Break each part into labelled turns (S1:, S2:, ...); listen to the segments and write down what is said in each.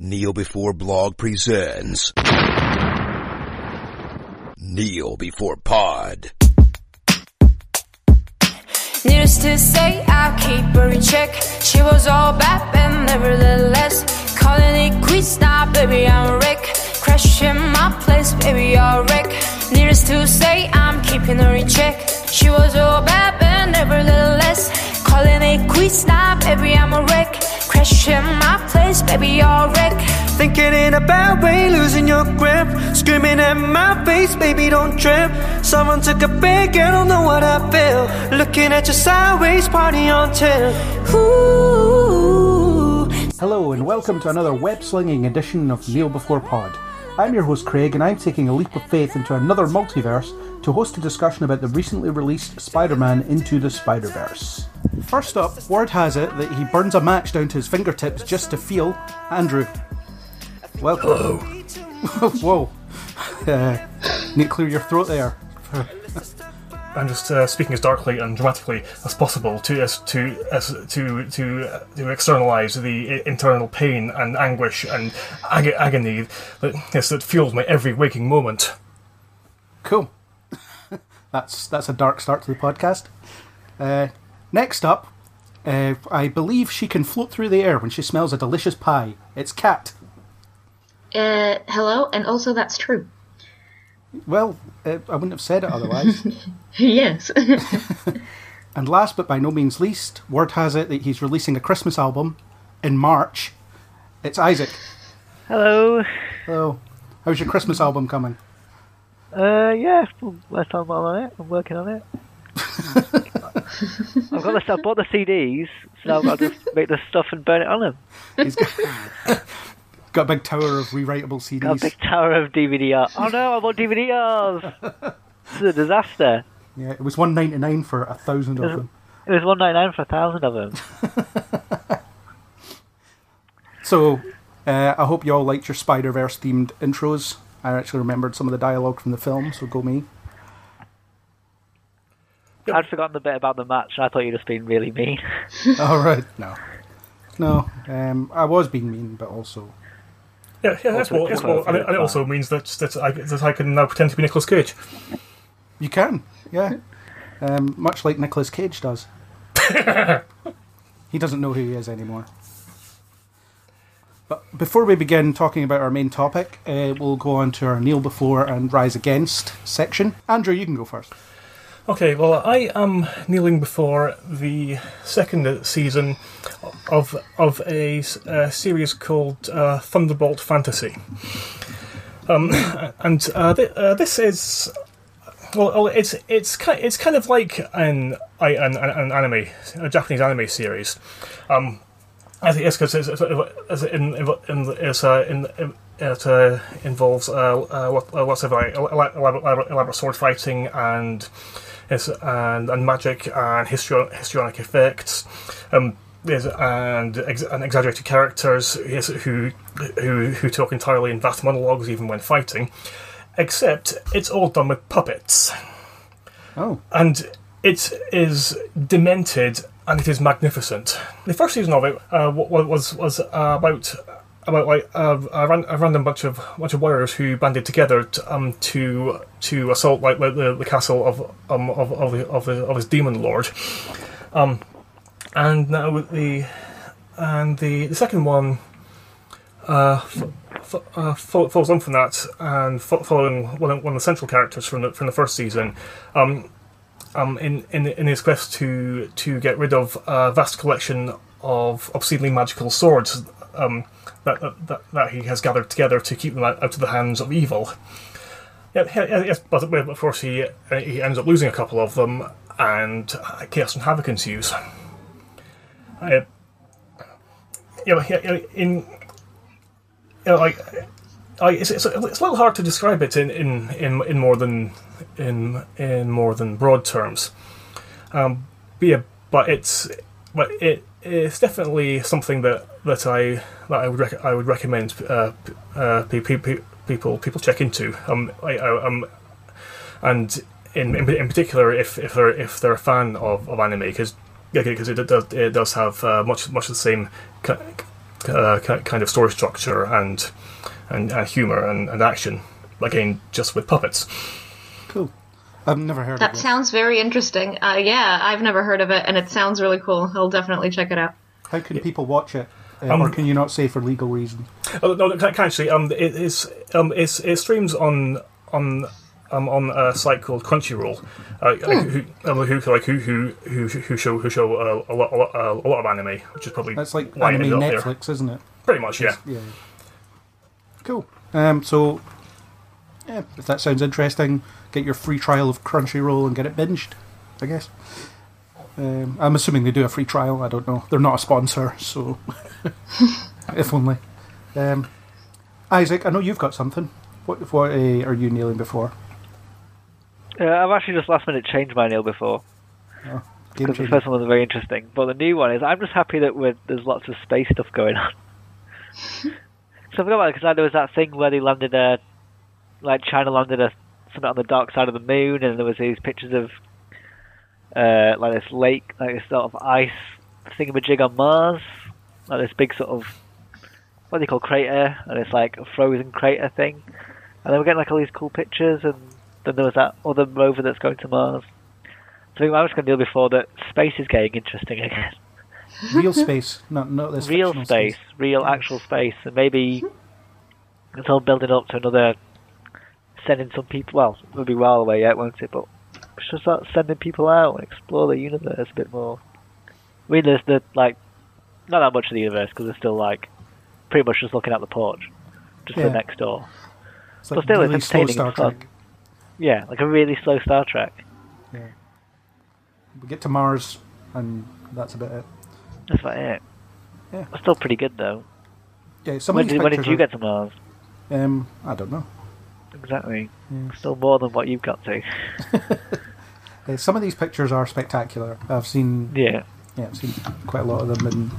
S1: Kneel Before Blog presents Kneel Before Pod.
S2: Needless to say, I keep her in check. She was all bad, but nevertheless, calling it quits now, baby, I'm a wreck. Crashing my place, baby, a wreck. Needless to say, I'm keeping her in check. She was all bad, but nevertheless, calling it quits now, baby, I'm a wreck. Crashing my place, baby, you're a wreck.
S3: Thinking in a bad way, losing your grip. Screaming at my face, baby, don't trip. Someone took a big, I don't know what I feel. Looking at you sideways, party on 10.
S2: Ooh.
S4: Hello, and welcome to another web slinging edition of Kneel Before Pod. I'm your host Craig, and I'm taking a leap of faith into another multiverse to host a discussion about the recently released Spider Man Into the Spider Verse. First up, word has it that he burns a match down to his fingertips just to feel Andrew. Welcome. Whoa. Uh, need to clear your throat there.
S5: I'm just uh, speaking as darkly and dramatically as possible to as to as to to uh, to externalize the internal pain and anguish and ag- agony that yes, that fuels my every waking moment.
S4: Cool. that's that's a dark start to the podcast. Uh, next up, uh, I believe she can float through the air when she smells a delicious pie. It's Kat.
S6: Uh, hello, and also that's true.
S4: Well, uh, I wouldn't have said it otherwise.
S6: yes.
S4: and last but by no means least, word has it that he's releasing a Christmas album in March. It's Isaac.
S7: Hello.
S4: Hello. How's your Christmas album coming?
S7: Uh, yeah, well, last time I'm on it. I'm working on it. I've got the I bought the CDs, so now I've got to just make the stuff and burn it on them.
S4: Got, a big tower of rewritable CDs.
S7: Got a big tower of DVD. Oh no, I bought DVDs. This is a disaster.
S4: Yeah, it was one ninety nine for a thousand of them.
S7: It was one ninety nine for a thousand of them.
S4: So, uh, I hope you all liked your Spider Verse themed intros. I actually remembered some of the dialogue from the film, so go me.
S7: I'd forgotten the bit about the match, and I thought you'd just been really mean.
S4: All right, no, no. Um, I was being mean, but also
S5: Yeah, yeah, that's what. That's
S7: well,
S5: what and, it, and it also means that that I that I can now pretend to be Nicolas Cage.
S4: you can, yeah. Um, much like Nicolas Cage does. he doesn't know who he is anymore. But before we begin talking about our main topic, uh, we'll go on to our kneel before and rise against section. Andrew, you can go first.
S5: Okay, well, I am kneeling before the second season of of a, a series called uh, Thunderbolt Fantasy, um, and uh, th- uh, this is well, it's it's kind it's kind of like an an, an, an anime, a Japanese anime series. Um, I think it's because it's, it's, it's in, in, it's, uh, in, it uh, involves uh, uh, what, uh, it like elaborate, elaborate, sword fighting and and, and magic and histrio- histrionic effects. Um, and, ex- and exaggerated characters who who who talk entirely in vast monologues even when fighting, except it's all done with puppets
S4: Oh,
S5: and it is demented and it is magnificent. The first season of it uh, was was about about like uh, a, ran- a random bunch of bunch of warriors who banded together to um, to to assault like, the, the castle of um of of, the, of, the, of his demon lord. Um, and now the and the the second one uh, f- f- uh, on from that, and fo- following one of, one of the central characters from the from the first season, um, um, in, in in his quest to to get rid of a vast collection of obscenely magical swords um, that, that that he has gathered together to keep them out, out of the hands of evil. Yeah, yes, but of course he uh, he ends up losing a couple of them, and uh, chaos and havoc ensues. Uh, yeah, yeah, in you know, like, it's, it's, it's a little hard to describe it in, in, in, in more than in in more than broad terms. Um, but yeah, but it's but it it's definitely something that, that I that I would rec- I would recommend uh, uh, pe- pe- pe- people people check into. Um, I, I, um, and in, in in particular if if they're if they're a fan of, of anime because because it does it does have uh, much much the same uh, kind of story structure and and uh, humor and, and action. Again, just with puppets.
S4: Cool. I've never heard
S6: That
S4: of it.
S6: That sounds very interesting. Uh, yeah, I've never heard of it, and it sounds really cool. I'll definitely check it out.
S4: How can people watch it? Uh,
S5: Um,
S4: or can you not say for legal reasons?
S5: Oh, no, can, can actually. Um, it is. Um, it's, it streams on on um, on a site called Crunchyroll. Uh, like, who, um, who like who who who who show who show uh, a lot a lot, uh, a lot of anime, which is probably
S4: That's like anime
S5: ended up there.
S4: Netflix, isn't it?
S5: Pretty much, yeah.
S4: Yeah. Cool. Um, so, yeah, if that sounds interesting, get your free trial of Crunchyroll and get it binged, I guess. Um, I'm assuming they do a free trial. I don't know. They're not a sponsor, so if only. Um, Isaac, I know you've got something. What, what uh, are you kneeling before?
S7: Uh, I've actually just last minute changed my nail before
S4: Game
S7: because the first one was very interesting. But the new one is I'm just happy that we're, there's lots of space stuff going on. so I forgot about it because there was that thing where they landed a, like China landed a something on the dark side of the moon, and there was these pictures of, uh, like this lake, like this sort of ice thingamajig on Mars, like this big sort of, what do they call crater, and it's like a frozen crater thing, and then we're getting like all these cool pictures, and then there was that other rover that's going to Mars. So I think I was going to deal before that space is getting interesting again.
S4: Real space, not not this
S7: real
S4: fictional
S7: space, real actual space, and maybe it's all building up to another sending some people. Well, it'll be a while away yet, won't it? But we should start sending people out and explore the universe a bit more. I mean, there's the like not that much of the universe because they're still like pretty much just looking at the porch, just
S4: Yeah.
S7: the next door.
S4: It's
S7: But
S4: like
S7: still, it's
S4: really slow
S7: entertaining
S4: Star
S7: fun.
S4: Trek.
S7: Yeah, like a really slow Star Trek. Yeah.
S4: We get to Mars, and that's about it.
S7: That's about it.
S4: Yeah.
S7: It's still pretty good though.
S4: Yeah, some
S7: When did, when did you
S4: are-
S7: get to Mars?
S4: Um, I don't know.
S7: Exactly. Still more than what you've got to.
S4: Uh, some of these pictures are spectacular. I've seen,
S7: Yeah.
S4: yeah, I've seen quite a lot of them, and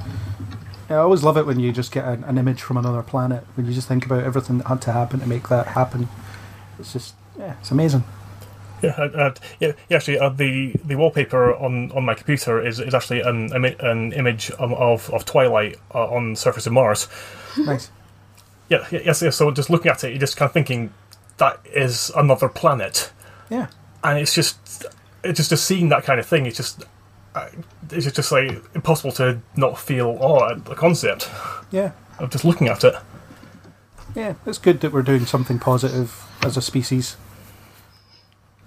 S4: I always love it when you just get an, an image from another planet. When you just think about everything that had to happen to make that happen. It's just, yeah, it's amazing.
S5: Yeah, uh, uh, yeah, yeah. Actually, uh, the the wallpaper on, on my computer is, is actually an an image of of, of Twilight uh, on the surface of Mars.
S4: Nice.
S5: Yeah, yeah, yes, yes. So just looking at it, you're just kind of thinking that is another planet,
S4: Yeah,
S5: and it's just it's just just seeing that kind of thing. It's just uh, it's just, just like impossible to not feel awe at the concept
S4: yeah,
S5: of just looking at it.
S4: yeah. It's good that we're doing something positive as a species.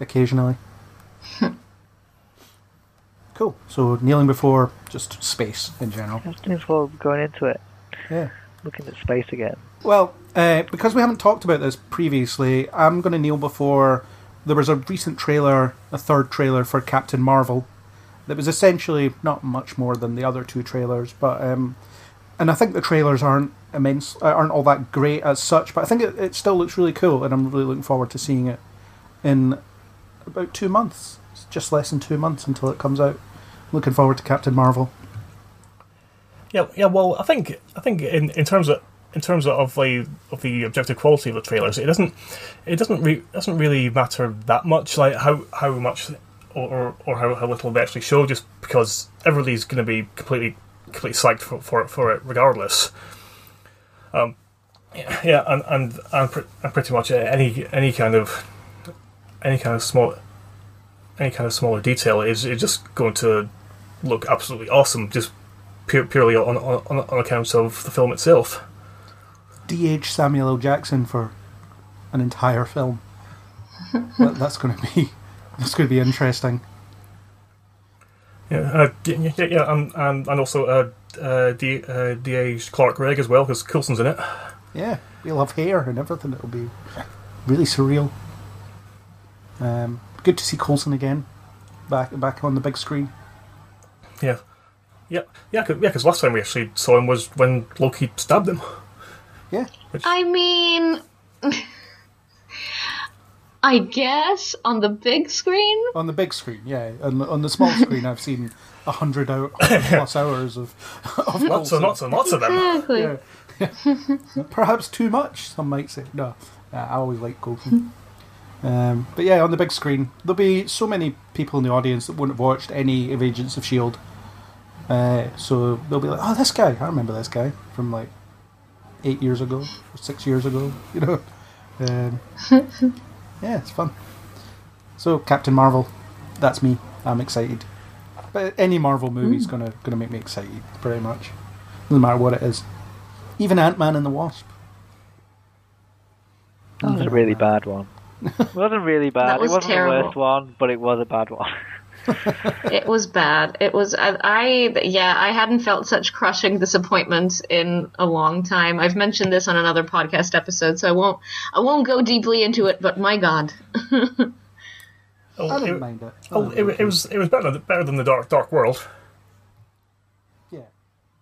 S4: Occasionally. cool. So kneeling before just space in general.
S7: Just before going into it,
S4: Yeah.
S7: looking at space again.
S4: Well, uh, because we haven't talked about this previously, I'm going to kneel before. There was a recent trailer, a third trailer for Captain Marvel, that was essentially not much more than the other two trailers, but um, and I think the trailers aren't immense, uh, aren't all that great as such, but I think it, it still looks really cool, and I'm really looking forward to seeing it in about two months. It's just less than two months until it comes out. Looking forward to Captain Marvel.
S5: Yeah, yeah. Well, I think I think in, in terms of in terms of the of the objective quality of the trailers, it doesn't it doesn't re- doesn't really matter that much. Like how how much or or, how, how little they actually show, just because everybody's going to be completely completely psyched for for it, for it regardless. Um, yeah, and and and, pre- and pretty much any any kind of any kind of small any kind of smaller detail is is just going to look absolutely awesome. Just pure, purely on, on on account of the film itself.
S4: DH Samuel L. Jackson for an entire film. that, that's going to be that's going to be interesting.
S5: Yeah, uh, yeah, yeah, yeah, and and, and also uh, uh, D, uh, D.H. Clark Gregg as well because Coulson's in it.
S4: Yeah, we'll have hair and everything. It'll be really surreal. Um, good to see Coulson again, back back on the big screen.
S5: Yeah, yeah, yeah, cause, yeah. Because last time we actually saw him was when Loki stabbed him.
S4: Yeah,
S6: I mean, I guess on the big screen.
S4: on the big screen. Yeah, on the, on the small screen, I've seen a hundred plus hours of of
S5: Lots and lots and lots of them.
S6: Exactly.
S4: Yeah. Perhaps too much, some might say. No, I always like Coulson. Um, but yeah, on the big screen, there'll be so many people in the audience that wouldn't have watched any of Agents of S.H.I.E.L.D. Uh, so they'll be like, "Oh, this guy! I remember this guy from like eight years ago, or six years ago." You know, um, yeah, it's fun. So Captain Marvel, that's me. I'm excited. But any Marvel movie's gonna gonna make me excited, pretty much. No matter what it is. Even Ant Man and the Wasp.
S7: That was a really bad one. It wasn't really bad.
S6: That was
S7: it wasn't the worst one, but it was a bad one.
S6: It was bad. It was I, I yeah, I hadn't felt such crushing disappointment in a long time. I've mentioned this on another podcast episode, so I won't I won't go deeply into it, but my god.
S5: Oh,
S4: I didn't
S5: it,
S4: mind it. I
S5: oh, it,
S4: was
S5: it was it was better than, better than the Dark Dark World.
S4: Yeah.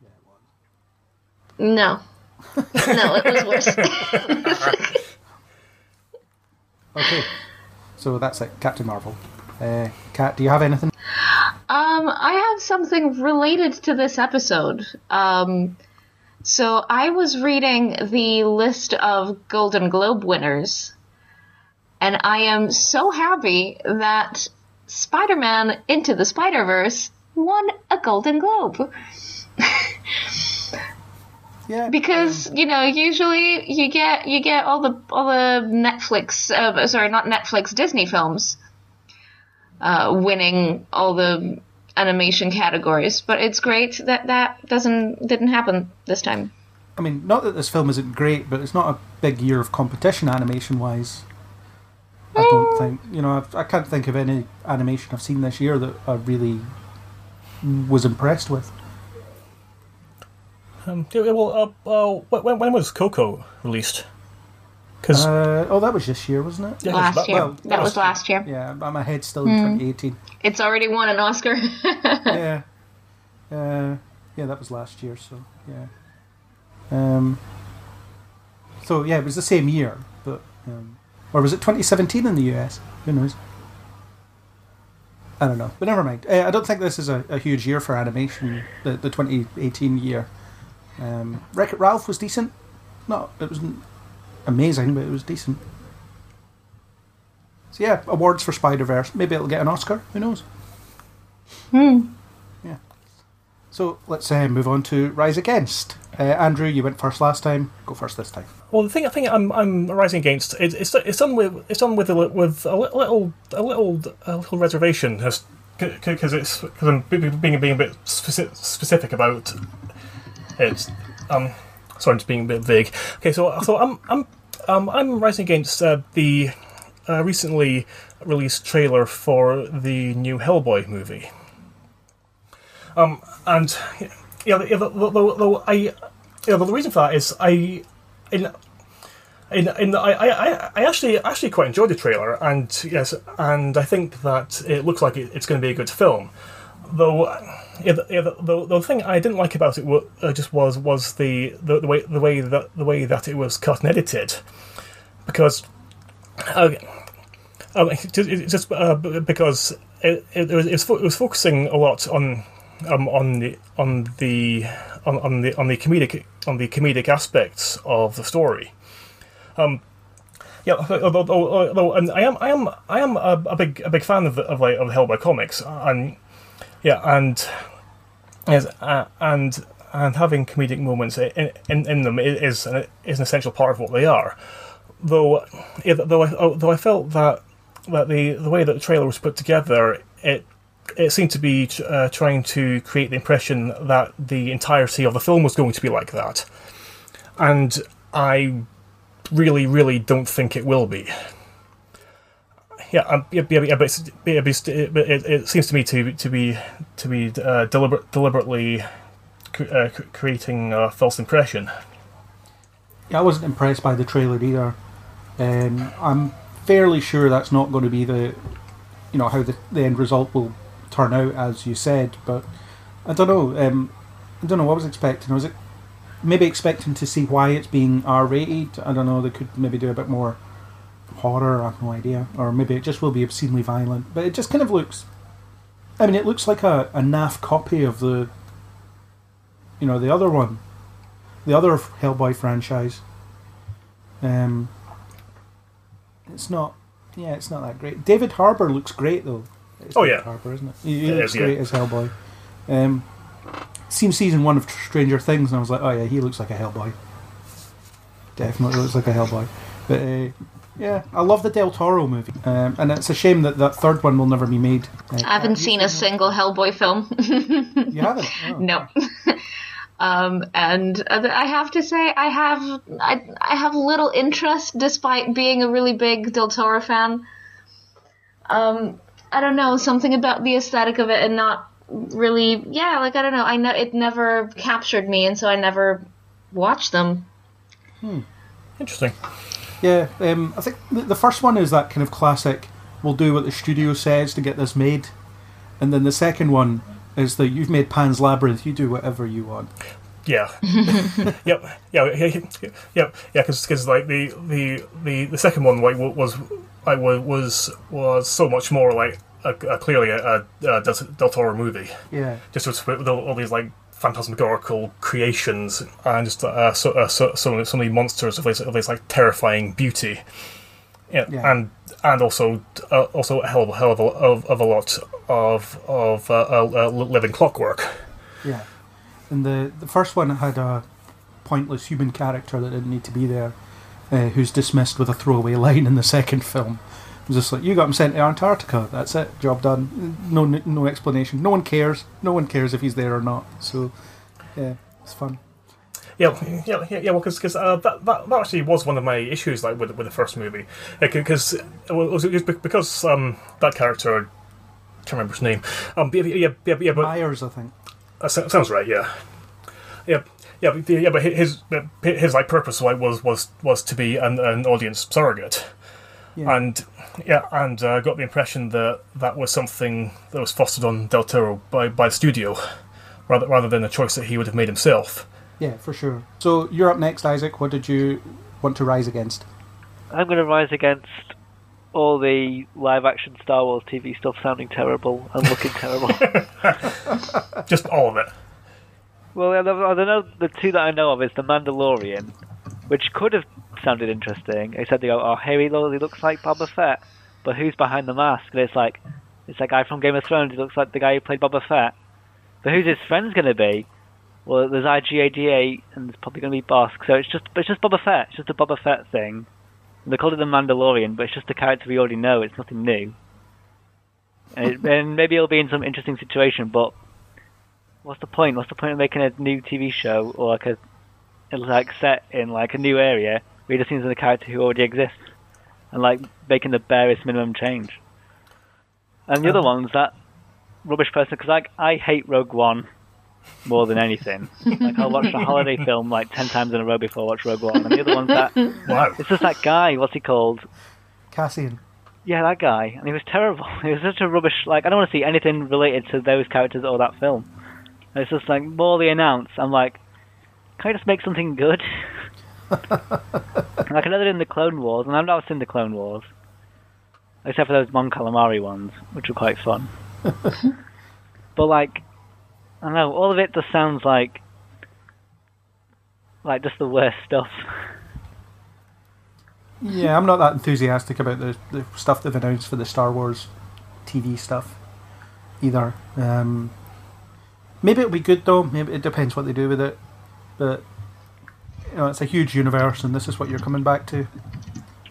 S4: Yeah, it was.
S6: No. no, it was worse.
S4: Okay. So that's it. Captain Marvel. Uh, Kat, do you have anything?
S6: Um, I have something related to this episode. Um, so I was reading the list of Golden Globe winners, and I am so happy that Spider-Man Into the Spider-Verse won a Golden Globe.
S4: Yeah.
S6: because you know usually you get you get all the all the Netflix uh, sorry not Netflix Disney films uh, winning all the animation categories but it's great that that doesn't didn't happen this time
S4: I mean, not that this film isn't great, but it's not a big year of competition animation wise. I don't think. You know, I've, I can't think of any animation I've seen this year that I really was impressed with.
S5: Um, yeah, well, uh, uh, when, when was Coco released? Because
S4: Uh, oh, that was this year, wasn't it?
S5: Yeah,
S6: last
S5: but-
S6: year
S4: well,
S6: that,
S5: that
S6: was
S5: was-
S6: last year
S4: Yeah, but my head's still in 2018.
S6: it's already won an Oscar
S4: yeah. Uh, yeah, that was last year, so, yeah. Um, so, yeah, it was the same year, but. Um, or was it 2017 in the US? Who knows? I don't know, but never mind. Uh, I don't think this is a, a huge year for animation, the, the 2018 year. Um, Wreck It Ralph was decent. No, it wasn't amazing, but it was decent. So, yeah, awards for Spider Verse. Maybe it'll get an Oscar. Who knows? Hmm. Yeah. So let's uh, move on to Rise Against. Uh, Andrew, you went first last time. Go first this time.
S5: Well, the thing I think I'm I'm rising against it, it's it's done with it's done with a, with a little a little a little reservation because it's because I'm being being being a bit speci- specific about it. Um, sorry, I'm just being a bit vague. Okay, so so I'm I'm um, I'm rising against uh, the uh, recently released trailer for the new Hellboy movie. Um, and yeah, the, the, the, I yeah, the reason for that is I in in, in I, I, I actually actually quite enjoyed the trailer, and yes, and I think that it looks like it, it's going to be a good film. Though, yeah, the, the, the, thing I didn't like about it wa- uh, just was was the, the, the way the way that the way that it was cut and edited, because. Uh, um, just, uh, because it, it, was, it, was it was focusing a lot on um, on the on the on, on the on the comedic on the comedic aspects of the story. Um, yeah, although, although, although and I am I am I am a, a big a big fan of of like of Hellboy comics and yeah and yes uh, and and having comedic moments in in, in them is an, is an essential part of what they are. Though though I though I felt that that the the way that the trailer was put together it it seemed to be uh, trying to create the impression that the entirety of the film was going to be like that, and I really, really don't think it will be. Yeah, um, yeah, yeah, yeah, but, yeah, but it, it, seems to me to to be to be uh, deliberate, deliberately cr- uh, cr- creating a false impression.
S4: Yeah, I wasn't impressed by the trailer either. Um, I'm fairly sure that's not going to be the, you know, how the, the end result will turn out, as you said. But I don't know. Um, I don't know what I was expecting. I was maybe expecting to see why it's being R rated? I don't know. They could maybe do a bit more horror. I have no idea. Or maybe it just will be obscenely violent. But it just kind of looks. I mean, it looks like a, a naff copy of the. You know, the other one the other Hellboy franchise. Um, it's not, yeah, it's not that great. David Harbour looks great though. It's
S5: Oh,
S4: David
S5: yeah.
S4: Harbour, isn't it? He, he
S5: It
S4: looks
S5: is, yeah.
S4: great as Hellboy. Um, seen season one of Stranger Things, and I was like, oh yeah, he looks like a Hellboy. Definitely looks like a Hellboy. But uh, yeah, I love the Del Toro movie, um, and it's a shame that that third one will never be made. Uh,
S6: I haven't seen a single Hellboy film.
S4: You haven't? Oh.
S6: no. um, and I have to say, I have I, I have little interest, despite being a really big Del Toro fan. Um, I don't know something about the aesthetic of it, and not really. Yeah, like I don't know. I know it never captured me, and so I never watched them. Hmm.
S5: Interesting.
S4: Yeah, um, I think the, the first one is that kind of classic. We'll do what the studio says to get this made, and then the second one is that you've made Pan's Labyrinth. You do whatever you want.
S5: Yeah. yep. Yeah. Yeah. Yeah. Yeah. Because like the, the the the second one like wa- was like wa- was was so much more like a, a clearly a, a, a Del Del Toro movie.
S4: Yeah,
S5: Just with, with all, all these like phantasmagorical creations and just uh, so, uh, so, so, so many monsters of this of this like terrifying beauty. Yeah,
S4: Yeah.
S5: and and also uh, also a hell of a hell of a, of, of a lot of of uh, uh, uh, living clockwork.
S4: yeah. And the the first one had a pointless human character that didn't need to be there, uh, who's dismissed with a throwaway line in the second film. Was just like you got him sent to Antarctica. That's it. Job done. No no explanation. No one cares. No one cares if he's there or not. So yeah, it's fun.
S5: Yeah, yeah, yeah, yeah. Well, because uh, that, that that actually was one of my issues, like with with the first movie, because well, was it was because um, that character, I can't remember his name. Um, yeah, yeah, yeah, yeah but
S4: Myers, I think.
S5: uh, sounds right. Yeah, yeah, yeah, but, yeah. But his his like purpose like was was was to be an, an audience surrogate,
S4: Yeah.
S5: and yeah, and uh, got the impression that that was something that was fostered on Del Toro by by the studio, rather rather than a choice that he would have made himself.
S4: Yeah, for sure. So you're up next, Isaac. What did you want to rise against?
S7: I'm going to rise against all the live action Star Wars TV stuff sounding terrible and looking terrible.
S5: Just all of it.
S7: Well, I don't know. The two that I know of is The Mandalorian, which could have sounded interesting, except they go, oh, here he lo- he looks like Boba Fett, but who's behind the mask? And it's like, it's that guy from Game of Thrones, he looks like the guy who played Boba Fett. But who's his friend's going to be? Well, there's IG-88, and there's probably going to be Bossk, so it's just, it's just Boba Fett, it's just a Boba Fett thing. And they called it The Mandalorian, but it's just a character we already know, it's nothing new. And, it, and maybe it'll be in some interesting situation, but what's the point? What's the point of making a new TV show or like a like set in like a new area where he just seems like a character who already exists and like making the barest minimum change? And the other one's that rubbish person because like I hate Rogue One more than anything. like I'll watch the holiday film like ten times in a row before I watch Rogue One. And the other one's that
S5: Wow.
S7: it's just that guy. What's he called?
S4: Cassian.
S7: Yeah, that guy, and he was terrible. He was such a rubbish. Like, I don't want to see anything related to those characters or that film. And it's just like more they announce. I'm like, can I just make something good? like another in the Clone Wars, and I've not seen the Clone Wars, except for those Mon Calamari ones, which were quite fun. but like, I don't know, all of it just sounds like like just the worst stuff.
S4: Yeah, I'm not that enthusiastic about the, the stuff they've announced for the Star Wars TV stuff either. Um, maybe it'll be good though. Maybe it depends what they do with it. But you know, it's a huge universe, and this is what you're coming back to.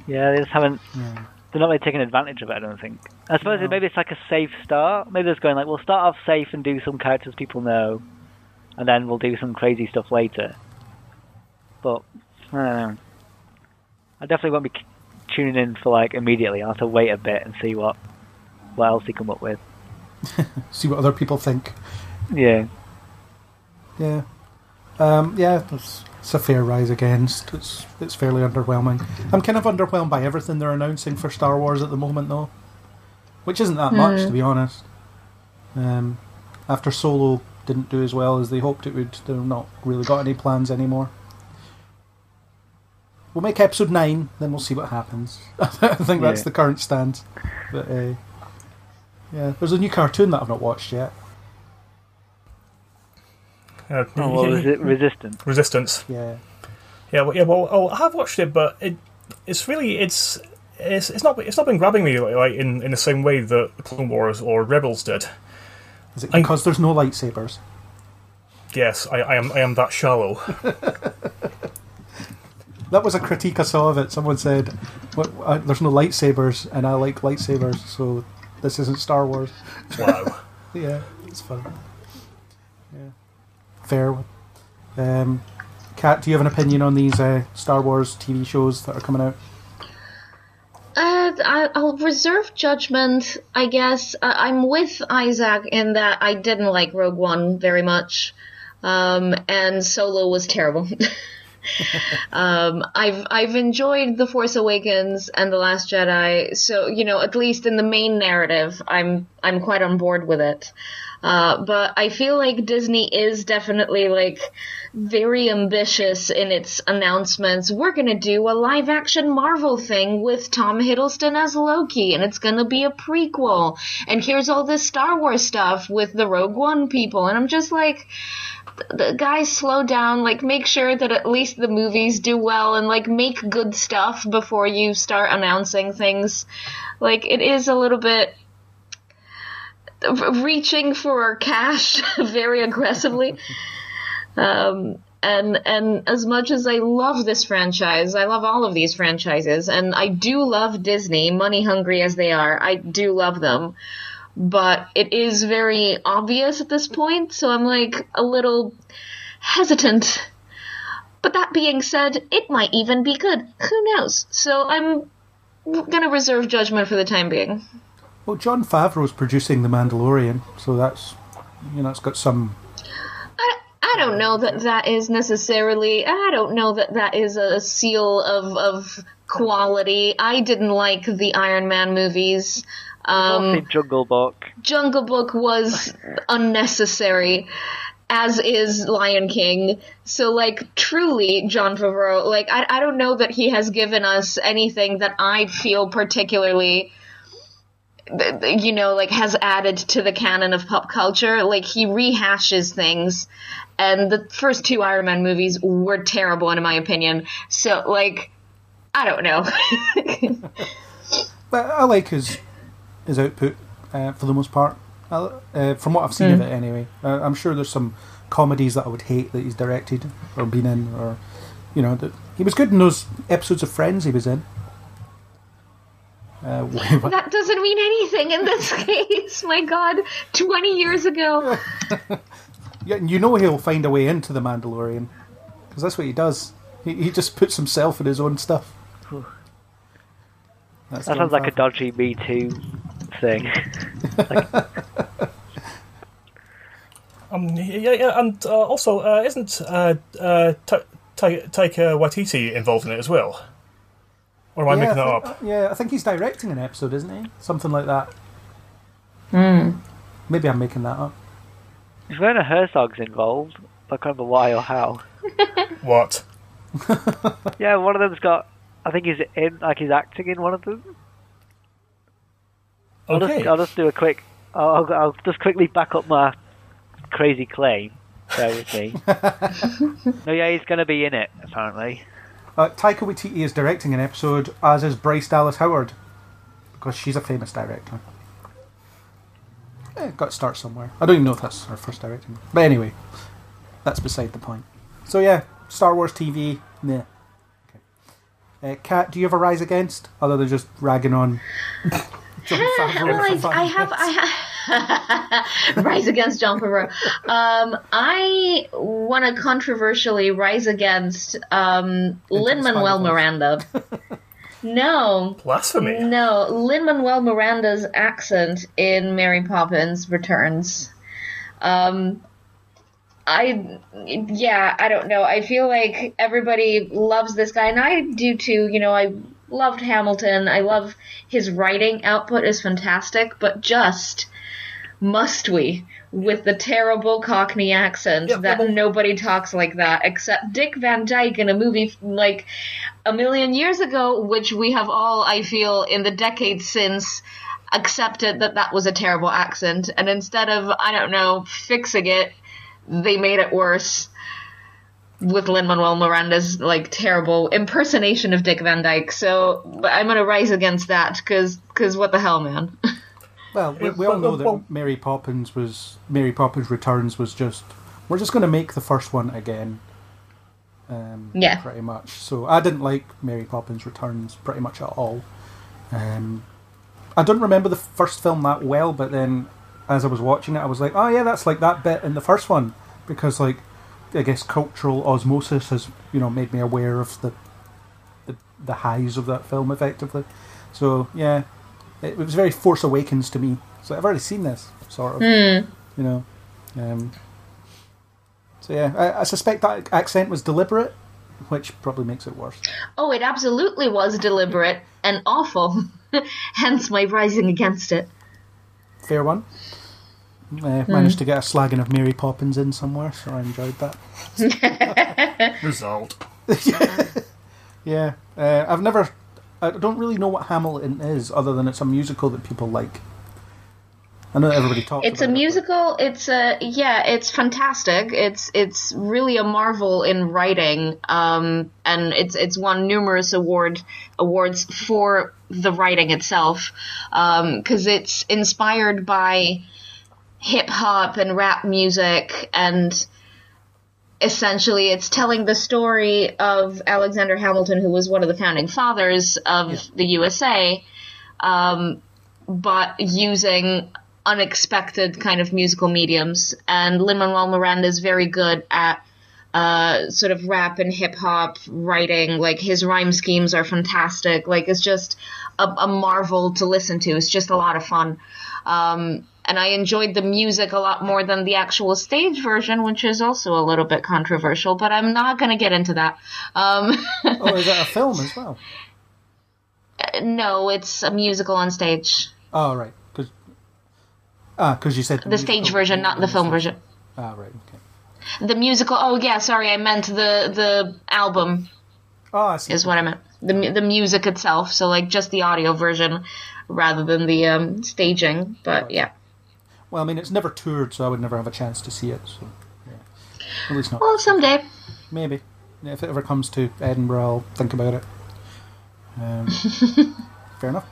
S7: Yeah, they just haven't.
S4: Yeah.
S7: They're not really taking advantage of it. I don't think. I suppose
S4: No.
S7: maybe it's like a safe start. Maybe they're just going like, we'll start off safe and do some characters people know, and then we'll do some crazy stuff later. But I don't know. I definitely won't be tuning in for like immediately. I'll have to wait a bit and see what what else they come up with.
S4: See what other people think.
S7: Yeah.
S4: Yeah. Um, yeah, it's, it's a fair rise against. It's it's fairly underwhelming. I'm kind of underwhelmed by everything they're announcing for Star Wars at the moment, though, which isn't that much to be honest. Um, after Solo didn't do as well as they hoped it would, they've not really got any plans anymore. We'll make episode nine, then we'll see what happens. I think that's
S7: Yeah.
S4: the current stance. But uh, yeah, there's a new cartoon that I've not watched yet.
S5: Uh,
S7: Oh, well, is it Resistance?
S5: Resistance.
S4: Yeah.
S5: Yeah, well, yeah. Well, oh, I have watched it, but it, it's really it's it's it's not it's not been grabbing me like, like in, in the same way that Clone Wars or Rebels did.
S4: Is it
S5: I-
S4: because there's no lightsabers?
S5: Yes, I, I am. I am that shallow.
S4: That was a critique I saw of it. Someone said, what, uh, "There's no lightsabers, and I like lightsabers, so this isn't Star Wars."
S5: Wow.
S4: Yeah, it's fun. Fair. Um, Kat, do you have an opinion on these uh, Star Wars TV shows that are coming out?
S6: Uh, I, I'll reserve judgment, I guess. Uh, I'm with Isaac in that I didn't like Rogue One very much, um, and Solo was terrible. um, I've I've enjoyed The Force Awakens and The Last Jedi, so you know at least in the main narrative, I'm I'm quite on board with it. Uh, but I feel like Disney is definitely like very ambitious in its announcements. We're gonna do a live action Marvel thing with Tom Hiddleston as Loki, and it's gonna be a prequel. And here's all this Star Wars stuff with the Rogue One people, and I'm just like, the guys slow down like make sure that at least the movies do well and like make good stuff before you start announcing things like it is a little bit reaching for cash very aggressively um and and as much as I love this franchise, I love all of these franchises, and I do love Disney, money hungry as they are. I do love them but it is very obvious at this point, so I'm like a little hesitant. But that being said, it might even be good. Who knows? So I'm gonna reserve judgment for the time being.
S4: Well, Jon Favreau's producing The Mandalorian, so that's you know it's got some.
S6: I, I don't know that that is necessarily. I don't know that that is a seal of of quality. I didn't like the Iron Man movies.
S7: Um, Jungle Book.
S6: Jungle Book was unnecessary, as is Lion King. So, like, truly, Jon Favreau, like, I, I don't know that he has given us anything that I feel particularly, th- th- you know, like, has added to the canon of pop culture. Like, he rehashes things. And the first two Iron Man movies were terrible, in my opinion. So, like, I don't know.
S4: But I like his his output uh, for the most part. Uh, from what I've seen of it, anyway. Uh, I'm sure there's some comedies that I would hate that he's directed or been in, or you know, that he was good in those episodes of Friends he was in. Uh,
S6: that doesn't mean anything in this case. My God, 20 years ago.
S4: Yeah, and you know he'll find a way into the Mandalorian because that's what he does. He, he just puts himself in his own stuff. That's
S7: That
S4: Jon
S7: sounds like a dodgy Me Too thing.
S5: Um, yeah, yeah, and uh, also, uh, isn't uh, uh, Ta- Ta- Taika Waititi involved in it as well? Or am I
S4: yeah,
S5: making that
S4: I
S5: up?
S4: think, yeah, I think he's directing an episode, isn't he? Something like that.
S6: Hmm.
S4: Maybe I'm making that up.
S7: Is Werner Herzog's involved? I can't remember why or how.
S5: What?
S7: Yeah, one of them's got. I think he's in, like he's acting in one of them. I'll,
S5: Okay.
S7: just, I'll just do a quick. I'll, I'll, I'll just quickly back up my crazy claim. Bear with me. no, yeah, he's going to be in it apparently.
S4: Uh, Taika Waititi is directing an episode, as is Bryce Dallas Howard, because she's a famous director. Eh, got to start somewhere. I don't even know if that's her first directing, but anyway, that's beside the point. So yeah, Star Wars TV, nah. Okay. Uh, Kat, do you have a rise against, other than just ragging on? Jon Favreau
S6: well, I, I have. I have rise against Jon Favreau. Um, I want to controversially rise against um, Lin Manuel Miranda. no,
S5: Blasphemy.
S6: no, Lin Manuel Miranda's accent in Mary Poppins Returns. Um, I, yeah, I don't know. I feel like everybody loves this guy, and I do too. You know, I loved Hamilton. I love his writing output is fantastic, but just must we with the terrible Cockney accent
S5: Yeah,
S6: that
S5: well-
S6: nobody talks like that except Dick Van Dyke in a movie like a million years ago, which we have all, I feel, in the decades since accepted that that was a terrible accent, and instead of I don't know fixing it, they made it worse with Lin Manuel Miranda's like terrible impersonation of Dick Van Dyke. So, but I'm gonna rise against that because what the hell, man.
S4: Well, we, we all know that Mary Poppins was Mary Poppins Returns was just we're just going to make the first one again. Um,
S6: Yeah.
S4: Pretty much. So I didn't like Mary Poppins Returns pretty much at all. Um, I don't remember the first film that well, but then as I was watching it, I was like, oh yeah, that's like that bit in the first one because like I guess cultural osmosis has you know made me aware of the the, the highs of that film effectively. So yeah, it, was very Force Awakens to me. So I've already seen this sort of, you know. Um, so yeah, I, I suspect that accent was deliberate, which probably makes it worse.
S6: Oh, it absolutely was deliberate and awful. Hence my rising against it.
S4: Fair one. Uh, managed to get a slagging of Mary Poppins in somewhere, so I enjoyed that.
S5: Result.
S4: Yeah, uh, I've never. I don't really know what Hamilton is, other than it's a musical that people like. I know everybody talks.
S6: It's a
S4: about it,
S6: musical. It's a yeah. It's fantastic. It's it's really a marvel in writing. Um, and it's it's won numerous award awards for the writing itself. Um, because it's inspired by hip hop and rap music and essentially it's telling the story of Alexander Hamilton who was one of the founding fathers of the USA um, but using unexpected kind of musical mediums. And Lin-Manuel Miranda is very good at uh, sort of rap and hip hop writing. Like his rhyme schemes are fantastic. Like it's just a, a marvel to listen to. It's just a lot of fun. Um, and I enjoyed the music a lot more than the actual stage version, which is also a little bit controversial. But I'm not going to get into that. Um,
S4: Oh, is that a film as well?
S6: no, it's a musical on stage.
S4: Oh, right. Cause, ah, because you said
S6: The stage version, not the film version.
S4: Ah, right. Okay.
S6: The musical. Oh yeah, sorry, I meant the the album
S4: Oh, I see.
S6: is what I meant. The the music itself. So like just the audio version rather than the um, staging. But yeah.
S4: Well, I mean, it's never toured, so I would never have a chance to see it. So, yeah. At least not.
S6: Well, someday.
S4: Maybe. Yeah, if it ever comes to Edinburgh, I'll think about it. Um, fair enough.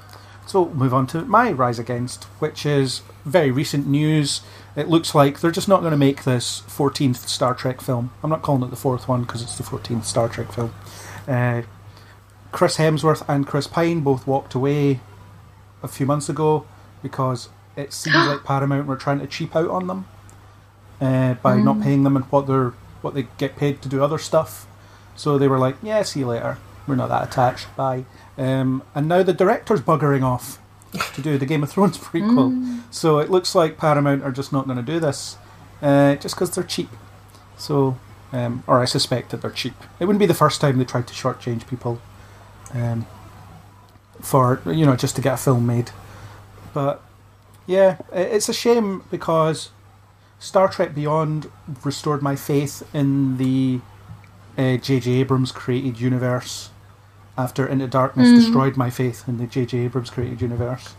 S4: So, we'll move on to my Rise Against, which is very recent news. It looks like they're just not going to make this 14th Star Trek film. I'm not calling it the fourth one because it's the 14th Star Trek film. Uh, Chris Hemsworth and Chris Pine both walked away a few months ago because it seems like Paramount were trying to cheap out on them uh, by not paying them and what they're what they get paid to do other stuff. So they were like, "Yeah, see you later. We're not that attached. Bye." Um, and now the director's buggering off to do the Game of Thrones prequel. So it looks like Paramount are just not going to do this, uh, just because they're cheap. So, um, or I suspect that they're cheap. It wouldn't be the first time they tried to shortchange people, um, for you know just to get a film made. But yeah, it's a shame because Star Trek Beyond restored my faith in the uh, J.J. Abrams created universe. After Into Darkness destroyed my faith in the J.J. Abrams created universe.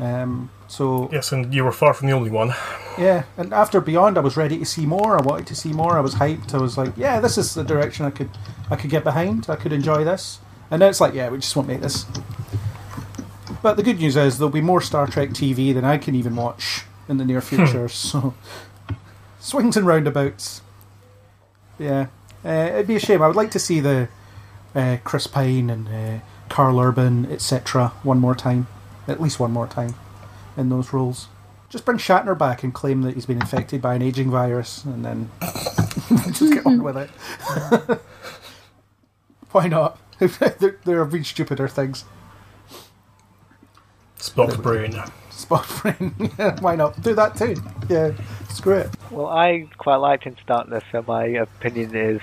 S4: Um, so
S5: Yes, and you were far from the only one.
S4: yeah, and after Beyond, I was ready to see more. I wanted to see more. I was hyped. I was like, yeah, this is the direction I could, I could get behind. I could enjoy this. And now it's like, yeah, we just won't make this. But the good news is there'll be more Star Trek TV than I can even watch in the near future. so swings and roundabouts. Yeah, uh, it'd be a shame. I would like to see the uh, Chris Pine and uh, Karl Urban, etc. One more time, at least one more time, in those roles. Just bring Shatner back and claim that he's been infected by an aging virus, and then just get on with it. Why not? there, there have been stupider things.
S5: Spock brain.
S4: Spot brain. yeah, why not? Do that too. Yeah, screw it.
S7: Well, I quite liked Into Darkness, so my opinion is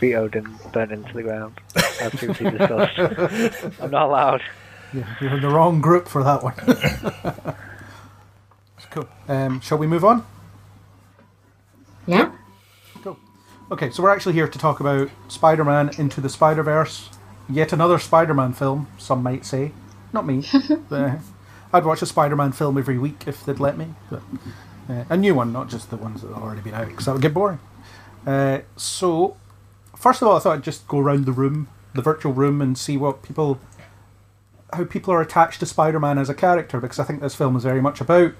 S7: vetoed and burned into the ground. As previously discussed. I'm not allowed.
S4: Yeah, you're in the wrong group for that one. cool. Um, shall we move on?
S6: Yeah.
S4: Cool. Okay, so we're actually here to talk about Spider Man Into the Spider Verse. Yet another Spider Man film, some might say. Not me. uh, I'd watch a Spider Man film every week if they'd let me. But, uh, a new one, not just the ones that have already been out, because that would get boring. Uh, so, first of all, I thought I'd just go around the room, the virtual room, and see what people. how people are attached to Spider Man as a character, because I think this film is very much about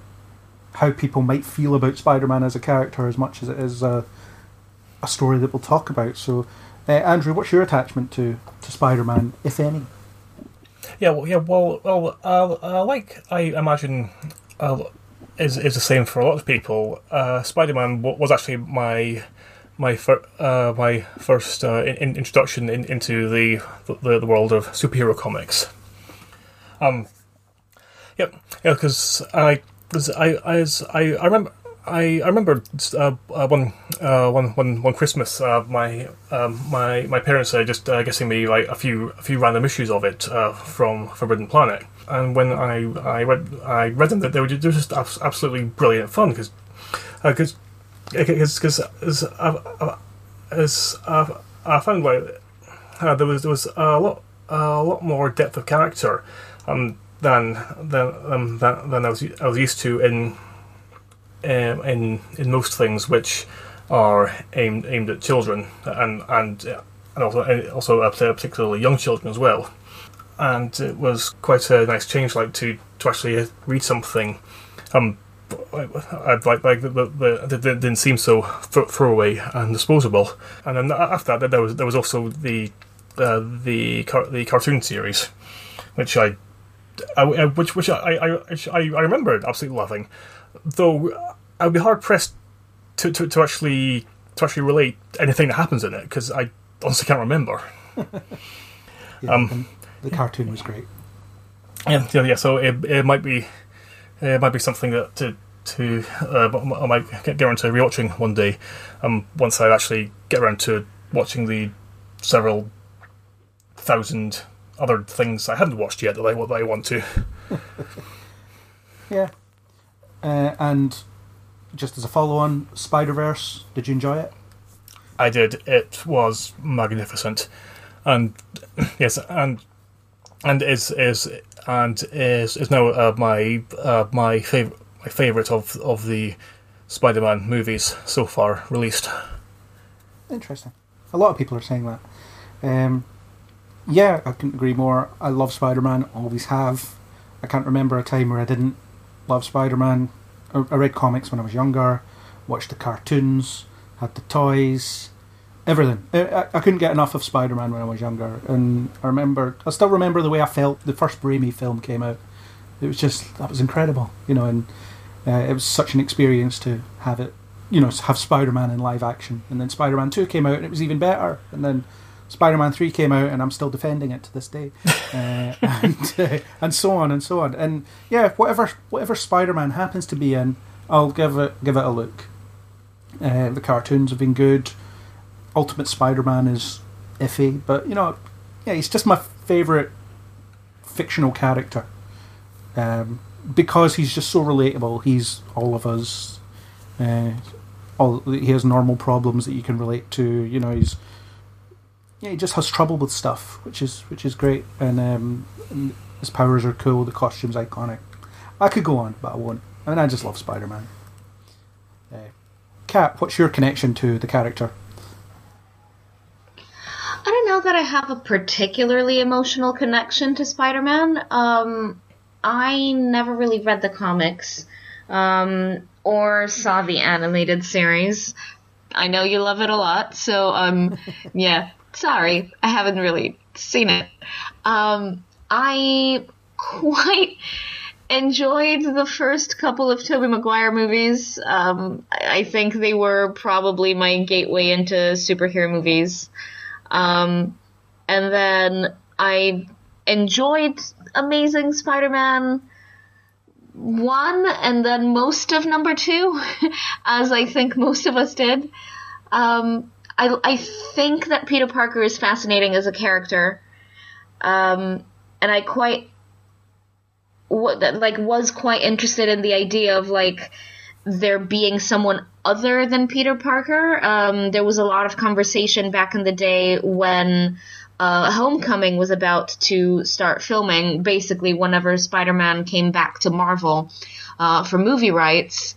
S4: how people might feel about Spider-Man as a character as much as it is a, a story that we'll talk about. So, uh, Andrew, what's your attachment to to Spider-Man, if any?
S5: Yeah, well, yeah, well, well, uh, uh, like I imagine uh, is is the same for a lot of people. Uh, Spider-Man w- was actually my my fir- uh, my first uh, in- introduction in- into the, the the world of superhero comics. Um, yep, yeah, because I, cause I, I, I, I remember. I, I remember uh, uh, one, uh, one, one, one Christmas, uh, my um, my my parents are just uh, getting me like a few a few random issues of it uh, from Forbidden Planet, and when I I read I read them, that they were just, absolutely brilliant fun because because because as as I found like there was there was a lot a lot more depth of character um, than than um, than than I was I was used to in um, in in most things which are aimed aimed at children and and uh, and also also particularly young children as well. And it was quite a nice change, like to to actually read something. Um, I'd like like the, the, didn't seem so throwaway and disposable. And then after that, there was there was also the uh, the the cartoon series, which I, I, I which which I I, I I remembered absolutely loving, though I'd be hard pressed to, to, to actually to actually relate anything that happens in it because I honestly can't remember.
S4: Yeah, and the cartoon was great.
S5: Yeah, yeah, yeah. So it, it might be it might be something that to to uh, I might get around to rewatching one day. Um, once I actually get around to watching the several thousand other things I haven't watched yet that I that I want to.
S4: Yeah. Uh, and just as a follow-on, Spider Verse. Did you enjoy it?
S5: I did. It was magnificent, and yes, and and is is and is is now uh, my uh, my favorite my favorite of of the Spider-Man movies so far released.
S4: Interesting. A lot of people are saying that. Um, yeah, I couldn't agree more. I love Spider Man, always have. I can't remember a time where I didn't love Spider Man. I, read comics when I was younger, watched the cartoons, had the toys, everything. I, I, couldn't get enough of Spider Man when I was younger. And I remember, I still remember the way I felt the first Raimi film came out. It was just, that was incredible, you know, and uh, it was such an experience to have it you know, have Spider Man in live action. And then Spider Man 2 came out and it was even better. And then Spider Man 3 came out and I'm still defending it to this day. uh, and, uh, and so on and so on. And yeah, whatever whatever Spider Man happens to be in, I'll give it, give it a look. Uh, the cartoons have been good. Ultimate Spider Man is iffy, but you know, yeah, he's just my favourite fictional character. Um, because he's just so relatable. He's all of us. Uh, all he has normal problems that you can relate to. You know, he's yeah, he just has trouble with stuff, which is which is great. And, um, and his powers are cool. The costume's iconic. I could go on, but I won't. I mean, I just love Spider Man. Uh, Kat, what's your connection to the character?
S6: I don't know that I have a particularly emotional connection to Spider Man. Um, I never really read the comics um, or saw the animated series. I know you love it a lot, so um, yeah, sorry, I haven't really seen it. Um, I quite enjoyed the first couple of Tobey Maguire movies. Um, I I think they were probably my gateway into superhero movies. Um, and then I enjoyed Amazing Spider-Man one, and then most of number two, as I think most of us did. Um, I I think that Peter Parker is fascinating as a character, um, and I quite what like was quite interested in the idea of like there being someone other than Peter Parker. Um, there was a lot of conversation back in the day when uh, Homecoming was about to start filming, basically, whenever Spider Man came back to Marvel uh, for movie rights.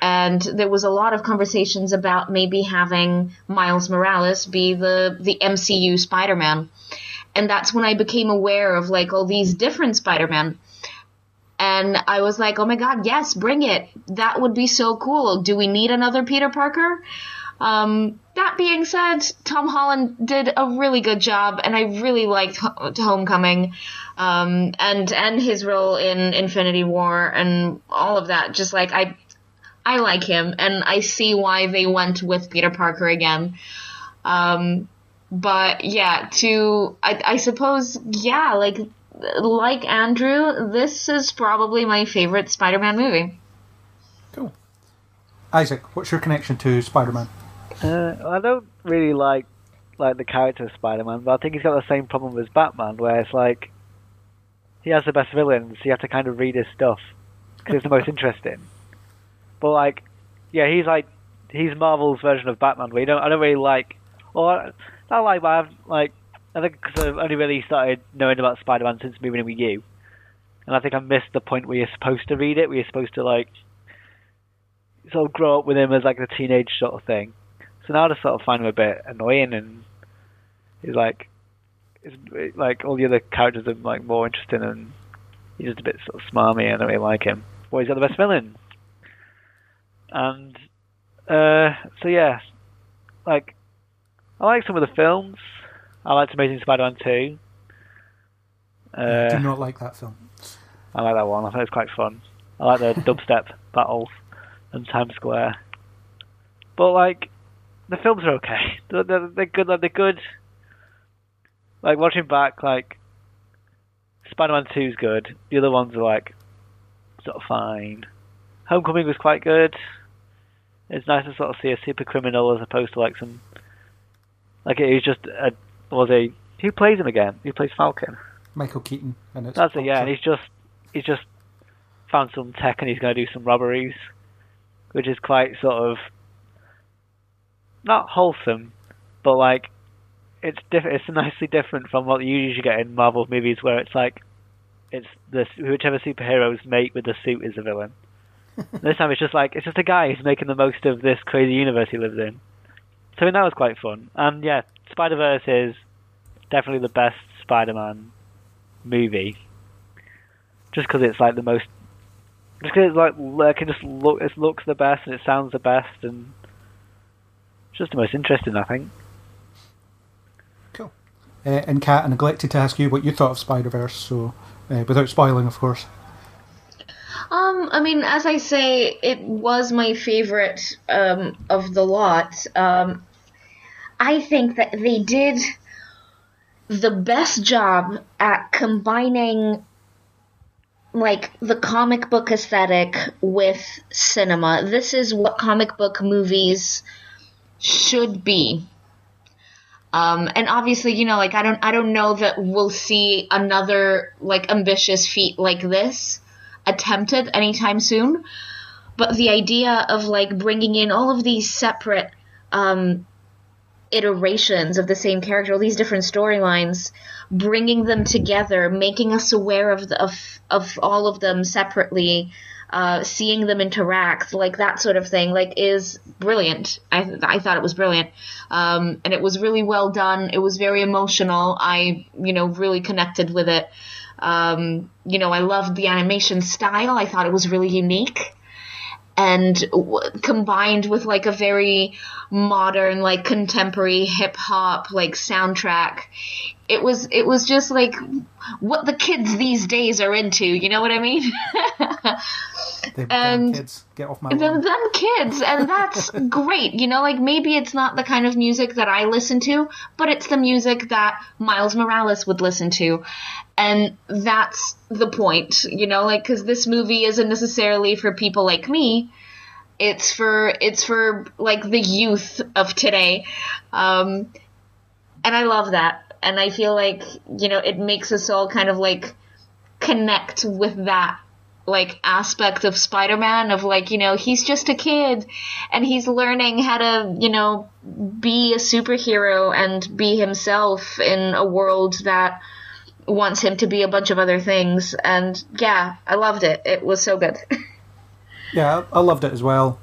S6: And there was a lot of conversations about maybe having Miles Morales be the, the MCU Spider Man. And that's when I became aware of like all these different Spider Man. and I was like, oh my god, yes, bring it. That would be so cool. Do we need another Peter Parker? Um, that being said, Tom Holland did a really good job, and I really liked Ho- Homecoming, um, and and his role in Infinity War and all of that. Just like I, I like him, and I see why they went with Peter Parker again. Um, but yeah, to I, I suppose yeah, like like Andrew, this is probably my favorite Spider-Man movie.
S4: Cool. Isaac, what's your connection to Spider-Man?
S7: Uh, I don't really like like the character of Spider-Man, but I think he's got the same problem as Batman, where it's like he has the best villains, so you have to kind of read his stuff because it's the most interesting. But like, yeah, he's like he's Marvel's version of Batman, you don't I don't really like or not like, but I've like I think because I've only really started knowing about Spider-Man since moving in with you, and I think I missed the point where you're supposed to read it, where you're supposed to like sort of grow up with him as like a teenage sort of thing. So now I just sort of find him a bit annoying, and he's like, it's like all the other characters are like more interesting, and he's just a bit sort of smarmy. and I don't really like him. Well, he's got the best villain, and uh, so yeah, like I like some of the films. I liked Amazing Spider-Man two.
S4: I do
S7: Uh,
S4: not like that film.
S7: I like that one. I think it's quite fun. I like the dubstep battles and Times Square. But like, the films are okay. They're, they're, they're good. Like, they're good. Like watching back, like Spider-Man Two is good. The other ones are like sort of fine. Homecoming was quite good. It's nice to sort of see a super criminal as opposed to like some like he's just a was a who plays him again? Who plays Falcon?
S4: Michael Keaton, and it's
S7: That's it, yeah. And he's just he's just found some tech and he's going to do some robberies, which is quite sort of not wholesome, but like it's diff- It's nicely different from what you usually get in Marvel movies, where it's like it's the whichever superheroes mate with the suit is the villain. This time it's just like it's just a guy who's making the most of this crazy universe he lives in. So I mean, that was quite fun. And yeah, Spider Verse is definitely the best Spider-Man movie, just because it's like the most, just because it's like it just look it looks the best and it sounds the best and it's just the most interesting, I think.
S4: cool. Uh, and Kat, I neglected to ask you what you thought of Spider Verse, so uh, without spoiling, of course.
S6: Um, I mean, as I say, it was my favorite um, of the lot. Um, I think that they did the best job at combining like the comic book aesthetic with cinema. This is what comic book movies should be. Um, and obviously, you know, like I don't, I don't know that we'll see another like ambitious feat like this attempted anytime soon. But the idea of like bringing in all of these separate um, iterations of the same character, all these different storylines, bringing them together, making us aware of the, of of all of them separately, uh, seeing them interact, like that sort of thing, like is brilliant. I I thought it was brilliant, um, and it was really well done. It was very emotional. I you know really connected with it. Um, you know, I loved the animation style. I thought it was really unique and w- combined with like a very modern like contemporary hip hop like soundtrack. It was it was just like what the kids these days are into you know what i mean? And-
S4: kids, get off my
S6: them, them kids and that's great you know like maybe it's not the kind of music that i listen to but it's the music that miles morales would listen to and that's the point you know like because this movie isn't necessarily for people like me. It's for it's for like the youth of today. Um and i love that. And i feel like you know it makes us all kind of like connect with that like aspect of Spider-Man of like, you know, he's just a kid and he's learning how to, you know, be a superhero and be himself in a world that wants him to be a bunch of other things and yeah, I loved it. It was so good.
S4: Yeah, I loved it as well.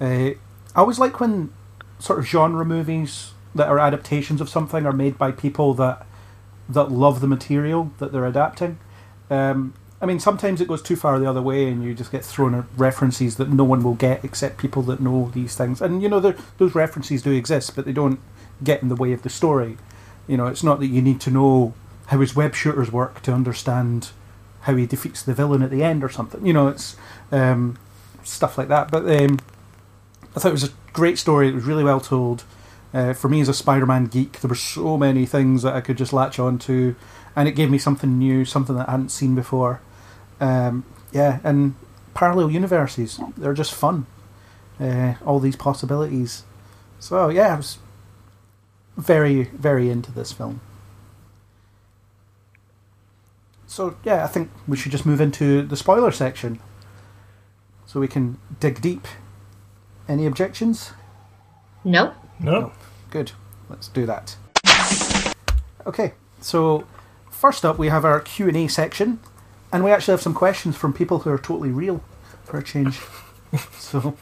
S4: Uh, I always like when sort of genre movies that are adaptations of something are made by people that that love the material that they're adapting. Um, I mean, sometimes it goes too far the other way, and you just get thrown references that no one will get except people that know these things. And you know, those references do exist, but they don't get in the way of the story. You know, it's not that you need to know how his web shooters work to understand how he defeats the villain at the end or something. You know, it's um, stuff like that. But um, I thought it was a great story. It was really well told. Uh, for me as a Spider-Man geek, there were so many things that I could just latch on to, and it gave me something new, something that I hadn't seen before. Um, yeah, and parallel universes, they're just fun. Uh, all these possibilities. So yeah, I was very, very into this film. So yeah, I think we should just move into the spoiler section, so we can dig deep. Any objections?
S6: No.
S5: No.
S4: Good. Let's do that. Okay, so first up we have our Q and A section, and we actually have some questions from people who are totally real, for a change. so,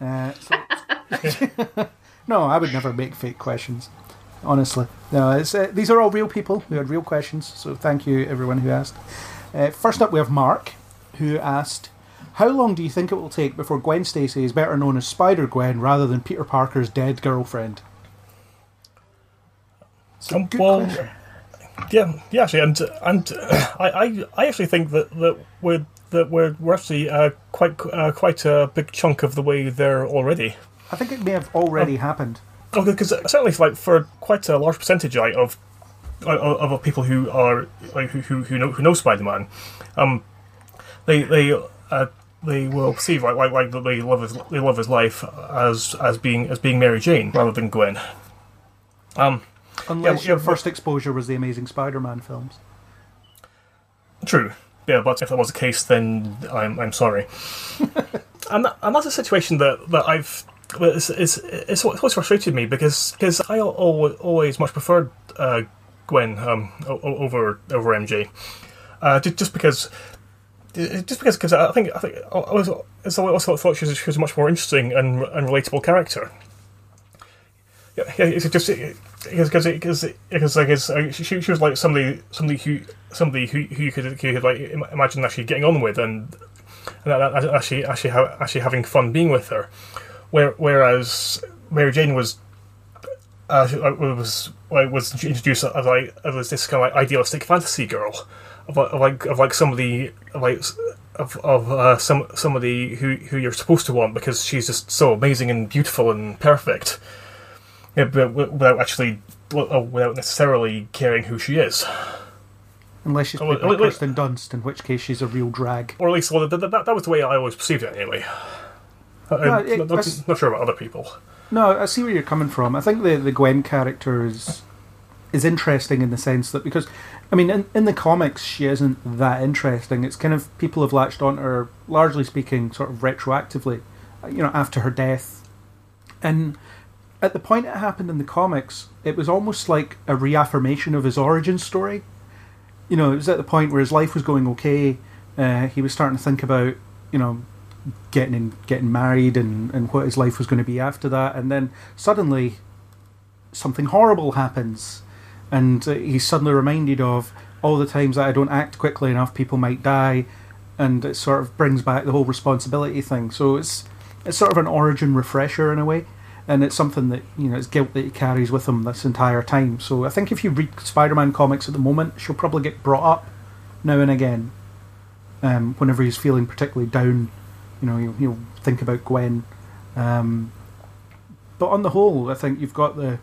S4: uh, so no, I would never make fake questions. Honestly, no. It's, uh, these are all real people who had real questions. So thank you everyone who asked. Uh, first up we have Mark, who asked. How long do you think it will take before Gwen Stacy is better known as Spider Gwen rather than Peter Parker's dead girlfriend?
S5: Um,
S4: good
S5: well,
S4: question.
S5: Yeah, yeah, actually, and and I, I, I actually think that, that we're that we're, we're actually uh, quite uh, quite a big chunk of the way there already.
S4: I think it may have already happened.
S5: Because certainly, for, like for quite a large percentage like, of of, of people who are like who who, know who know Spider Man, um, they they uh, they will perceive like like like that they love his they love his life as as being as being Mary Jane rather than Gwen. Um,
S4: Unless
S5: Yeah,
S4: your
S5: yeah,
S4: first exposure was the Amazing Spider Man films.
S5: True. Yeah, but if that was the case, then I'm I'm sorry. and that, and that's a situation that that I've that it's it's, it's always frustrated me because because I al- al- always much preferred uh, Gwen um, over over MJ, uh, just, just because. Just because, because I think I think I was I always thought she was, she was a much more interesting and and relatable character. Yeah, it's just because because because like it's, uh, she she was like somebody somebody who somebody who who you could who could like imagine actually getting on with and and actually actually actually having fun being with her, where whereas Mary Jane was. Uh, was was introduced as like as this kind of like idealistic fantasy girl, of like of like, of like somebody of like of of uh, some somebody who who you're supposed to want because she's just so amazing and beautiful and perfect. Yeah, but without actually, uh, without necessarily caring who she is,
S4: Unless she's
S5: Oh,
S4: played by
S5: wait, wait.
S4: Kirsten Dunst, in which case she's a real drag.
S5: or at least well, that, that, that was the way I always perceived it anyway. Uh,
S4: No,
S5: I'm
S4: it-
S5: not,
S4: that's-
S5: not sure about other people.
S4: No, I see where you're coming from. I think the the Gwen character is is interesting in the sense that because I mean in, in the comics she isn't that interesting. It's kind of people have latched on her largely speaking sort of retroactively, uh, you know, after her death. And at the point it happened in the comics, it was almost like a reaffirmation of his origin story. You know, it was at the point where his life was going okay. Uh, he was starting to think about, you know, getting in, getting married and, and what his life was going to be after that. And then suddenly, something horrible happens, and uh, he's suddenly reminded of all the times that I don't act quickly enough, people might die, and it sort of brings back the whole responsibility thing. So it's it's sort of an origin refresher in a way, and it's something that you know it's guilt that he carries with him this entire time. So I think if you read Spider-Man comics at the moment, she'll probably get brought up now and again. Um, whenever he's feeling particularly down, you know, you'll, he'll think about Gwen. Um, but on the whole, I think you've got the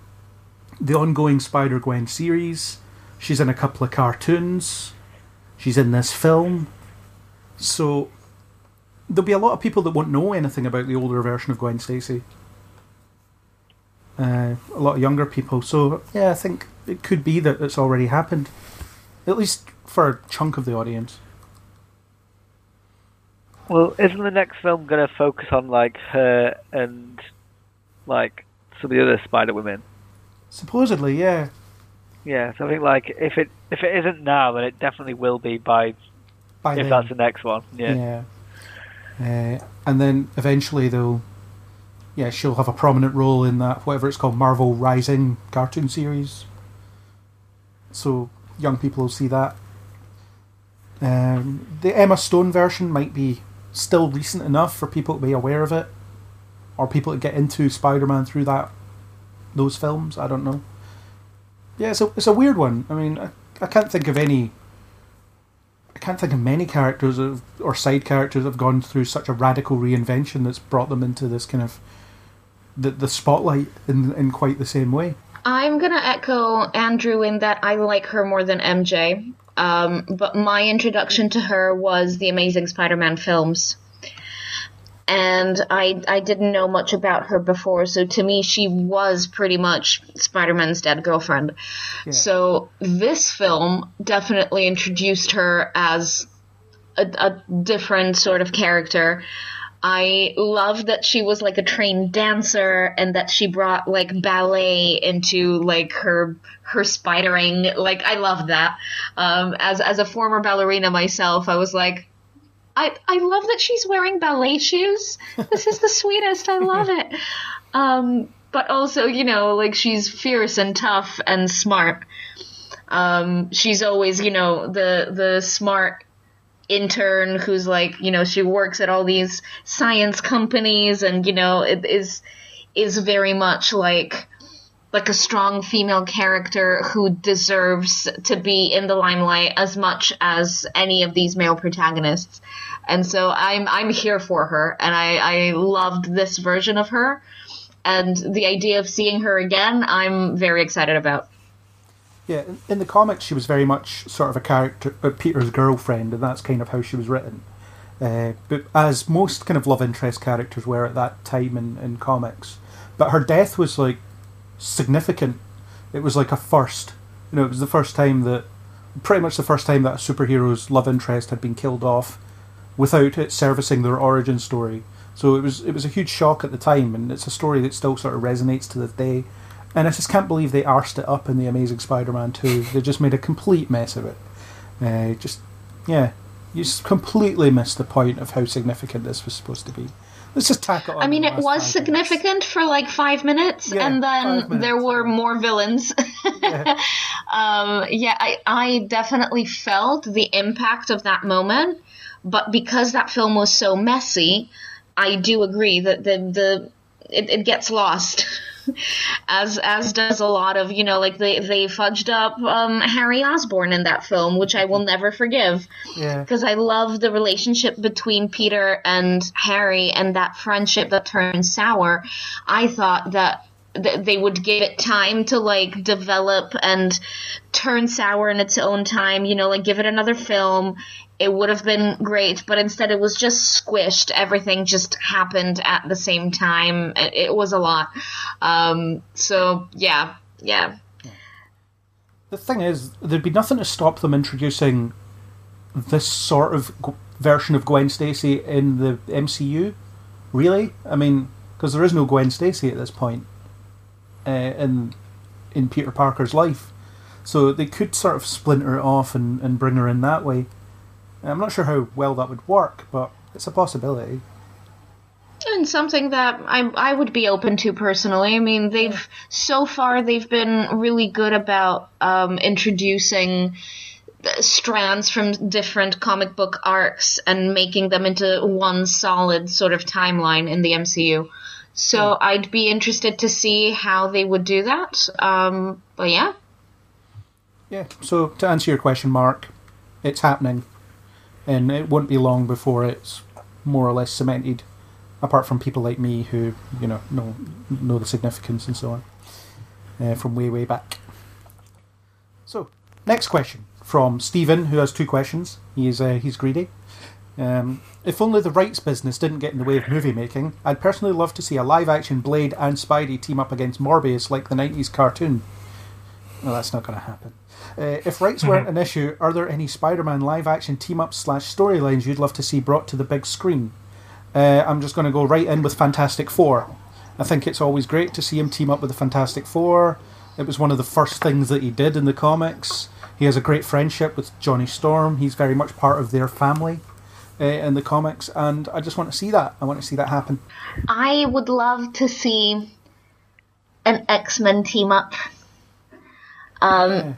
S4: the ongoing Spider Gwen series. She's in a couple of cartoons. She's in this film. So there'll be a lot of people that won't know anything about the older version of Gwen Stacy. Uh, a lot of younger people. So yeah, I think it could be that it's already happened, at least for a chunk of the audience.
S7: Well, isn't the next film going to focus on like her and like some of the other Spider Women?
S4: Supposedly, yeah.
S7: Yeah, so I think like if it if it isn't now, then it definitely will be by
S4: By
S7: if
S4: then.
S7: that's the next one. Yeah.
S4: Yeah. Uh, and then eventually they'll, yeah, she'll have a prominent role in that whatever it's called, Marvel Rising cartoon series. So young people will see that. Um, the Emma Stone version might be still recent enough for people to be aware of it, or people to get into Spider-Man through that those films. I don't know. Yeah, it's a it's a weird one. I mean, I, I can't think of any. I can't think of many characters of, or side characters that have gone through such a radical reinvention that's brought them into this kind of the the spotlight in in quite the same way.
S6: I'm gonna echo Andrew in that I like her more than MJ. Um, but my introduction to her was the Amazing Spider-Man films, and I I didn't know much about her before. So to me, she was pretty much Spider-Man's dead girlfriend. So this film definitely introduced her as a, a different sort of character. I love that she was like a trained dancer and that she brought like ballet into like her her spidering. Like I love that. Um, as as a former ballerina myself, I was like, I I love that she's wearing ballet shoes. This is the sweetest. I love it. Um, but also, you know, like she's fierce and tough and smart. Um, she's always, you know, the the smart intern who's like, you know, she works at all these science companies and, you know, it is is very much like like a strong female character who deserves to be in the limelight as much as any of these male protagonists. And so I'm I'm here for her and I, I loved this version of her. And the idea of seeing her again, I'm very excited about.
S4: Yeah, in, the comics, she was very much sort of a character, uh, Peter's girlfriend, and that's kind of how she was written. Uh, but as most kind of love interest characters were at that time in, in comics, but her death was like significant. It was like a first. You know, it was the first time that, pretty much the first time that a superhero's love interest had been killed off, without it servicing their origin story. So it was it was a huge shock at the time, and it's a story that still sort of resonates to this day. And I just can't believe they arsed it up in the Amazing Spider-Man 2. They just made a complete mess of it. Uh, just, yeah, you just completely missed the point of how significant this was supposed to be. Let's just tack it on.
S6: I mean, it was
S4: five minutes.
S6: significant for like five minutes,
S4: Yeah,
S6: and then
S4: minutes,
S6: there were more villains.
S4: Yeah.
S6: um, yeah, I, I definitely felt the impact of that moment, but because that film was so messy, I do agree that the the it, it gets lost. as as does a lot of you know like they they fudged up um, Harry Osborn in that film, which I will never forgive
S4: Yeah.
S6: because I love the relationship between Peter and Harry and that friendship that turned sour. I thought that th- they would give it time to like develop and turn sour in its own time, you know, like give it another film. It would have been great, but instead it was just squished. Everything just happened at the same time. It, was a lot. Um, so yeah, yeah.
S4: The thing is, there'd be nothing to stop them introducing this sort of g- version of Gwen Stacy in the MCU. Really? I mean, because there is no Gwen Stacy at this point uh, in in Peter Parker's life, so they could sort of splinter it off and, and bring her in that way. I'm not sure how well that would work, but it's a possibility.
S6: And something that I I would be open to personally. I mean, they've so far they've been really good about um, introducing strands from different comic book arcs and making them into one solid sort of timeline in the MCU. So I'd be interested to see how they would do that. Um, but yeah,
S4: Yeah. So to answer your question, Mark, it's happening, and it won't be long before it's more or less cemented. Apart from people like me who, you know, know know the significance and so on, uh, from way way back. So, next question from Stephen, who has two questions. He's uh, he's greedy. Um, if only the rights business didn't get in the way of movie making, I'd personally love to see a live action Blade and Spidey team up against Morbius like the 90s cartoon. Well, that's not going to happen. Uh, if rights weren't an issue, are there any Spider Man live action team up slash storylines you'd love to see brought to the big screen? Uh, I'm just going to go right in with Fantastic Four. I think it's always great to see him team up with the Fantastic Four. It was one of the first things that he did in the comics. He has a great friendship with Johnny Storm. He's very much part of their family uh, in the comics, and I just want to see that. I want to see that happen.
S6: I would love to see an X Men team up. Um,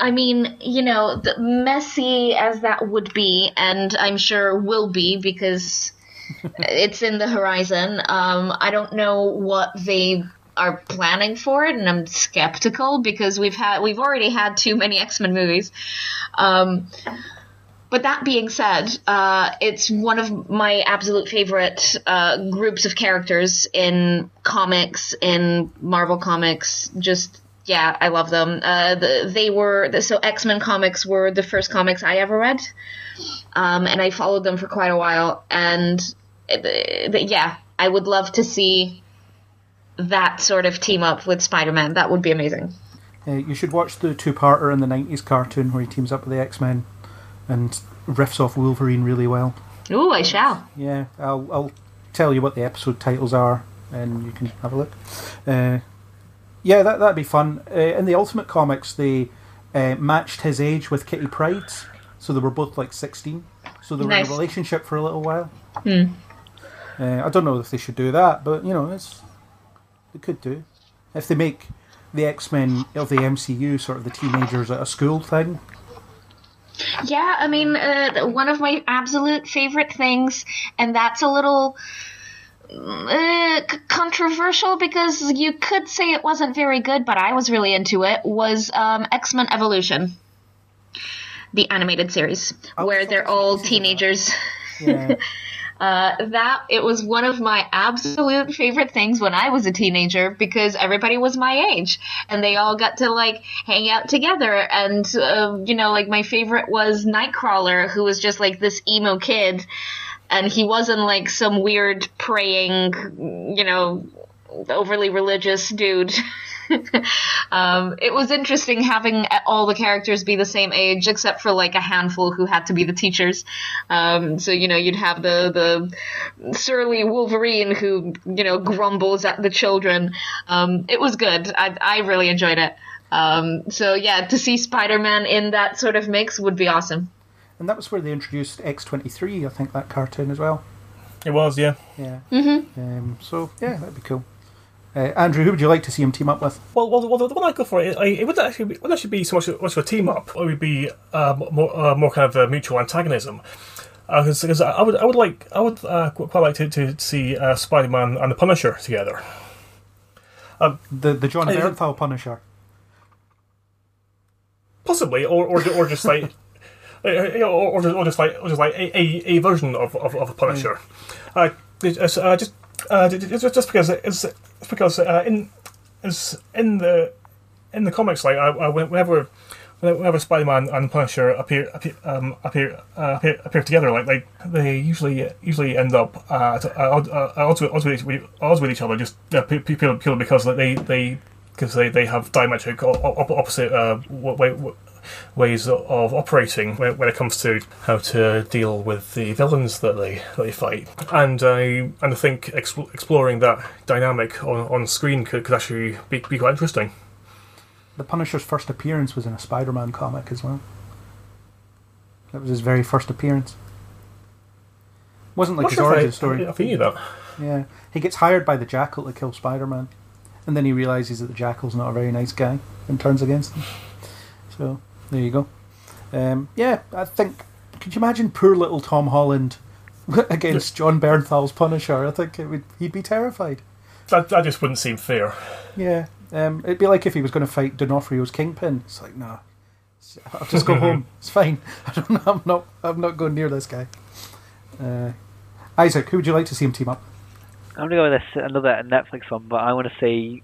S6: I mean, you know, the messy as that would be, and I'm sure will be because it's in the horizon. Um, I don't know what they are planning for it, and I'm skeptical because we've had we've already had too many X Men movies. Um, but that being said, uh, it's one of my absolute favorite uh, groups of characters in comics, in Marvel comics. Just yeah, I love them. Uh, the, they were the, so X Men comics were the first comics I ever read, um, and I followed them for quite a while. And uh, yeah, I would love to see that sort of team up with Spider Man. That would be amazing.
S4: Uh, you should watch the two-parter in the '90s cartoon where he teams up with the X-Men and riffs off Wolverine really well.
S6: Ooh, I shall.
S4: Yeah, I'll I'll tell you what the episode titles are, and you can have a look. Yeah, that that'd be fun. Uh, in the Ultimate Comics, they uh, matched his age with Kitty Pryde's, so they were both like sixteen. So they were
S6: Nice.
S4: in a relationship for a little while. Uh, I don't know if they should do that, but you know, it's they could do if they make the X Men of the MCU sort of the teenagers at a school thing.
S6: Yeah, I mean, uh, one of my absolute favorite things, and that's a little uh, c- controversial because you could say it wasn't very good, but I was really into it. Was um, X Men Evolution, the animated series, where they're all teenagers.
S4: Yeah.
S6: Uh, that it was one of my absolute favorite things when I was a teenager because everybody was my age and they all got to like hang out together and uh, you know like my favorite was Nightcrawler who was just like this emo kid and he wasn't like some weird praying you know overly religious dude. um, it was interesting having all the characters be the same age, except for like a handful who had to be the teachers. Um, so you know, you'd have the the surly Wolverine who you know grumbles at the children. Um, it was good. I I really enjoyed it. Um, so yeah, to see Spider-Man in that sort of mix would be awesome.
S4: And that was where they introduced X twenty three, I think, that cartoon as well.
S5: It was, yeah.
S4: Yeah. Mm-hmm. Um, so yeah, that'd be cool. Uh, Andrew, who would you like to see him team up with?
S5: Well, well, well the one I go for, it, it would actually be, would actually be so much, much of a team up. It would be uh, more, uh, more kind of a mutual antagonism. Because I would, I would like, I would uh, quite like to, to see uh, Spider-Man and the Punisher together.
S4: The the Jon
S5: I-
S4: Bernthal Punisher.
S5: possibly, or or, or just like. uh, Or, or, just, or just like, or just like a, a, a version of, of, of a Punisher, uh, it's, uh, just uh, ju- ju- just just because it's, it's because uh, in it's in the in the comics, like uh, uh, whenever whenever Spider-Man and Punisher appear appear um, appear, uh, appear appear together, like like they usually usually end up uh, at uh, odds, uh, odds, with, odds, with, odds with each other, just uh, pu- pu- purely because like, they they because they, they have diametric opposite uh, way, ways of operating when, when it comes to how to deal with the villains that they that they fight. And I and I think ex- exploring that dynamic on, on screen could, could actually be, be quite interesting.
S4: The Punisher's first appearance was in a Spider-Man comic as well. That was his very first appearance. Wasn't like
S5: Not
S4: his
S5: if I-
S4: origin story.
S5: If you that.
S4: Yeah, he gets hired by the Jackal to kill Spider-Man, and then he realizes that the Jackal's not a very nice guy and turns against him. So there you go. Um, yeah, I think. Could you imagine poor little Tom Holland against Jon Bernthal's Punisher? I think it would, he'd be terrified.
S5: That, that just wouldn't seem fair.
S4: Yeah, um, it'd be like if he was going to fight D'Onofrio's Kingpin. It's like, no, I'll just go home. It's fine. I don't. I'm not. I'm not going near this guy. Uh, Isaac, who would you like to see him team up?
S7: I'm gonna go with this another Netflix one, but I want to see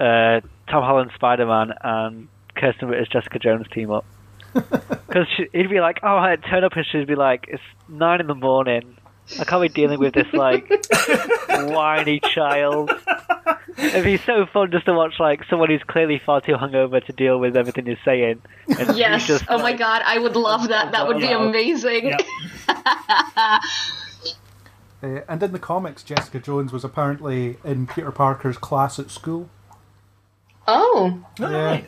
S7: uh, Tom Holland Spider Man and Krysten Ritter's Jessica Jones team up. Because he'd be like, "Oh, I'd turn up," and she'd be like, "It's nine in the morning. I can't be dealing with this like whiny child." It'd be so fun just to watch like someone who's clearly far too hungover to deal with everything you're saying. And
S6: Yes.
S7: just,
S6: Oh my god, I would love that. That would be
S5: Yeah.
S6: amazing.
S5: Yeah.
S4: Uh, and in the comics, Jessica Jones was apparently in Peter Parker's class at school.
S6: Oh,
S5: Right.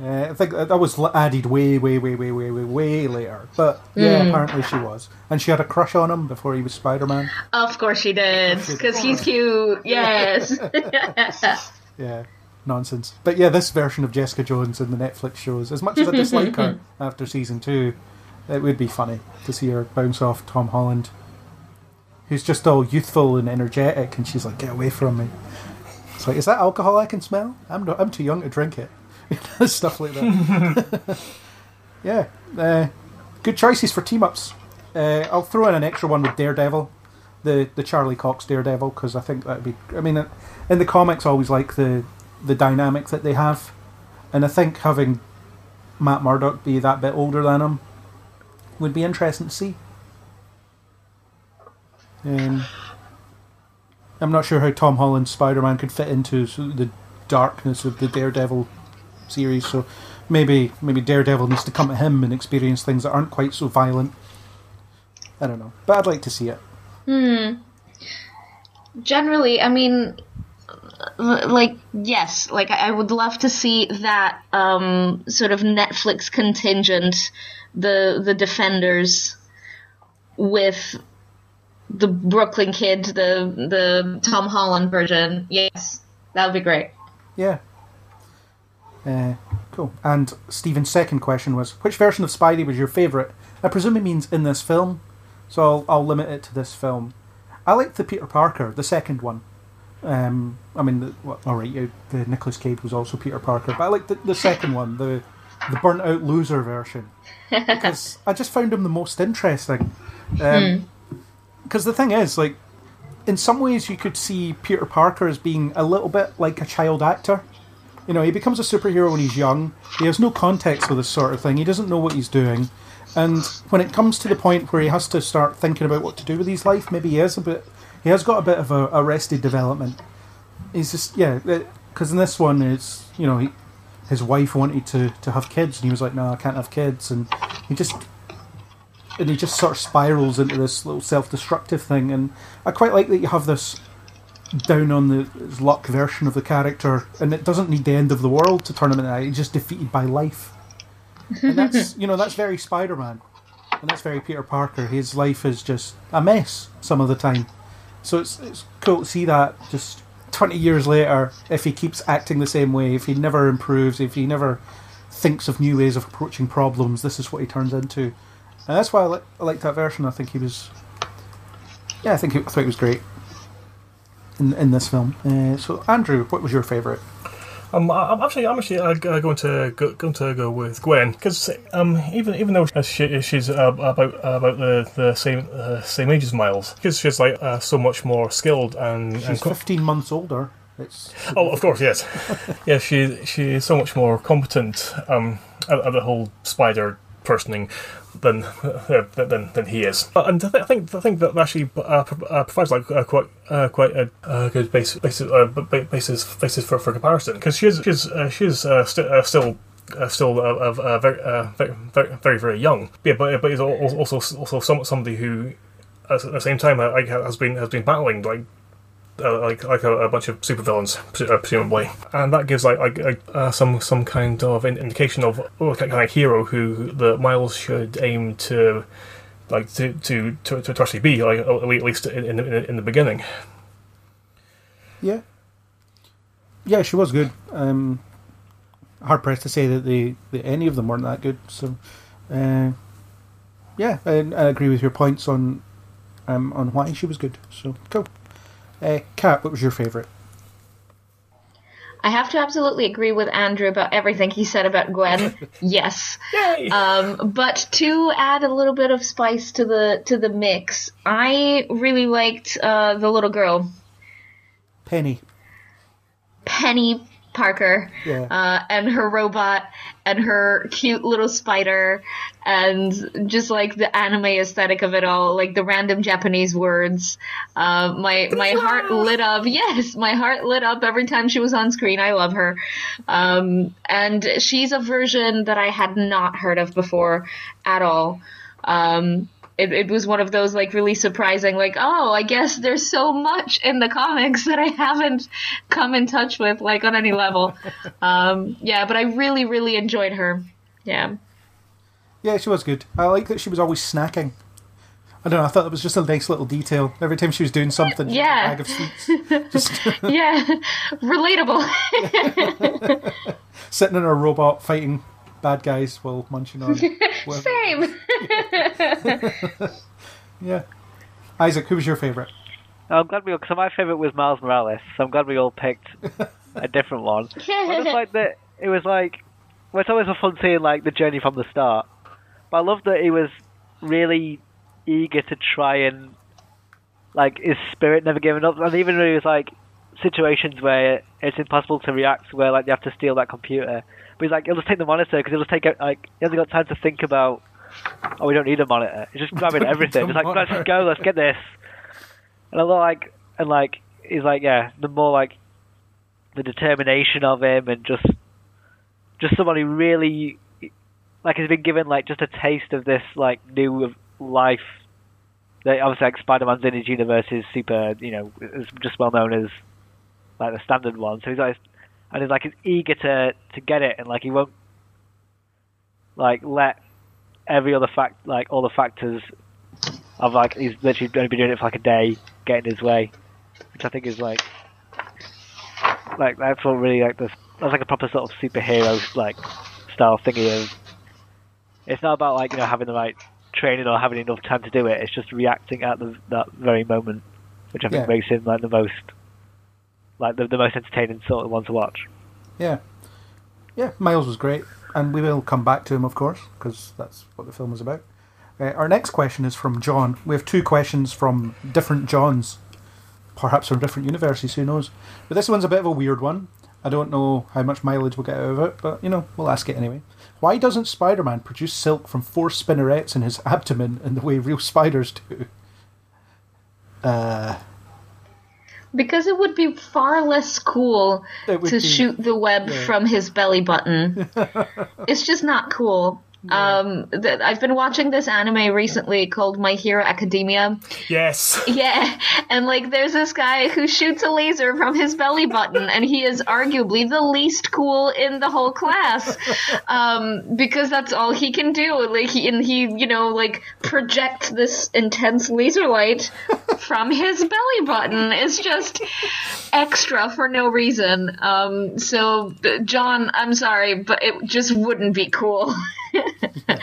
S4: Uh, I think that was added way, way, way, way, way, way, way later. But yeah, apparently she was, and she had a crush on him before he was Spider Man.
S6: of course she did, because he's cute. Yes.
S4: Yeah. nonsense. But yeah, this version of Jessica Jones in the Netflix shows, as much as I dislike her after season two, it would be funny to see her bounce off Tom Holland, who's just all youthful and energetic, and she's like, "Get away from me." It's like, is that alcohol I can smell? I'm not, I'm too young to drink it. Stuff like that. yeah, uh, good choices for team ups. Uh, I'll throw in an extra one with Daredevil, the the Charlie Cox Daredevil, because I think that'd be. I mean, in the comics, I always like the the dynamic that they have, and I think having Matt Murdock be that bit older than him would be interesting to see. Um, I'm not sure how Tom Holland's Spider Man could fit into the darkness of the Daredevil series, so maybe maybe Daredevil needs to come to him and experience things that aren't quite so violent. I don't know, but I'd like to see it. Hmm.
S6: Generally, I mean, like yes, like I I would love to see that um, sort of Netflix contingent, the the Defenders, with the Brooklyn Kid, the the Tom Holland version. Yes, that would be great.
S4: Yeah. Uh, cool. And Stephen's second question was, which version of Spidey was your favourite? I presume it means in this film, so I'll, I'll limit it to this film. I liked the Peter Parker, the second one. Um, I mean, the, well, all right, you- the Nicolas Cage was also Peter Parker, but I liked the, the second one, the the burnt out loser version, because I just found him the most interesting. Because the thing is, like, in some ways, you could see Peter Parker as being a little bit like a child actor. You know, he becomes a superhero when he's young. He has no context for this sort of thing. He doesn't know what he's doing. And when it comes to the point where he has to start thinking about what to do with his life, maybe he is a bit. He has got a bit of a arrested development. He's just yeah, uh, because in this one, it's you know, he, his wife wanted to to have kids, and he was like, no, I can't have kids, and he just and he just sort of spirals into this little self-destructive thing. And I quite like that you have this down on the his luck version of the character, and it doesn't need the end of the world to turn him into that. He's just defeated by life, and that's you know that's very Spider-Man, and that's very Peter Parker. His life is just a mess some of the time, so it's it's cool to see that just. 20 years later, if he keeps acting the same way, if he never improves, if he never thinks of new ways of approaching problems, this is what he turns into. And that's why I, li- I like that version. I think he was. Yeah, I think he, I thought he was great in in this film. Uh, so, Andrew, what was your favourite?
S5: Um, I'm actually, I'm actually uh, going to go, going to go with Gwen because um, even even though she, she's uh, about about the, the same uh, same age as Miles, because she's like uh, so much more skilled and, and
S4: She's
S5: co-
S4: 15 months older. It's
S5: oh, of course, yes, yeah, she she is so much more competent um, at, at the whole spider personing than uh, than than he is. Uh, And I, th- I think I think that actually uh, uh, provides like uh, quite uh, quite a uh, good base, basis uh, basis basis for, for comparison because she's uh, she is uh, st- uh, still. Uh, still uh, uh, uh, very, uh, very, very, very, young. Yeah, but but he's al- al- also also somebody who, at the same time, uh, has been has been battling like uh, like like a, a bunch of supervillains, uh, presumably, and that gives like like uh, some some kind of in- indication of oh, kind of hero who the Miles should aim to like to to to, to actually be like at least in in in the beginning.
S4: yeah, yeah. She was good. Um, hard pressed to say that they that any of them weren't that good. So, uh, yeah, I, I agree with your points on um, on why she was good. So cool. Uh, Kat, what was your favourite?
S6: I have to absolutely agree with Andrew about everything he said about Gwen. yes. Um, but to add a little bit of spice to the to the mix, I really liked uh, the little girl,
S4: Penny.
S6: Penny Parker,
S4: Yeah.
S6: uh, and her robot, and her cute little spider, and just like the anime aesthetic of it all, like the random Japanese words. Uh, my my heart lit up. Yes, my heart lit up every time she was on screen. I love her, um, and she's a version that I had not heard of before at all. Um, it, it was one of those like really surprising, like, oh, I guess there's so much in the comics that I haven't come in touch with, like on any level. um, yeah, but I really, really enjoyed her. Yeah.
S4: Yeah, she was good. I like that she was always snacking. I don't know. I thought it was just a nice little detail. Every time she was doing something, she had
S6: Yeah.
S4: a bag of sweets, just
S6: yeah, relatable.
S4: sitting in a robot fighting bad guys while munching on. whatever.
S6: Same.
S4: Yeah. Isaac, who was your favourite?
S7: I'm glad we all, because my favourite was Miles Morales, so I'm glad we all picked a different one. I just like that it was like, well, it's always a fun seeing like the journey from the start. But I love that he was really eager to try and like his spirit never giving up, and even when he was like situations where it's impossible to react, where like you have to steal that computer. But he's like, he'll just take the monitor because he'll just take it. Like he hasn't got time to think about. Oh, we don't need a monitor. He's just grabbing everything. He's like, let's just go, let's get this. And I like, and like, he's like, yeah, the more like the determination of him, and just, just someone who really, like, has been given like just a taste of this like new life. That obviously like Spider-Man's in his universe is super, you know, is just well known as like the standard one. So he's like, and he's like, he's eager to to get it, and like he won't like let every other fact, like all the factors of like he's literally only been doing it for like a day, get in his way, which I think is like, like that's what really like this. That's like a proper sort of superhero like style thingy of. It's not about like you know having the right training or having enough time to do it. It's just reacting at the that very moment, which I think
S4: Yeah.
S7: makes him like the most, like the, the most entertaining sort of one to watch.
S4: Yeah. Yeah, Miles was great. And we will come back to him, of course, because that's what the film is about. Uh, our next question is from John. We have two questions from different Johns, perhaps from different universes, who knows. But this one's a bit of a weird one. I don't know how much mileage we'll get out of it, but, you know, we'll ask it anyway. Why doesn't Spider Man produce silk from four spinnerets in his abdomen in the way real spiders do? Uh,
S6: Because it would be far less cool to
S4: be-
S6: shoot the web
S4: yeah.
S6: from his belly button. it's just not cool. Um, th- I've been watching this anime recently called My Hero Academia.
S5: Yes.
S6: Yeah, and like there's this guy who shoots a laser from his belly button, and he is arguably the least cool in the whole class, um, because that's all he can do. Like he and he, you know, like projects this intense laser light from his belly button. It's just extra for no reason. Um, so John, I'm sorry, but it just wouldn't be cool.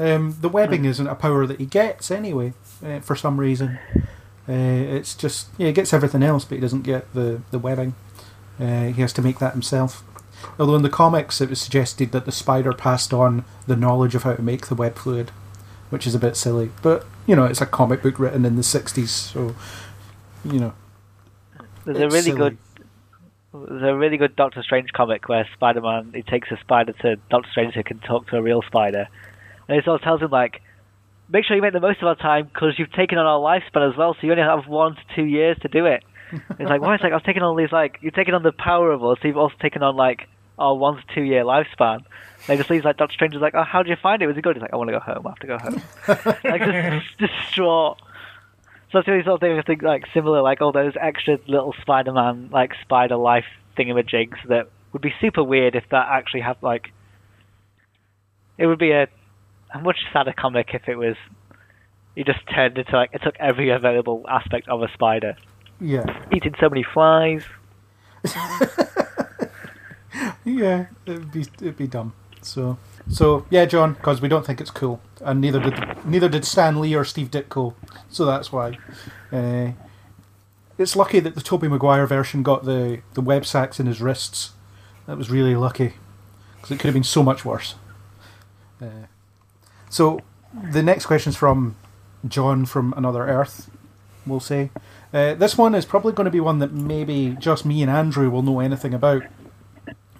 S4: Um, the webbing isn't a power that he gets anyway, uh, for some reason. Uh, it's just yeah, he gets everything else, but he doesn't get the the webbing. Uh, he has to make that himself. Although in the comics, it was suggested that the spider passed on the knowledge of how to make the web fluid, which is a bit silly. But you know, it's a comic book written in the '60s, so you know.
S7: There's a really
S4: silly.
S7: good there's a really good Doctor Strange comic where Spider Man he takes a spider to Doctor Strange who can talk to a real spider, and he sort of tells him like, make sure you make the most of our time because you've taken on our lifespan as well, so you only have one to two years to do it. It's like, why? It's like I was taking on these like you've taken on the power of us, so you've also taken on like our one to two year lifespan. They just leaves like Doctor Strange is like, oh, how did you find it? Was it good? He's like, I want to go home. I have to go home. like just distraught. So that's really sort of thing. I think like similar, like all those extra little Spider-Man like spider life thingamajigs that would be super weird if that actually had like. It would be a, a much sadder comic if it was. He just turned into like it took every available aspect of a spider,
S4: Yeah,
S7: eating so many flies.
S4: yeah, it'd be it'd be dumb. So so yeah, John, because we don't think it's cool, and neither did neither did Stan Lee or Steve Ditko. So that's why. Uh, it's lucky that the Tobey Maguire version got the the web sacks in his wrists. That was really lucky, because it could have been so much worse. Uh, so the next question is from John from Another Earth. We'll say uh, this one is probably going to be one that maybe just me and Andrew will know anything about.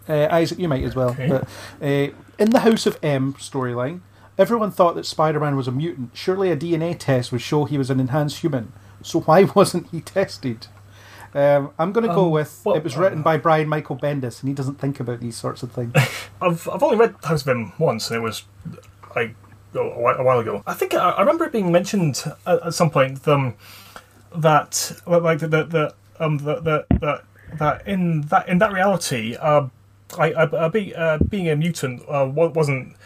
S4: Uh, Isaac, you might as well.
S5: Okay.
S4: But uh, in the House of M storyline, everyone thought that Spider-Man was a mutant. Surely a DNA test would show he was an enhanced human. So why wasn't he tested? Um, I'm going to go
S5: Um,
S4: with
S5: well,
S4: it was written
S5: uh,
S4: by Brian Michael Bendis, and he doesn't think about these sorts of things.
S5: I've I've only read House of M once, and it was like a, a while ago. I think I, I remember it being mentioned at, at some point um, that like the the, the um the, the, the that in that in that reality, uh, like uh, uh, be, uh, being a mutant uh, wasn't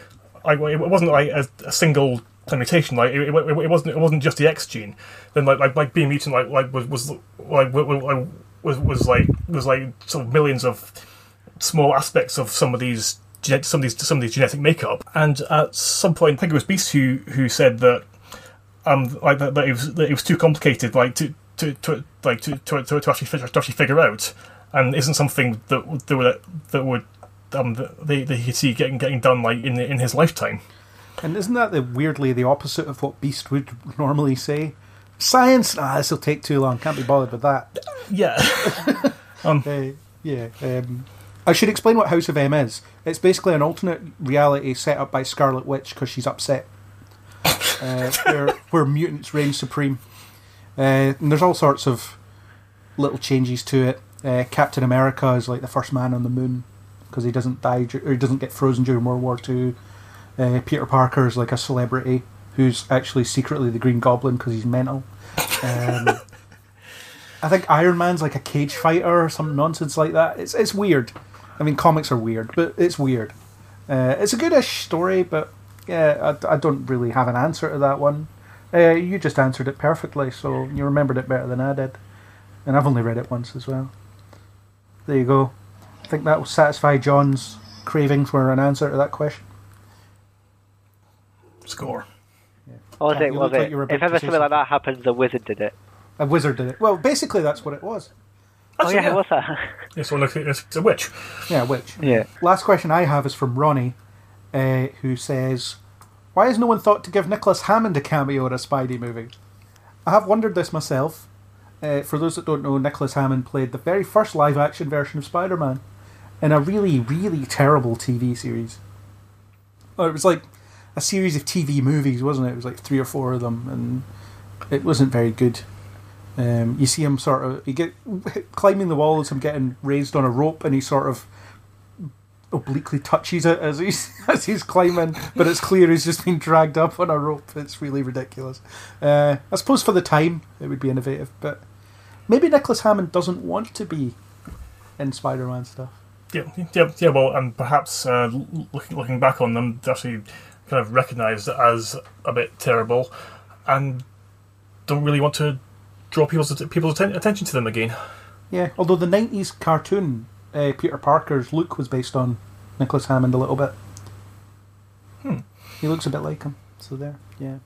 S5: like it wasn't like a, a single mutation. Like it, it, it wasn't it wasn't just the X gene. Then like like, like being mutant like like was was like was was, like was like sort of millions of small aspects of some of these some of these some of these genetic makeup. And at some point, I think it was Beast who who said that um like that, that it was that it was too complicated like to to, to like to, to, to actually to actually figure out, and isn't something that that would, that would um that they, he could see getting getting done like in in his lifetime.
S4: And isn't that the weirdly the opposite of what Beast would normally say? Science, ah, this will take too long. Can't be bothered with that.
S5: Yeah.
S4: Uh, yeah. Um, I should explain what House of M is. It's basically an alternate reality set up by Scarlet Witch because she's upset, uh, where where mutants reign supreme. Uh, and there's all sorts of little changes to it. Uh, Captain America is like the first man on the moon because he doesn't die or he doesn't get frozen during World War Two. Uh, Peter Parker is like a celebrity who's actually secretly the Green Goblin because he's mental. Um, I think Iron Man's like a cage fighter or some nonsense like that. It's it's weird. I mean, comics are weird, but it's weird. Uh, it's a goodish story, but yeah, I, I don't really have an answer to that one. Uh, you just answered it perfectly, so you remembered it better than I did, and I've only read it once as well. There you go. I think that will satisfy John's craving for an answer to that question.
S5: Score.
S7: Or was it? Was
S4: look like
S7: it?
S4: you were about
S7: if ever
S4: say
S7: something like that happens, a wizard did it.
S4: A wizard did it. Well, basically, that's what it was.
S7: Oh yeah, what's that?
S5: This one looks it's a witch.
S4: Yeah, which.
S7: yeah.
S4: Last question I have is from Ronnie, uh, who says, "Why has no one thought to give Nicholas Hammond a cameo in a Spidey movie?" I have wondered this myself. Uh, for those that don't know, Nicholas Hammond played the very first live-action version of Spider-Man in a really, really terrible TV series. Or it was like a series of TV movies, wasn't it? It was like three or four of them, and it wasn't very good. Um, you see him sort of you get climbing the walls, him getting raised on a rope, and he sort of obliquely touches it as he's as he's climbing, but it's clear he's just been dragged up on a rope. It's really ridiculous. Uh, I suppose for the time it would be innovative, but maybe Nicholas Hammond doesn't want to be in Spider-Man stuff.
S5: Yeah, yeah, yeah. Well, and perhaps uh, looking looking back on them, actually kind of recognised it as a bit terrible, and don't really want to draw people's people's atten- attention to them again.
S4: Yeah, although the '90s cartoon uh, Peter Parker's look was based on Nicholas Hammond a little bit.
S5: Hmm.
S4: He looks a bit like him. So there, yeah.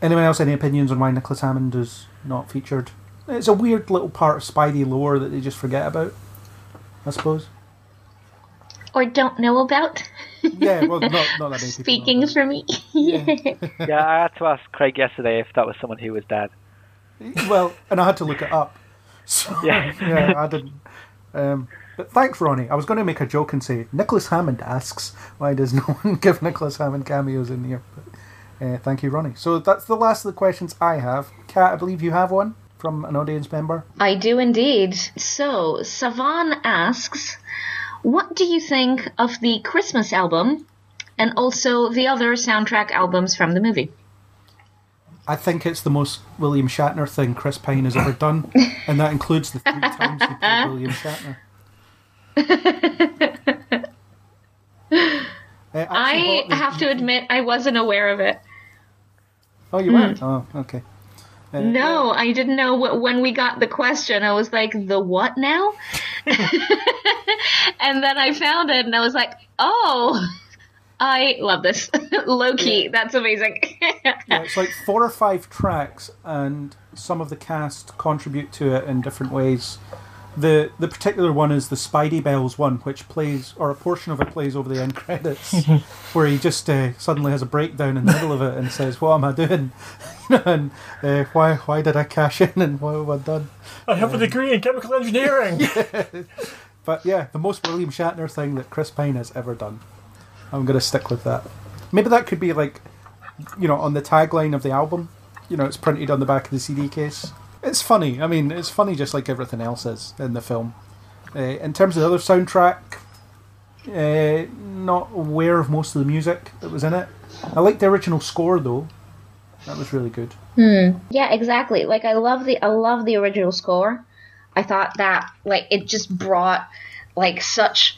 S4: Anyone else any opinions on why Nicholas Hammond is not featured? It's a weird little part of Spidey lore that they just forget about. I suppose.
S6: Or don't know about.
S4: Yeah, well, not not that many
S6: Speaking for me.
S4: it.
S7: yeah, I had to ask Craig yesterday if that was someone who was dead.
S4: Well, and I had to look it up. So,
S7: Yeah.
S4: yeah, I didn't. Um, but thanks, Ronnie. I was going to make a joke and say Nicholas Hammond asks, "Why does no one give Nicholas Hammond cameos in here?" But, uh, thank you, Ronnie. So that's the last of the questions I have. Kat, I believe you have one from an audience member.
S6: I do indeed. So, Savan asks, What do you think of the Christmas album and also the other soundtrack albums from the movie?
S4: I think it's the most William Shatner thing Chris Pine has ever done, and that includes the three times he played William Shatner. Uh,
S6: I have to admit, I wasn't aware of it.
S4: Oh, you weren't. Oh, okay.
S6: No, I didn't know what, when we got the question. I was like, the what now? and then I found it and I was like, oh, I love this. Low key, that's amazing.
S4: Yeah, it's like four or five tracks, and some of the cast contribute to it in different ways. The the particular one is the Spidey Bells one, which plays, or a portion of it plays over the end credits, where he just uh, suddenly has a breakdown in the middle of it and says, "What am I doing? You know, and uh, why why did I cash in and what have I done?"
S5: I have a degree in chemical engineering.
S4: But yeah, the most William Shatner thing that Chris Pine has ever done. I'm going to stick with that. Maybe that could be like, you know, on the tagline of the album. You know, it's printed on the back of the CD case. It's funny. I mean, it's funny just like everything else is in the film. Uh, in terms of the other soundtrack, uh, not aware of most of the music that was in it. I like the original score though. That was really good.
S6: yeah, exactly. Like I love the I love the original score. I thought that like it just brought like such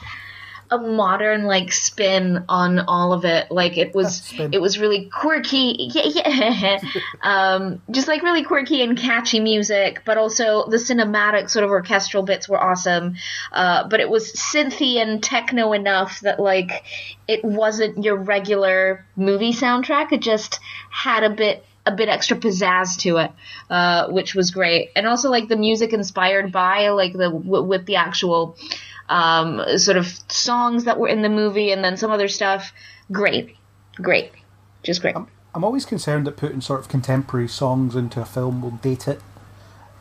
S6: a modern like spin on all of it. Like it was it was really quirky. Yeah, yeah. um, just like really quirky and catchy music, but also the cinematic sort of orchestral bits were awesome. Uh, but it was synthy and techno enough that like it wasn't your regular movie soundtrack. It just had a bit a bit extra pizzazz to it, uh, which was great. And also like the music inspired by like the w- with the actual um, sort of songs that were in the movie, and then some other stuff. Great, great, just great.
S4: I'm always concerned that putting sort of contemporary songs into a film will date it.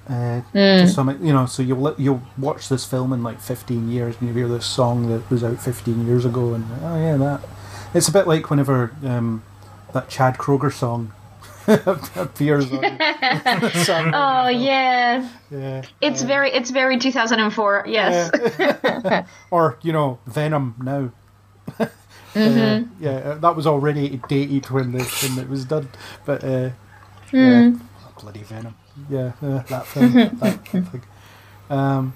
S4: Uh,
S6: Hmm.
S4: to some, you know, so you'll you'll watch this film in like 15 years and you hear this song that was out 15 years ago, and oh yeah, that. It's a bit like whenever um, that Chad Kroeger song appears. On
S6: Oh yeah,
S4: yeah.
S6: it's very it's very 2004. Yes.
S4: or you know Venom now.
S6: Mm-hmm.
S4: Uh, yeah, uh, that was already dated when the when it was done, but uh, yeah, bloody Venom. Yeah, uh, that film, that, that thing. Um,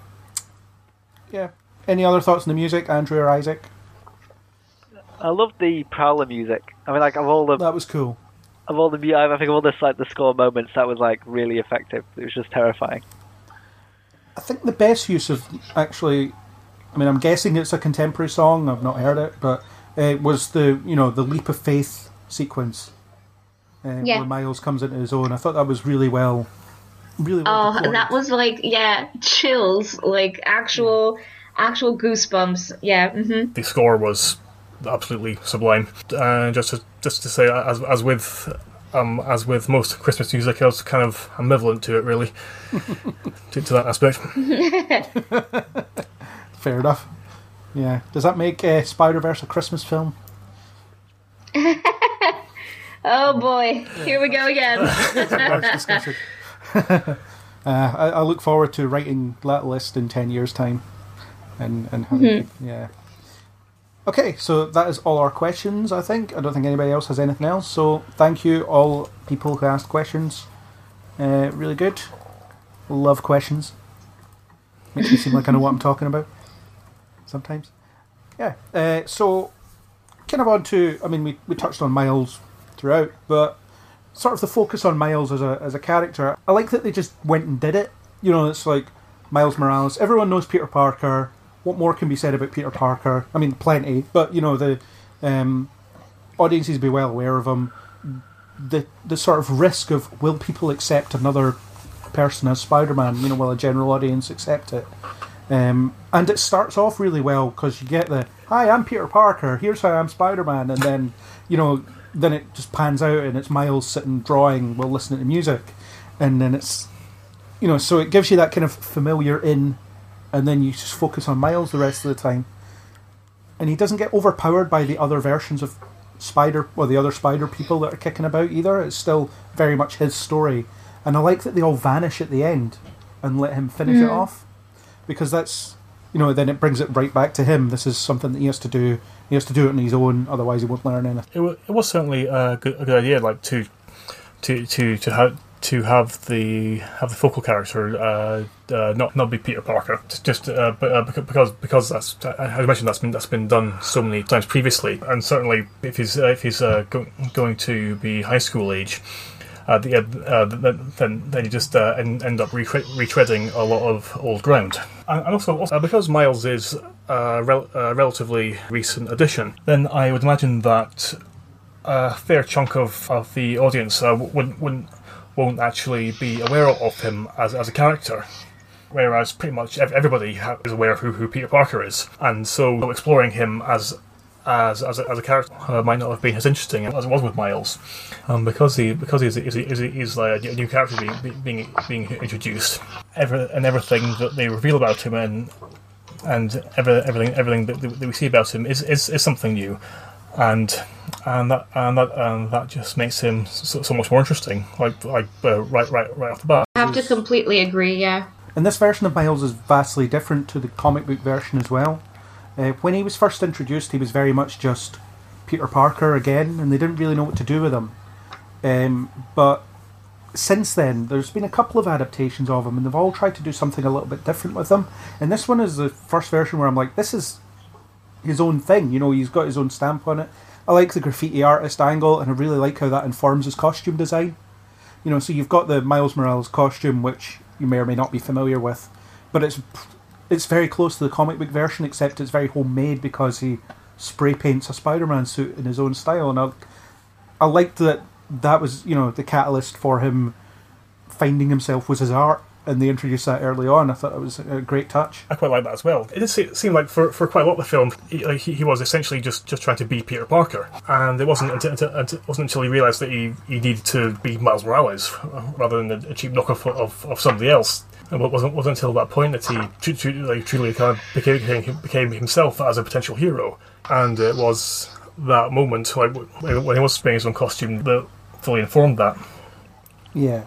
S4: yeah. Any other thoughts on the music, Andrew or Isaac?
S7: I love the Prowler music. I mean, like of all the
S4: That was cool.
S7: Of all the mu- I think of all the like the score moments, that was like really effective. It was just terrifying.
S4: I think the best use of actually, I mean, I'm guessing it's a contemporary song. I've not heard it, but uh, was the you know the leap of faith sequence uh,
S6: Yeah.
S4: where Miles comes into his own. I thought that was really well, really well.
S6: Oh,
S4: deployed.
S6: that was like yeah, chills, like actual actual goosebumps. Yeah. hmm
S5: The score was absolutely sublime. Uh, just to, just to say, as as with um, as with most Christmas music, I was kind of ambivalent to it, really, to, to that aspect.
S4: Fair enough. Yeah. Does that make uh, Spider Verse a Christmas film?
S6: Oh boy, here we go again.
S4: Uh, I, I look forward to writing that list in ten years' time, and and having yeah. Okay, so that is all our questions. I think I don't think anybody else has anything else. So thank you all people who asked questions. Uh, really good. Love questions. Makes me seem like I know what I'm talking about. Sometimes. Yeah. Uh, so kind of on to. I mean, we, we touched on Miles throughout, but sort of the focus on Miles as a as a character. I like that they just went and did it. You know, it's like Miles Morales. Everyone knows Peter Parker. What more can be said about Peter Parker? I mean, plenty, but you know the um, audiences be well aware of him. The the sort of risk of will people accept another person as Spider-Man? You know, will a general audience accept it? Um, and it starts off really well because you get the "Hi, I'm Peter Parker. Here's how I'm Spider-Man," and then you know, then it just pans out and it's Miles sitting drawing while listening to music, and then it's you know, so it gives you that kind of familiar in, and then you just focus on Miles the rest of the time, and he doesn't get overpowered by the other versions of Spider or the other Spider people that are kicking about either. It's still very much his story, and I like that they all vanish at the end and let him finish it hmm. off because that's you know then it brings it right back to him. This is something that he has to do. He has to do it on his own, otherwise he won't learn anything.
S5: It was, it was certainly a good, a good idea, like to to to to have to have the have the focal character uh, uh, not not be Peter Parker, just, uh, uh, because because that's I I mentioned that's been that's been done so many times previously, and certainly if he's uh, if he's uh, go- going to be high school age. Uh, the, uh, then, then you just uh, end, up retre- retreading a lot of old ground, and, also, also uh, because Miles is a rel- a relatively recent addition, then I would imagine that a fair chunk of, of the audience uh, wouldn't, wouldn't won't actually be aware of him as, as a character. Whereas pretty much everybody is aware of who, who Peter Parker is, and so exploring him as as as a, as a character uh, might not have been as interesting as it was with Miles, um, because he because he's he's, he's, he's like a new character being being being introduced, Every, and everything that they reveal about him and and every, everything everything that, that we see about him is, is, is something new, and and that and that and that just makes him so, so much more interesting. Like like uh, right right right off the bat.
S6: I have to completely agree. Yeah.
S4: And this version of Miles is vastly different to the comic book version as well. Uh, when he was first introduced, he was very much just Peter Parker again, and they didn't really know what to do with him. Um, but since then, there's been a couple of adaptations of him, and they've all tried to do something a little bit different with him. And this one is the first version where I'm like, this is, his own thing. You know, he's got his own stamp on it. I like the graffiti artist angle, and I really like how that informs his costume design. You know, so you've got the Miles Morales costume, which you may or may not be familiar with, but it's it's very close to the comic book version, except it's very homemade because he spray paints a Spider-Man suit in his own style, and I I liked that that was you know the catalyst for him finding himself was his art, and they introduced that early on. I thought it was a great touch.
S5: I quite like that as well. It did se- seem like for, for quite a lot of the film, he, like, he, he was essentially just, just trying to be Peter Parker, and it wasn't until, until, until, wasn't until he realised that he, he needed to be Miles Morales uh, rather than a, cheap knockoff of, of somebody else. And it wasn't, wasn't until that point that he tru- tru- like, truly kind of became, became himself as a potential hero. And it was that moment, like when he was wearing his own costume, that fully informed that.
S4: Yeah,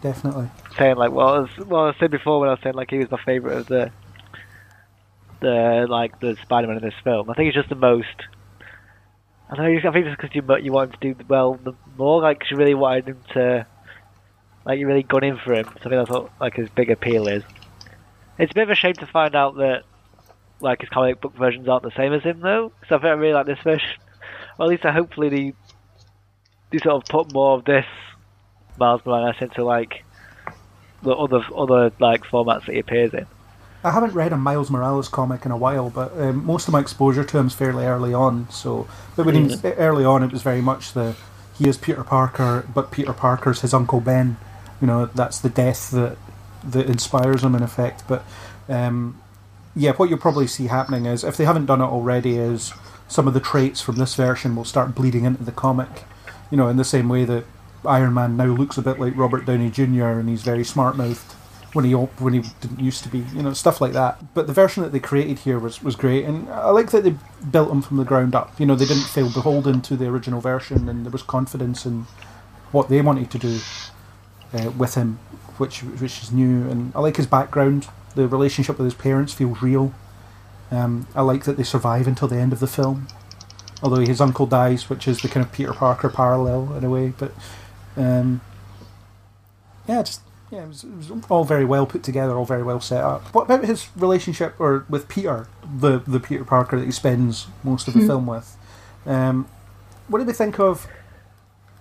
S4: definitely.
S7: saying like well, as, well I said before when I was saying like he was my favorite of the the like the Spider-Man in this film. I think he's just the most. I know. I think just because you you want him to do well the more, like you really wanted him to, like you really gone in for him. So I think that's what like his big appeal is. It's a bit of a shame to find out that like his comic book versions aren't the same as him though. Because I think I really like this version. Or at least I hopefully they they sort of put more of this Miles Morales into like the other other like formats that he appears in.
S4: I haven't read a Miles Morales comic in a while, but um, most of my exposure to him is fairly early on. So, but when he was early on, it was very much the he is Peter Parker, but Peter Parker's his uncle Ben. You know, that's the death that that inspires him in effect. But um, yeah, what you'll probably see happening is if they haven't done it already, is some of the traits from this version will start bleeding into the comic. You know, in the same way that Iron Man now looks a bit like Robert Downey Jr. and he's very smart mouthed when he when he didn't used to be. You know, stuff like that. But the version that they created here was was great, and I like that they built him from the ground up. You know, they didn't feel beholden to the original version, and there was confidence in what they wanted to do uh, with him, which which is new. And I like his background. The relationship with his parents feels real. Um, I like that they survive until the end of the film, although his uncle dies, which is the kind of Peter Parker parallel in a way. But um, yeah, just yeah, it was, it was all very well put together, all very well set up. What about his relationship or with Peter, the the Peter Parker that he spends most of the film with? Um, what do we think of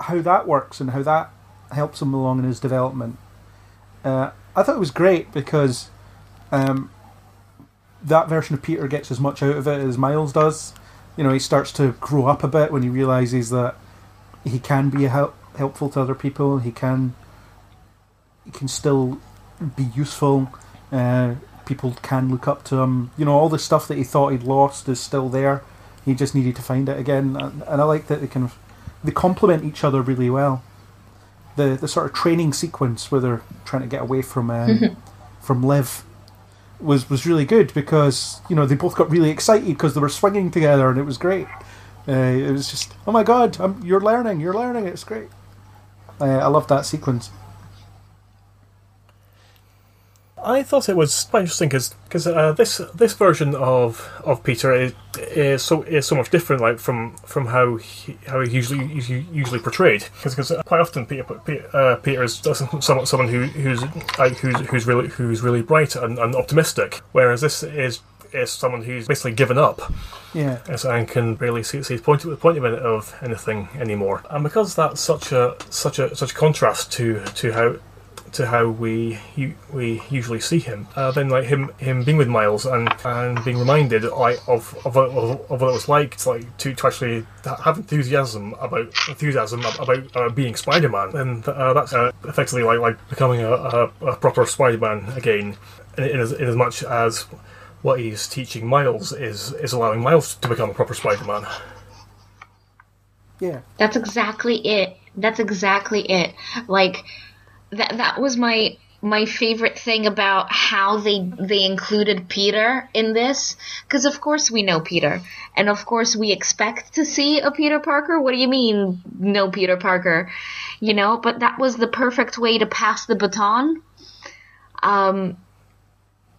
S4: how that works and how that helps him along in his development? Uh, I thought it was great because um, that version of Peter gets as much out of it as Miles does. You know, he starts to grow up a bit when he realizes that he can be a help, helpful to other people. He can he can still be useful. Uh, people can look up to him. You know, all the stuff that he thought he'd lost is still there. He just needed to find it again, and, and I like that they kind of they complement each other really well. The the sort of training sequence where they're trying to get away from um, from Liv was was really good because you know they both got really excited because they were swinging together and it was great. Uh, it was just oh my god, I'm, you're learning, you're learning. It's great. Uh, I love that sequence.
S5: I thought it was quite interesting because uh, this this version of of Peter is, is so is so much different, like from from how he, how he usually usually portrayed. Because quite often Peter Peter, uh, Peter is someone someone who who's like who's who's really who's really bright and, and optimistic, whereas this is is someone who's basically given up.
S4: Yeah.
S5: And can barely see, the point, the point of, anything anymore. And because that's such a such a such a contrast to to how to how we we usually see him. Uh, then like him him being with Miles and, and being reminded like of of, of, of what it was like to like to, to actually have enthusiasm about enthusiasm about uh, being Spider Man. And uh, that's uh, effectively like like becoming a, a, a proper Spider Man again. In, in, as, in as much as what he's teaching Miles is is allowing Miles to become a proper Spider Man.
S4: Yeah.
S6: That's exactly it. That's exactly it. Like that that was my my favorite thing about how they they included Peter in this because of course we know Peter and of course we expect to see a Peter Parker what do you mean no Peter Parker you know but that was the perfect way to pass the baton um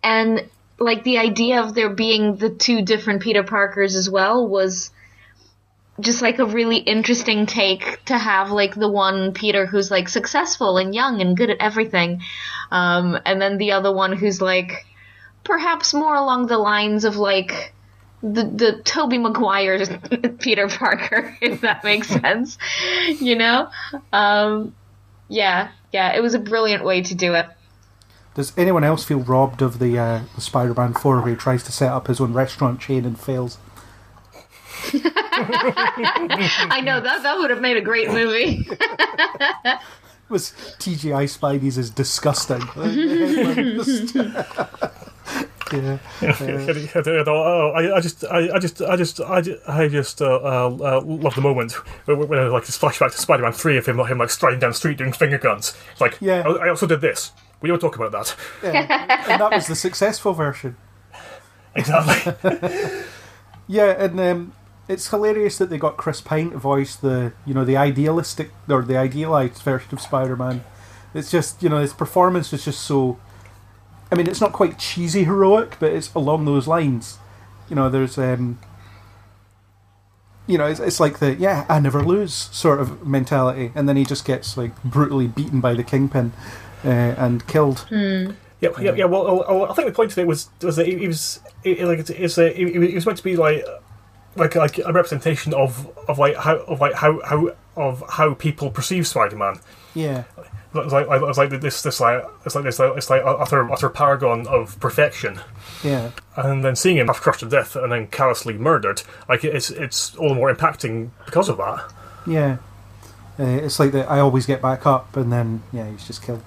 S6: and like the idea of there being the two different Peter Parkers as well was just like a really interesting take to have like the one Peter who's like successful and young and good at everything, um, and then the other one who's like perhaps more along the lines of like the the Tobey Maguire Peter Parker, if that makes sense. You know, um, yeah, yeah, it was a brilliant way to do it.
S4: Does anyone else feel robbed of the, uh, the Spider-Man Four, where he tries to set up his own restaurant chain and fails?
S6: I know that that would have made a great movie.
S4: was TGI Spidey's is disgusting. yeah.
S5: oh, I, I just, I, I just, I just, I just, I just uh, uh, love the moment when, when, when like this flashback to Spider-Man Three of him, him like striding down the street doing finger guns. It's like,
S4: Yeah.
S5: I, I also did this. We don't talk about that.
S4: yeah. And that was the successful version.
S5: Exactly.
S4: Yeah, and um, it's hilarious that they got Chris Pine to voice the, you know, the idealistic or the idealized version of Spider-Man. It's just, you know, his performance is just so. I mean, it's not quite cheesy heroic, but it's along those lines. You know, there's, um, you know, it's, it's like the yeah, I never lose sort of mentality, and then he just gets like brutally beaten by the Kingpin uh, and killed.
S5: Yeah, yeah, yeah. Well, well, well, I think the point of it was was that he, he was he, like it's, it's a, he, he was meant to be like like like a representation of of like how of like how how of how people perceive Spider-Man.
S4: Yeah,
S5: It's like like- it's like this this like it's like this like, it's like utter utter paragon of perfection.
S4: yeah,
S5: And then seeing him half crushed to death and then callously murdered, like it's it's all the more impacting because of that.
S4: yeah. Uh, it's like that. I always get back up, and then yeah, he's just killed.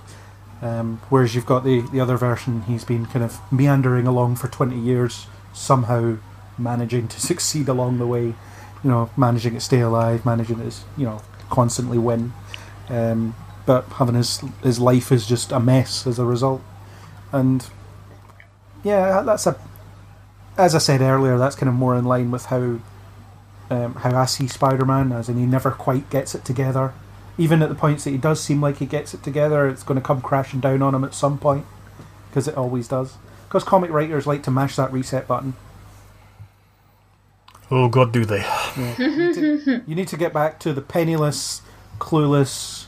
S4: Um, whereas you've got the the other version, he's been kind of meandering along for twenty years, somehow managing to succeed along the way. You know, managing to stay alive, managing to you know constantly win, um, but having his his life is just a mess as a result. And yeah, that's a as I said earlier, that's kind of more in line with how um, how I see Spider-Man, as in he never quite gets it together. Even at the points that he does seem like he gets it together, it's going to come crashing down on him at some point, because it always does. Because comic writers like to mash that reset button.
S5: Oh God, do they?
S4: Yeah. you, need to, you need to get back to the penniless, clueless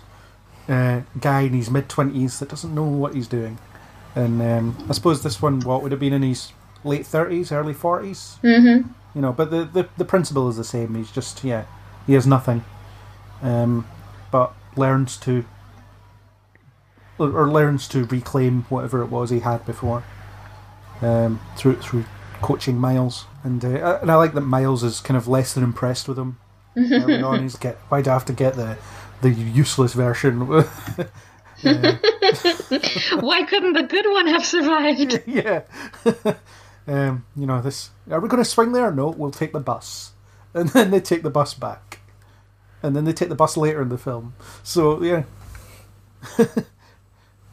S4: uh, guy in his mid twenties that doesn't know what he's doing. And um, I suppose this one, what would have been in his late thirties, early 40s
S6: Mm-hmm.
S4: You know, but the, the the principle is the same. He's just yeah, he has nothing, um, but learns to or learns to reclaim whatever it was he had before um, through through coaching Miles. And uh, and I like that Miles is kind of less than impressed with him early on. He's get why do I have to get the the useless version? Uh,
S6: Why couldn't the good one have survived?
S4: yeah. um, you know, this. Are we going to swing there? No, we'll take the bus. And then they take the bus back. And then they take the bus later in the film. So, yeah.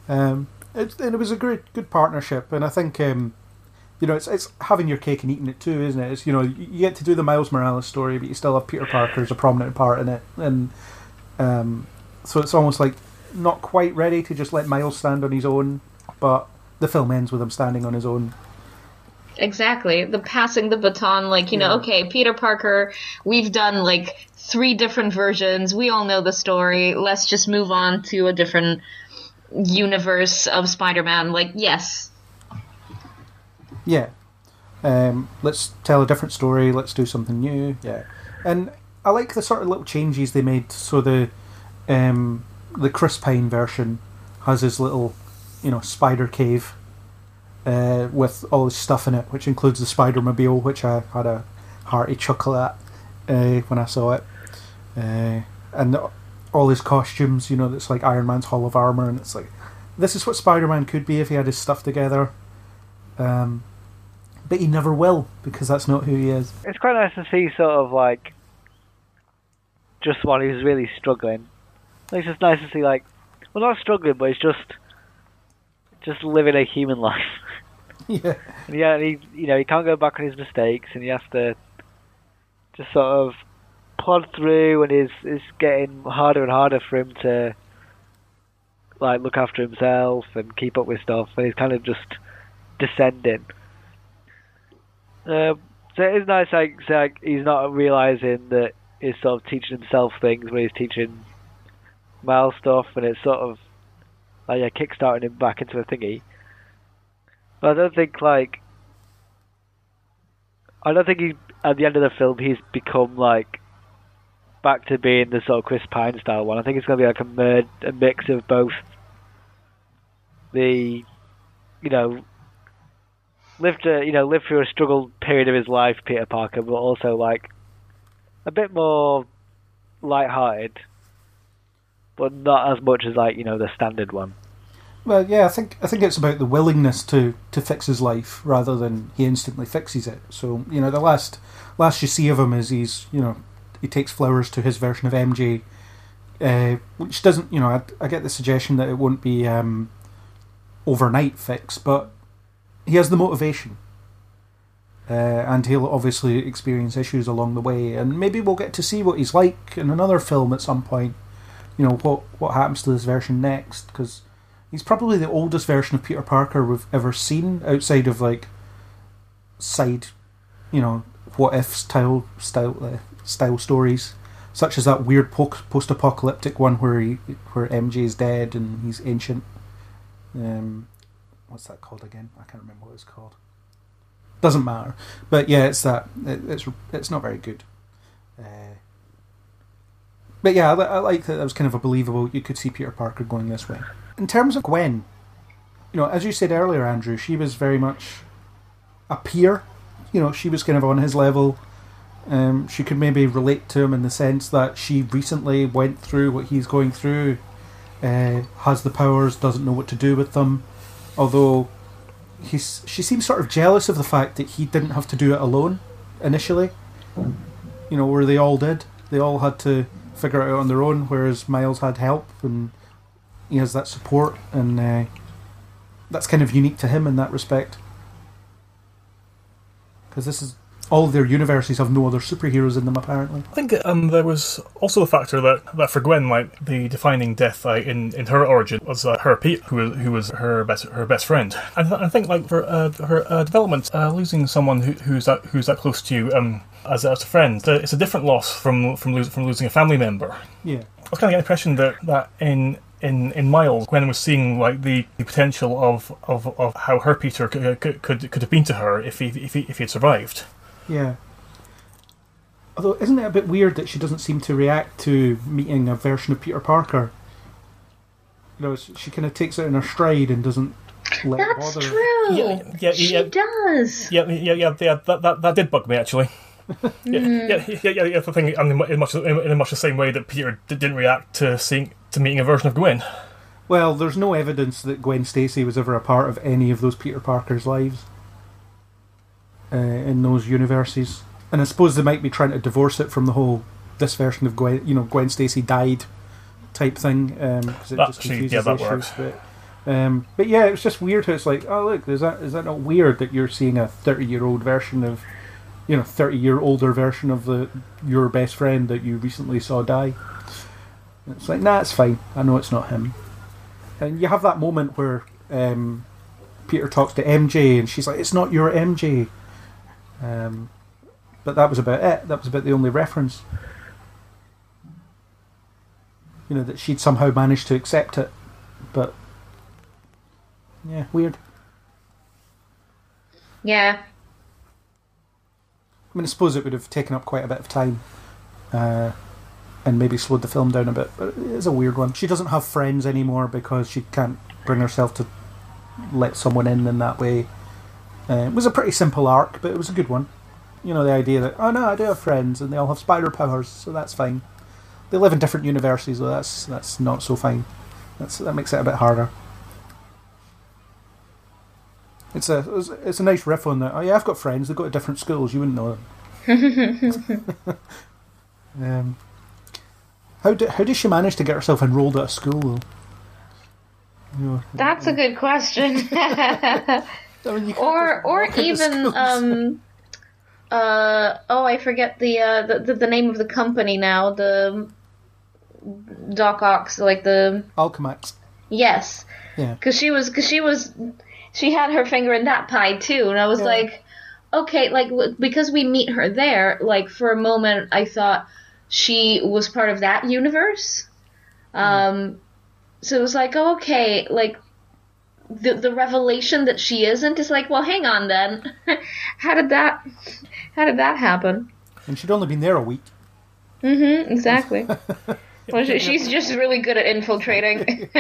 S4: um, it, and it was a great, good partnership. And I think, um, you know, it's it's having your cake and eating it too, isn't it? It's, you know, you get to do the Miles Morales story, but you still have Peter Parker as a prominent part in it. And um, so it's almost like not quite ready to just let Miles stand on his own, but the film ends with him standing on his own.
S6: Exactly. The passing the baton, like, you know, okay, Peter Parker, we've done like three different versions. We all know the story. Let's just move on to a different universe of Spider Man. Like, yes.
S4: Yeah. Um, let's tell a different story. Let's do something new. Yeah. And I like the sort of little changes they made. So the um, the Chris Pine version has his little, you know, spider cave uh, with all his stuff in it, which includes the Spider Mobile, which I had a hearty chuckle at uh, when I saw it, uh, and all his costumes. You know, that's like Iron Man's Hall of Armor, and it's like this is what Spider Man could be if he had his stuff together. Um, but he never will because that's not who he is.
S7: It's quite nice to see sort of like just one who's really struggling. It's just nice to see like, well, not struggling, but it's just just living a human life.
S4: Yeah,
S7: And yeah, he you know he can't go back on his mistakes, and he has to just sort of plod through, and it's it's getting harder and harder for him to like look after himself and keep up with stuff, and he's kind of just descending. Uh, so it is nice, like, so, like he's not realizing that he's sort of teaching himself things when he's teaching Miles stuff, and it's sort of like yeah, kickstarting him back into a thingy. But I don't think like I don't think he at the end of the film he's become like back to being the sort of Chris Pine style one. I think it's going to be like a, mer- a mix of both the you know lived a, you know lived through a struggled period of his life, Peter Parker, but also like a bit more light-hearted, but not as much as like you know the standard one.
S4: Well, yeah, I think I think it's about the willingness to, to fix his life rather than he instantly fixes it. So you know, the last last you see of him is he's you know he takes flowers to his version of MJ, uh, which doesn't you know I, I get the suggestion that it won't be um, overnight fix, but he has the motivation. Uh, and he'll obviously experience issues along the way, and maybe we'll get to see what he's like in another film at some point. You know what what happens to this version next, because he's probably the oldest version of Peter Parker we've ever seen outside of like side, you know, what if style style uh, style stories, such as that weird post apocalyptic one where he where MJ is dead and he's ancient. Um, what's that called again? I can't remember what it's called. Doesn't matter, but yeah, it's that. It, it's it's not very good. Uh, but yeah, I, I like that. That was kind of a believable. You could see Peter Parker going this way. In terms of Gwen, you know, as you said earlier, Andrew, she was very much a peer. You know, she was kind of on his level. Um, she could maybe relate to him in the sense that she recently went through what he's going through, uh, has the powers, doesn't know what to do with them. Although he's, she seems sort of jealous of the fact that he didn't have to do it alone initially. You know, where they all did. They all had to figure it out on their own, whereas Miles had help and he has that support, and uh, that's kind of unique to him in that respect. Because this is all their universes have no other superheroes in them, apparently.
S5: I think um, there was also a factor that, that for Gwen, like the defining death uh, in in her origin was uh, her Pete, who was who was her best her best friend. And th- I think like for uh, her uh, development, uh, losing someone who, who's that who's that close to you um, as, as a friend, it's a different loss from from, lo- from losing a family member.
S4: Yeah,
S5: I was kind of getting the impression that that in in in Miles, Gwen was seeing like the, the potential of, of, of how her Peter could, could could have been to her if he if he if he had survived.
S4: Yeah. Although, isn't it a bit weird that she doesn't seem to react to meeting a version of Peter Parker? You know, she kind of takes it in her stride and doesn't let
S6: That's
S4: bother.
S6: true.
S5: Yeah, yeah,
S6: she
S5: yeah.
S6: does.
S5: Yeah, yeah, yeah, yeah. That that, that did bug me actually. Hmm. yeah, yeah, yeah, yeah, yeah. The thing, and in much in much the same way that Peter d- didn't react to seeing to meeting a version of Gwen.
S4: Well, there's no evidence that Gwen Stacy was ever a part of any of those Peter Parker's lives uh, in those universes. And I suppose they might be trying to divorce it from the whole this version of Gwen, you know, Gwen Stacy died type thing because it
S5: That-
S4: just
S5: see,
S4: confuses
S5: yeah, that
S4: issues.
S5: works.
S4: But, um, but yeah, it's just weird how it's like, oh look, is that is that not weird that you're seeing a thirty year old version of, you know, thirty year older version of the your best friend that you recently saw die? It's like, nah, it's fine. I know it's not him. And you have that moment where um, Peter talks to MJ, and she's like, "It's not your MJ." Um, but that was about it. That was about the only reference. You know that she'd somehow managed to accept it, but yeah, weird.
S6: Yeah.
S4: I mean, I suppose it would have taken up quite a bit of time, uh, and maybe slowed the film down a bit. But it is a weird one. She doesn't have friends anymore because she can't bring herself to let someone in in that way. Uh, it was a pretty simple arc, but it was a good one. You know, the idea that oh no, I do have friends, and they all have spider powers, so that's fine. They live in different universes, so that's that's not so fine. That's that makes it a bit harder. It's a it's, it's a nice riff on that. Oh yeah, I've got friends. They go to different schools. You wouldn't know them. um, how do, how does she manage to get herself enrolled at a school though? You know,
S6: That's a good question.
S4: I mean,
S6: or or even um uh oh I forget the uh the, the, the name of the company now the Doc Ock's like the
S4: Alchemax.
S6: yes
S4: Yeah.
S6: because she was because she was she had her finger in that pie too and I was
S4: Yeah.
S6: like okay like w- because we meet her there like for a moment I thought she was part of that universe um so it was like oh, okay like the the revelation that she isn't is like, well, hang on then. how did that how did that happen?
S4: And she'd only been there a week.
S6: Mm-hmm, exactly. well, she, she's just really good at infiltrating.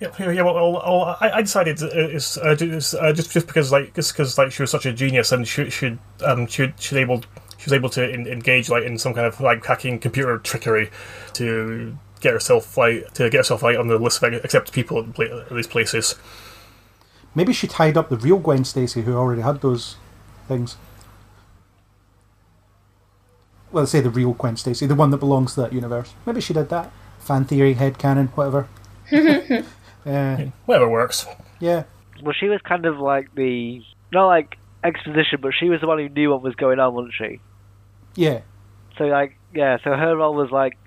S5: Yeah, yeah, yeah, well, well, well, I, I decided uh, it's, uh, just, uh, just just because like just because like she was such a genius and she should um she she able she was able to in, engage like in some kind of like hacking computer trickery to get herself like to get herself like on the list of accepted people at, pla- at these places.
S4: Maybe she tied up the real Gwen Stacy who already had those things. Well, say the real Gwen Stacy, the one that belongs to that universe. Maybe she did that. Fan theory, head canon, whatever. uh,
S5: Whatever works.
S4: yeah.
S7: Well, she was kind of like the not like exposition, but she was the one who knew what was going on, wasn't she?
S4: Yeah.
S7: So like, yeah. So her role was like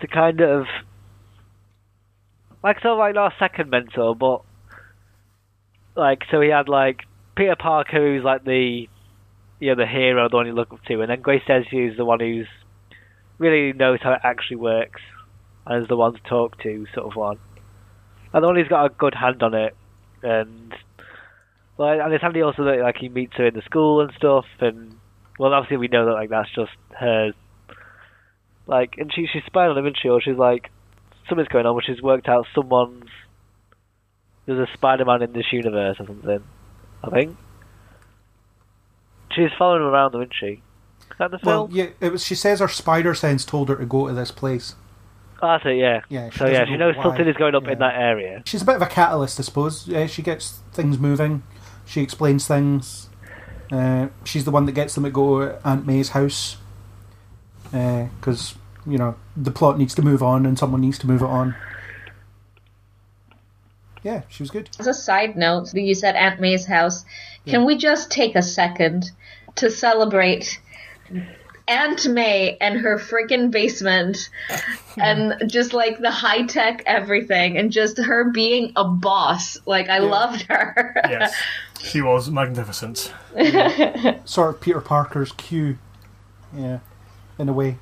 S7: to kind of like sort of like a second mentor, but like so he had like Peter Parker, who's like the you know the hero, the one you look up to, and then Gwen Stacy is the one who's really knows how it actually works and is the one to talk to, sort of one. And the one who's got a good hand on it, and well, and it's handy also that like he meets her in the school and stuff, and well, obviously we know that like that's just her. Like, and she she's spying on him, isn't she? Or she's like, something's going on, which she's worked out someone's. There's a Spider-Man in this universe or something. I think. She's following him around, though, isn't she? Is that the
S4: Well, yeah. It was. She says her spider sense told her to go to this place.
S7: Oh, that's it, yeah.
S4: Yeah,
S7: so yeah, she knows
S4: why.
S7: something is going up
S4: Yeah.
S7: in that area.
S4: She's a bit of a catalyst, I suppose. Yeah, she gets things moving. She explains things. Uh, she's the one that gets them to go to Aunt May's house because you know the plot needs to move on and someone needs to move it on. Yeah, she was good.
S6: As a side note, you said Aunt May's house. Can we just take a second to celebrate Aunt May and her freaking basement and just like the high tech everything and just her being a boss? Like, I loved her.
S5: Yes, she was magnificent.
S4: Sort of Peter Parker's Q. Yeah, in a way.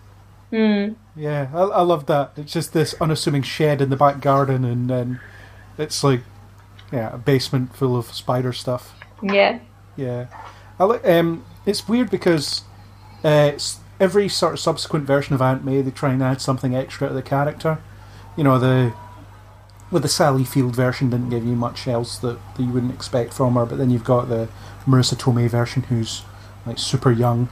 S4: Yeah, I, I love that. It's just this unassuming shed in the back garden, and then it's like, yeah, a basement full of spider stuff.
S6: yeah.
S4: Yeah, I li- um, it's weird because uh, it's every sort of subsequent version of Aunt May they try and add something extra to the character. You know the well the Sally Field version didn't give you much else that, that you wouldn't expect from her, but then you've got the Marisa Tomei version who's like super young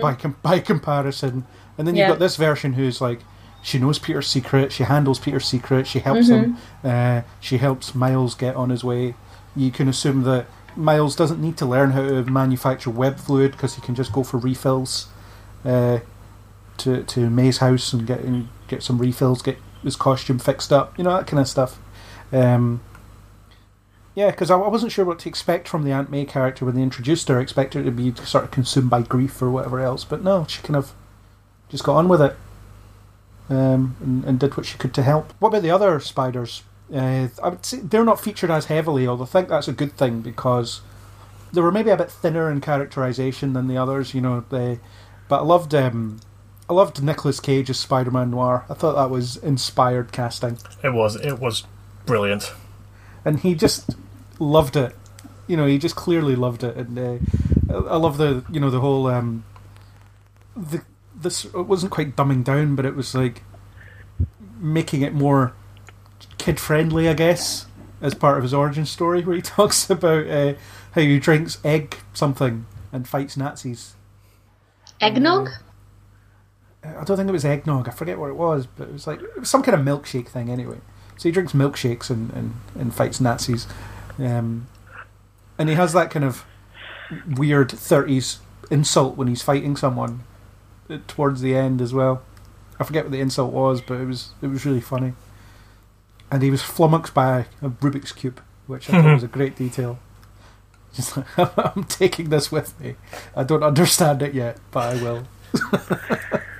S4: by com- by comparison, and then you've
S6: Yeah.
S4: got this version who's like. She knows Peter's secret. She handles Peter's secret. She helps him. Uh, she helps Miles get on his way. You can assume that Miles doesn't need to learn how to manufacture web fluid because he can just go for refills uh, to to May's house and get and get some refills, get his costume fixed up, you know that kind of stuff. Um, yeah, because I, I wasn't sure what to expect from the Aunt May character when they introduced her. I expected her to be sort of consumed by grief or whatever else, but no, she kind of just got on with it um, and, and did what she could to help. What about the other spiders? Uh, I would say they're not featured as heavily, although I think that's a good thing because they were maybe a bit thinner in characterization than the others. You know, they, but I loved um, I loved Nicolas Cage as Spider-Man Noir. I thought that was inspired casting,
S5: It was it was brilliant.
S4: and he just loved it. You know, he just clearly loved it, and uh, I I love the you know the whole um, the this it wasn't quite dumbing down, but it was like making it more kid friendly, I guess, as part of his origin story, where he talks about uh, how he drinks egg something and fights Nazis.
S6: Eggnog?
S4: I don't think it was eggnog. I forget what it was, but it was like it was some kind of milkshake thing anyway. So he drinks milkshakes and, and, and fights Nazis, um, and he has that kind of weird thirties insult when he's fighting someone uh, towards the end as well. I forget what the insult was, but it was it was really funny. And he was flummoxed by a Rubik's cube, which I thought was a great detail. Just like, I'm taking this with me. I don't understand it yet, but I will.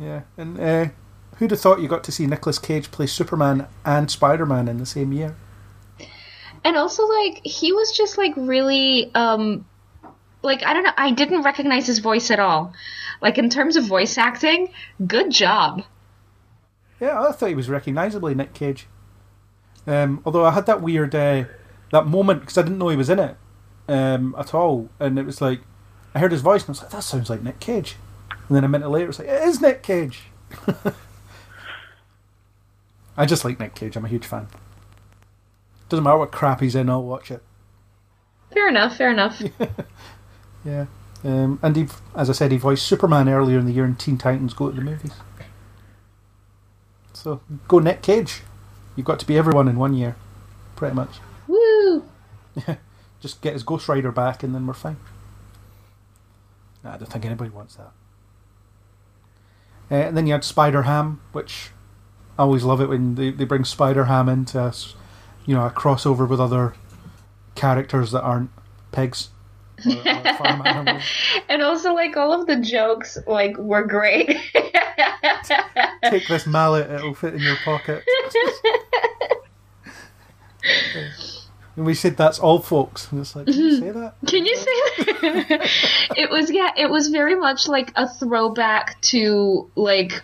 S4: Yeah, and uh, who'd have thought you got to see Nicolas Cage play Superman and Spider Man in the same year?
S6: And also, like, he was just, like, really, um, like, I don't know, I didn't recognize his voice at all. Like, in terms of voice acting, good job.
S4: Yeah, I thought he was recognisably Nick Cage. Um, although I had that weird uh, that moment because I didn't know he was in it um, at all, and it was like I heard his voice and I was like, "That sounds like Nick Cage," and then a minute later, it's like, "It is Nick Cage." I just like Nick Cage. I'm a huge fan. Doesn't matter what crap he's in, I'll watch it.
S6: Fair enough. Fair enough.
S4: Yeah. Um, and he, as I said, he voiced Superman earlier in the year in Teen Titans Go to the Movies. So, go Nick Cage. You've got to be everyone in one year, pretty much.
S6: Woo!
S4: Just get his Ghost Rider back and then we're fine. I don't think anybody wants that. Uh, and then you had Spider Ham, which I always love it when they, they bring Spider Ham into us, you know, a crossover with other characters that aren't pigs. or- or.
S6: And also, like all of the jokes, like were great.
S4: Take this mallet, it'll fit in your pocket. and we said that's all folks. And it's like, did you mm-hmm. say that?
S6: Can you say that? it was yeah, it was very much like a throwback to like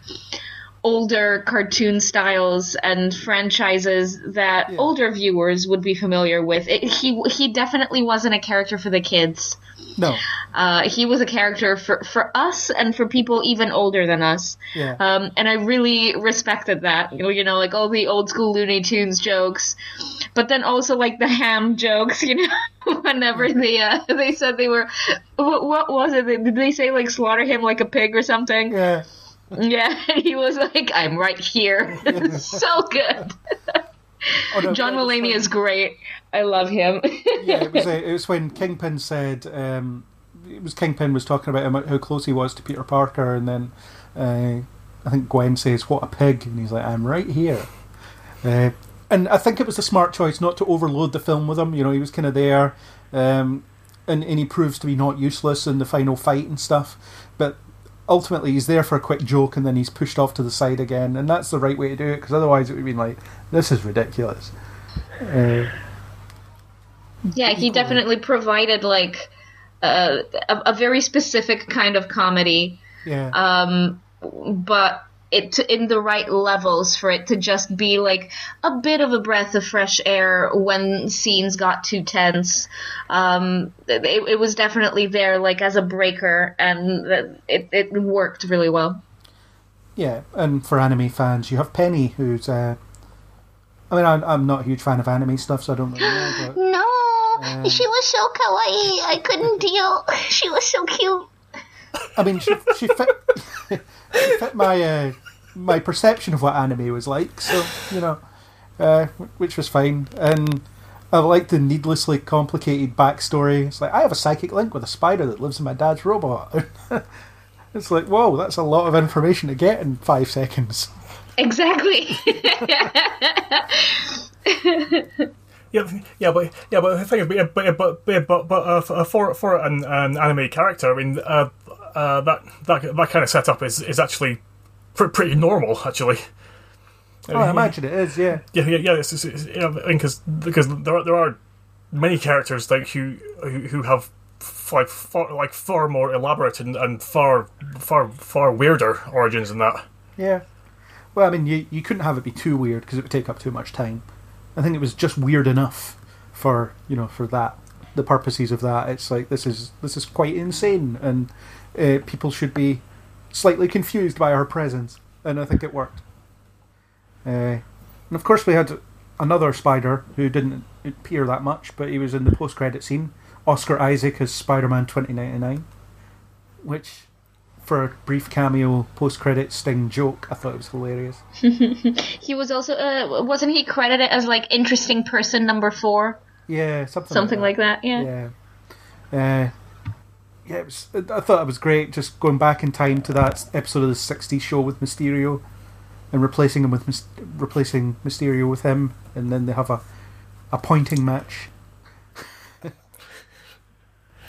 S6: older cartoon styles and franchises that
S4: Yeah.
S6: older viewers would be familiar with. It, he he definitely wasn't a character for the kids.
S4: No.
S6: Uh, he was a character for, for us and for people even older than us.
S4: Yeah.
S6: Um, and I really respected that. You know, you know, like all the old school Looney Tunes jokes, but then also like the ham jokes. You know, whenever they uh, they said they were, what, what was it? Did they say like slaughter him like a pig or something?
S4: Yeah.
S6: Yeah, he was like, "I'm right here." so good.
S4: Oh, no,
S6: John Mulaney is great. I love him.
S4: yeah, it was, uh, it was when Kingpin said um, it was Kingpin was talking about him, how close he was to Peter Parker, and then uh, I think Gwen says, "What a pig," and he's like, "I'm right here." Uh, and I think it was a smart choice not to overload the film with him. You know, he was kind of there, um, and and he proves to be not useless in the final fight and stuff, but. Ultimately, he's there for a quick joke, and then he's pushed off to the side again, and that's the right way to do it. Because otherwise, it would have been like, "This is ridiculous." Uh,
S6: Yeah, he definitely provided like uh, a, a very specific kind of comedy,
S4: yeah,
S6: um, but it to, in the right levels for it to just be like a bit of a breath of fresh air when scenes got too tense. Um, it, it was definitely there like as a breaker, and it it worked really well.
S4: Yeah, and for anime fans, you have Penny, who's. Uh, I mean, I'm, I'm not a huge fan of anime stuff, so I don't really know. But
S6: No, she was so kawaii. I couldn't deal. She was so cute.
S4: I mean, she she fit she fit my uh, my perception of what anime was like. So you know, uh, which was fine. And I liked the needlessly complicated backstory. It's like I have a psychic link with a spider that lives in my dad's robot. it's like whoa, that's a lot of information to get in five seconds.
S6: Exactly.
S5: Yeah, yeah, but yeah, but the thing is, but but but but, but, but uh, for- for for an, an anime character, I mean, uh, uh, that that that kind of setup is is actually pr- pretty normal, actually.
S4: Oh, I imagine it is. Yeah,
S5: Yeah, yeah, yeah. It's, it's, it's, yeah because because there are, there are many characters like who who, have like far like far more elaborate and, and far far far weirder origins than that.
S4: Yeah. Well, I mean, you you couldn't have it be too weird because it would take up too much time. I think it was just weird enough for you know for that the purposes of that. It's like this is this is quite insane, and uh, people should be slightly confused by our presence, and I think it worked. Uh, and of course, we had another spider who didn't appear that much, but he was in the post-credit scene. Oscar Isaac as Spider-Man 2099, which for a brief cameo post-credit sting joke, I thought it was hilarious.
S6: He was also uh, wasn't he credited as like interesting person number four,
S4: Yeah, something
S6: something
S4: like
S6: like that? Yeah.
S4: Yeah. Uh, yeah, was, I thought it was great just going back in time to that episode of the 60s show with Mysterio and replacing him with replacing Mysterio with him and then they have a a pointing match.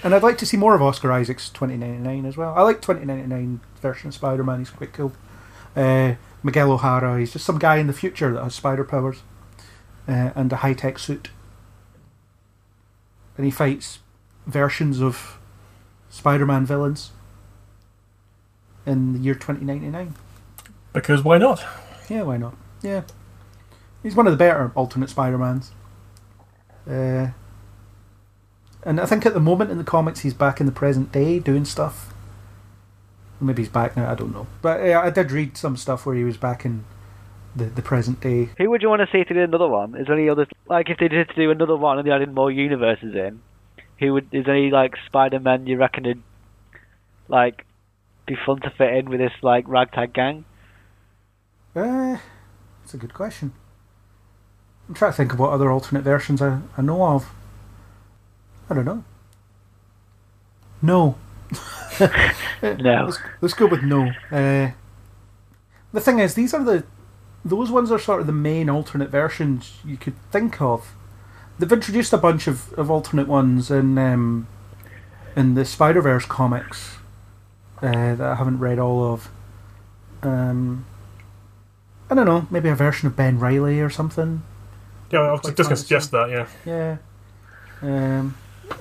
S4: and I'd like to see more of Oscar Isaac's 2099 as well. I like 2099 version of Spider-Man, he's quite cool. Uh, Miguel O'Hara, he's just some guy in the future that has spider powers uh, and a high-tech suit and he fights versions of Spider-Man villains in the year 2099.
S5: Because why not?
S4: Yeah, why not? Yeah. He's one of the better alternate Spider-Mans. Uh, and I think at the moment in the comics he's back in the present day doing stuff. Maybe he's back now, I don't know. But yeah, I did read some stuff where he was back in the, the present day.
S7: Who would you want to see to do another one? Is there any other like if they did to do another one and they added more universes in? Who would is any like Spider Man you reckon would like be fun to fit in with this like ragtag gang?
S4: Uh, that's a good question. I'm trying to think of what other alternate versions I, I know of. I don't know. No.
S7: No.
S4: Let's, let's go with no. Uh, the thing is, these are the those ones are sort of the main alternate versions you could think of. They've introduced a bunch of, of alternate ones in um, in the Spider Verse comics uh, that I haven't read all of. Um, I don't know, maybe a version of Ben Reilly or something.
S5: Yeah, I was
S4: Quite
S5: just going to suggest that. Yeah.
S4: Yeah. Um,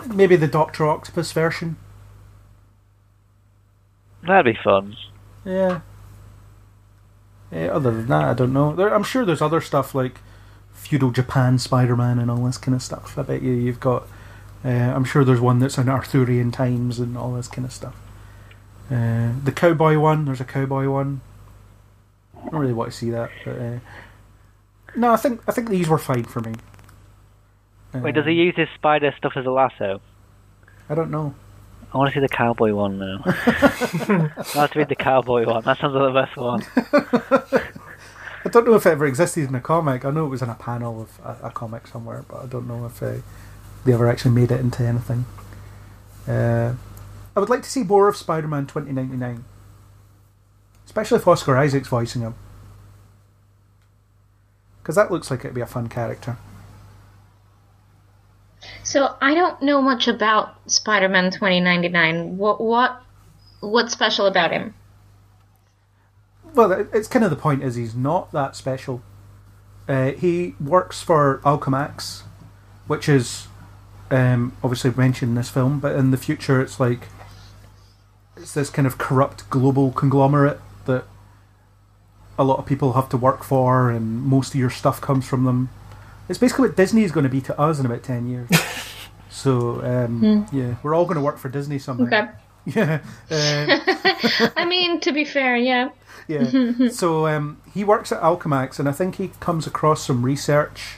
S4: maybe the Doctor Octopus version.
S7: That'd be fun.
S4: Yeah. Yeah, other than that, I don't know. There, I'm sure there's other stuff like feudal Japan Spider-Man and all this kind of stuff. I bet you you've got. Uh, I'm sure there's one that's in Arthurian times and all this kind of stuff. Uh, the cowboy one, there's a cowboy one. I don't really want to see that, but uh, no, I think I think these were fine for me.
S7: Wait, does he
S4: Um,
S7: use his spider stuff as a lasso?
S4: I don't know.
S7: I want to see the cowboy one now. I have to read the cowboy one. That sounds like the best one.
S4: I don't know if it ever existed in a comic. I know it was in a panel of a, a comic somewhere, but I don't know if uh, they ever actually made it into anything. Uh, I would like to see more of Spider-Man 2099, especially if Oscar Isaac's voicing him, because that looks like it'd be a fun character.
S6: So I don't know much about Spider-Man 2099. What what what's special about him?
S4: Well, it's kind of the point is he's not that special. Uh, he works for Alchemax, which is um, obviously mentioned in this film, but in the future it's like it's this kind of corrupt global conglomerate that a lot of people have to work for, and most of your stuff comes from them. It's basically what Disney is going to be to us in about ten years. so um, yeah, we're all going to work for Disney someday.
S6: Okay.
S4: Yeah. Uh,
S6: I mean, to be fair, yeah.
S4: yeah. so um, he works at Alchemax, and I think he comes across some research.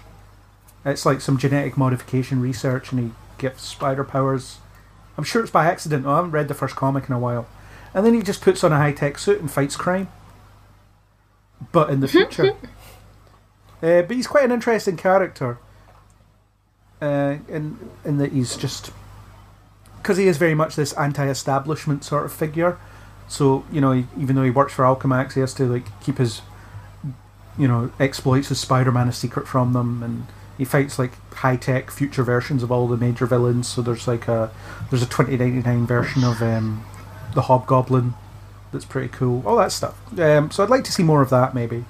S4: It's like some genetic modification research, and he gets spider powers. I'm sure it's by accident. I haven't read the first comic in a while. And then he just puts on a high tech suit and fights crime. But in the future. uh, but he's quite an interesting character. Uh, in, in that he's just. Because he is very much this anti establishment sort of figure. So you know, he, even though he works for Alchemax, he has to like keep his, you know, exploits as Spider-Man a secret from them, and he fights like high-tech future versions of all the major villains. So there's like a there's a 2099 version of um, the Hobgoblin that's pretty cool. All that stuff. Um, so I'd like to see more of that. Maybe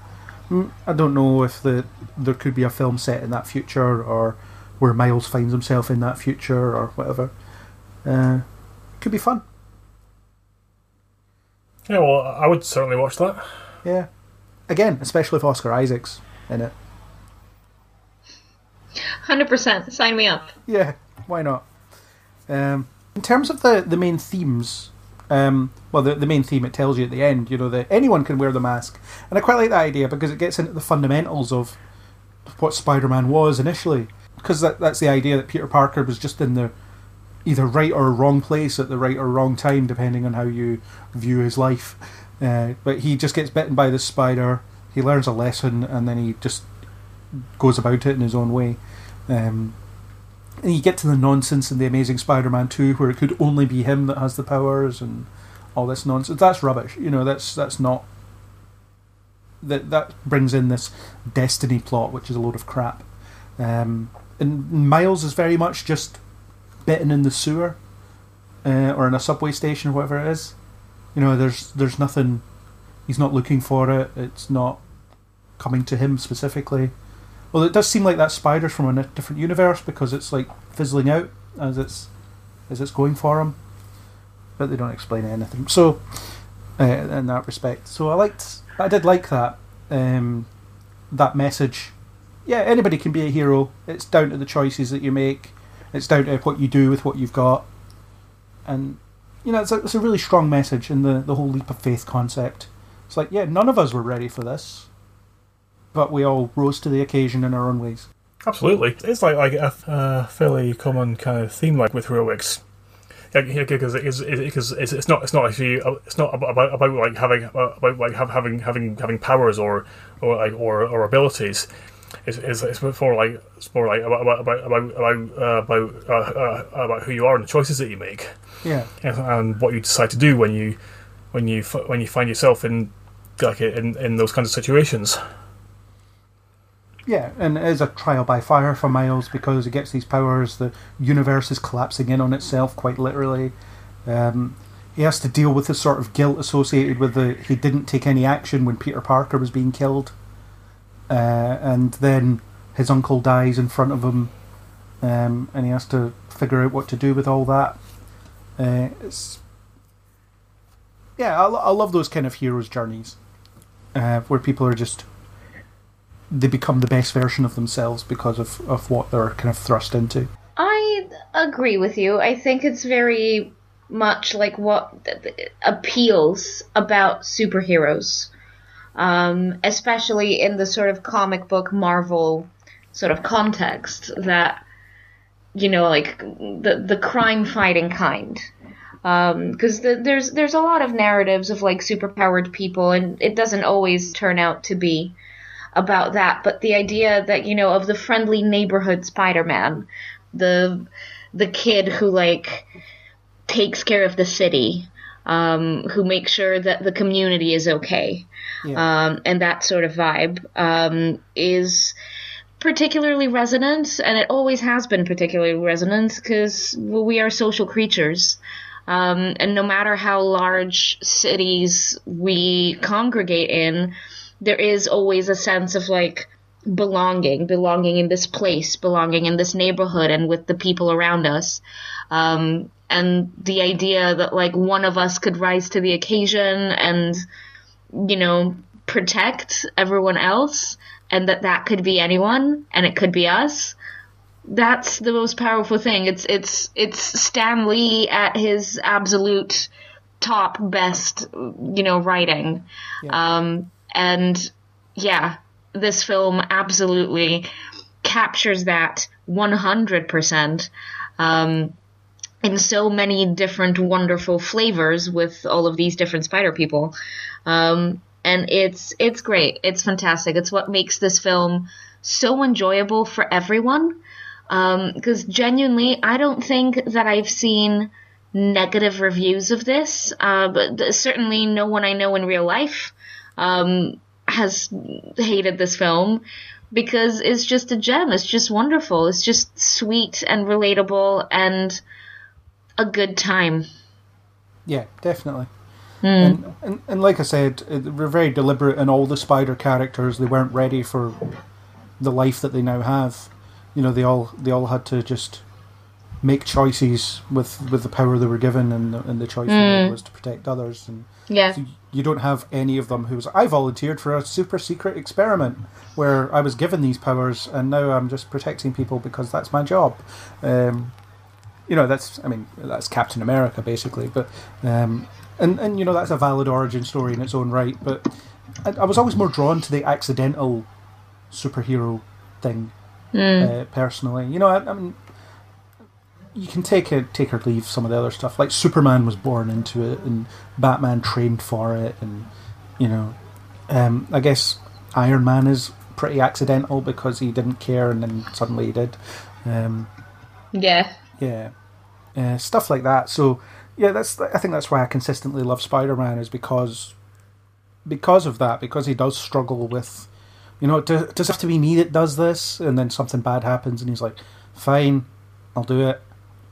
S4: Mm, I don't know if the there could be a film set in that future or where Miles finds himself in that future or whatever. Uh, could be fun.
S5: Yeah, well, I would certainly watch that.
S4: Yeah. Again, especially if Oscar Isaac's in it.
S6: Hundred percent. Sign me up.
S4: Yeah, why not? Um, in terms of the, the main themes, um, well, the, the main theme it tells you at the end, you know, that anyone can wear the mask. And I quite like that idea because it gets into the fundamentals of what Spider Man was initially. Because that, that's the idea that Peter Parker was just in the either right or wrong place at the right or wrong time, depending on how you view his life. Uh, but he just gets bitten by this spider, he learns a lesson, and then he just goes about it in his own way. Um, and you get to the nonsense in the Amazing Spider-Man two, where it could only be him that has the powers and all this nonsense. That's rubbish. You know, that's that's not. That that brings in this destiny plot, which is a load of crap. Um, and Miles is very much just bitten in the sewer, uh, or in a subway station, or whatever it is. You know, there's there's nothing. He's not looking for it. It's not coming to him specifically. Well, it does seem like that spider's from a different universe because it's like fizzling out as it's as it's going for him, but they don't explain anything. So, uh, in that respect, so I liked, I did like that um, that message yeah, anybody can be a hero. It's down to the choices that you make. It's down to what you do with what you've got, and you know, it's a, it's a really strong message in the the whole leap of faith concept. It's like, yeah, none of us were ready for this, but we all rose to the occasion in our own ways.
S5: Absolutely, it's like like a fairly common kind of theme, like with heroics. Because because it's, it's not it's not actually it's not about about, like having uh, about like having having having powers or or like or, or abilities. It's, it's, it's more like it's more like about about about about about, uh, about, uh, uh, about who you are and the choices that you make,
S4: Yeah,
S5: and, and what you decide to do when you when you when you find yourself in like in in those kinds of situations.
S4: yeah, and it is a trial by fire for Miles because he gets these powers. The universe is collapsing in on itself, quite literally. Um, he has to deal with the sort of guilt associated with the he didn't take any action when Peter Parker was being killed, uh, and then his uncle dies in front of him, um, and he has to figure out what to do with all that. Uh, it's yeah, I, I love those kind of heroes' journeys, uh, where people are just they become the best version of themselves because of, of what they're kind of thrust into.
S6: I agree with you. I think it's very much like what appeals about superheroes, um, especially in the sort of comic book Marvel sort of context that you know, like the the crime fighting kind. Because the, there's there's a lot of narratives of like superpowered people, and it doesn't always turn out to be about that. But the idea that you know of the friendly neighborhood Spider-Man, the the kid who like takes care of the city, um, who makes sure that the community is okay, Um, and that sort of vibe um, is particularly resonant, and it always has been particularly resonant because we are social creatures. Um, and no matter how large cities we congregate in, there is always a sense of like belonging, belonging in this place, belonging in this neighborhood, and with the people around us. Um, and the idea that like one of us could rise to the occasion and, you know, protect everyone else, and that that could be anyone, and it could be us that's the most powerful thing. It's it's it's Stan Lee at his absolute top best, you know, writing. Um, and yeah, this film absolutely captures that 100%. Um, in so many different wonderful flavors with all of these different spider people. Um, and it's it's great. It's fantastic. It's what makes this film so enjoyable for everyone because genuinely, I don't think that I've seen negative reviews of this. Uh, but certainly, no one I know in real life um, has hated this film because it's just a gem. It's just wonderful. It's just sweet and relatable and a good time.
S4: Yeah, definitely. And, and and like I said, we're very deliberate in all the spider characters. They weren't ready for the life that they now have. You know, they all they all had to just make choices with with the power they were given, and the, and the choice made was to protect others. And
S6: Yeah.
S4: so you don't have any of them who was I volunteered for a super secret experiment where I was given these powers, and now I'm just protecting people because that's my job. Um, you know that's I mean that's Captain America basically, but um, and and you know that's a valid origin story in its own right. But I, I was always more drawn to the accidental superhero thing uh, personally. You know, I, I mean, you can take it, take or leave some of the other stuff. Like Superman was born into it, and Batman trained for it, and you know, um, I guess Iron Man is pretty accidental because he didn't care and then suddenly he did. Um,
S6: Yeah.
S4: yeah, uh, stuff like that. So yeah, that's I think that's why I consistently love Spider Man is because because of that because he does struggle with you know do, does it have to be me that does this and then something bad happens and he's like fine I'll do it.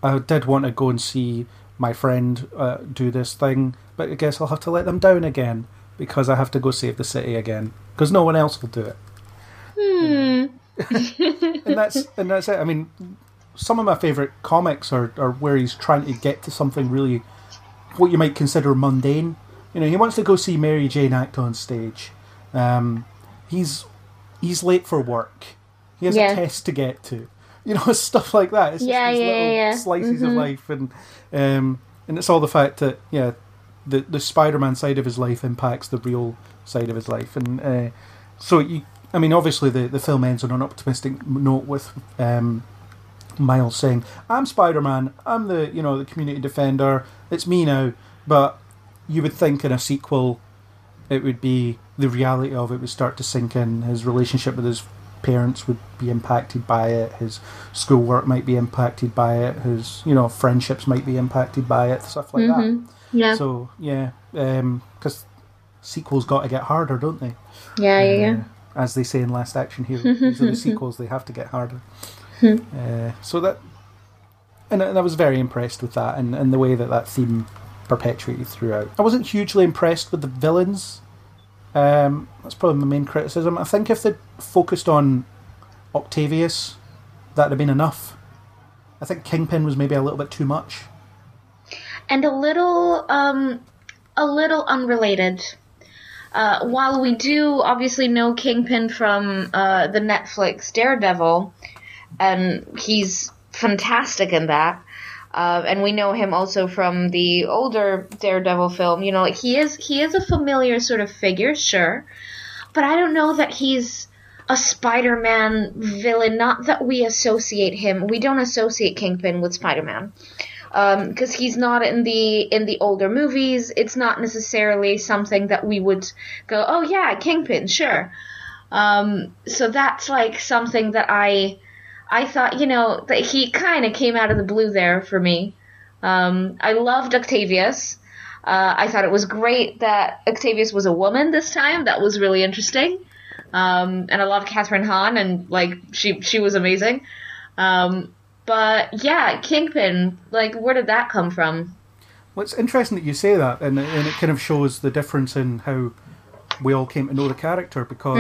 S4: I did want to go and see my friend uh, do this thing, but I guess I'll have to let them down again because I have to go save the city again because no one else will do it. and that's and that's it. I mean, some of my favorite comics are, are where he's trying to get to something really what you might consider mundane. You know, he wants to go see Mary Jane act on stage. Um, he's he's late for work, He has
S6: Yeah.
S4: a test to get to. You know, stuff like that. It's just
S6: Yeah,
S4: these
S6: yeah,
S4: little
S6: yeah,
S4: slices of
S6: Mhm.
S4: life, and um, and it's all the fact that yeah, the the Spider-Man side of his life impacts the real side of his life, and uh, so you. I mean, obviously, the, the film ends on an optimistic note with um, Miles saying, "I'm Spider-Man. I'm the you know the community defender. It's me now." But you would think in a sequel, it would be the reality of it would start to sink in. His relationship with his parents would be impacted by it. His schoolwork might be impacted by it. His you know friendships might be impacted by it. Stuff like
S6: Mhm. Yeah.
S4: So yeah, because sequels got to get harder, don't they?
S6: yeah, yeah, yeah.
S4: as they say in Last Action Hero. These are the sequels; they have to get harder.
S6: Hmm.
S4: uh, so that, and, I- and I was very impressed with that, and, and the way that that theme perpetuated throughout. I wasn't hugely impressed with the villains. Um, that's probably my main criticism. I think if they'd focused on Octavius, that'd have been enough. I think Kingpin was maybe a little bit too much.
S6: and a little um a little unrelated uh, while we do obviously know Kingpin from uh, the Netflix Daredevil, and he's fantastic in that, uh, and we know him also from the older Daredevil film. You know, like he is he is a familiar sort of figure, sure, but I don't know that he's a Spider-Man villain. Not that we associate him. We don't associate Kingpin with Spider-Man because he's not in the in the older movies. It's not necessarily something that we would go, oh yeah, Kingpin, sure. Um, so that's like something that I I thought, you know, that he kind of came out of the blue there for me. Um, I loved Octavius. Uh, I thought it was great that Octavius was a woman this time. That was really interesting. Um, and I loved Kathryn Hahn, and like she she was amazing. Um, but yeah, Kingpin, like where did that come from?
S4: Well, it's interesting that you say that, and, and it kind of shows the difference in how we all came to know the character because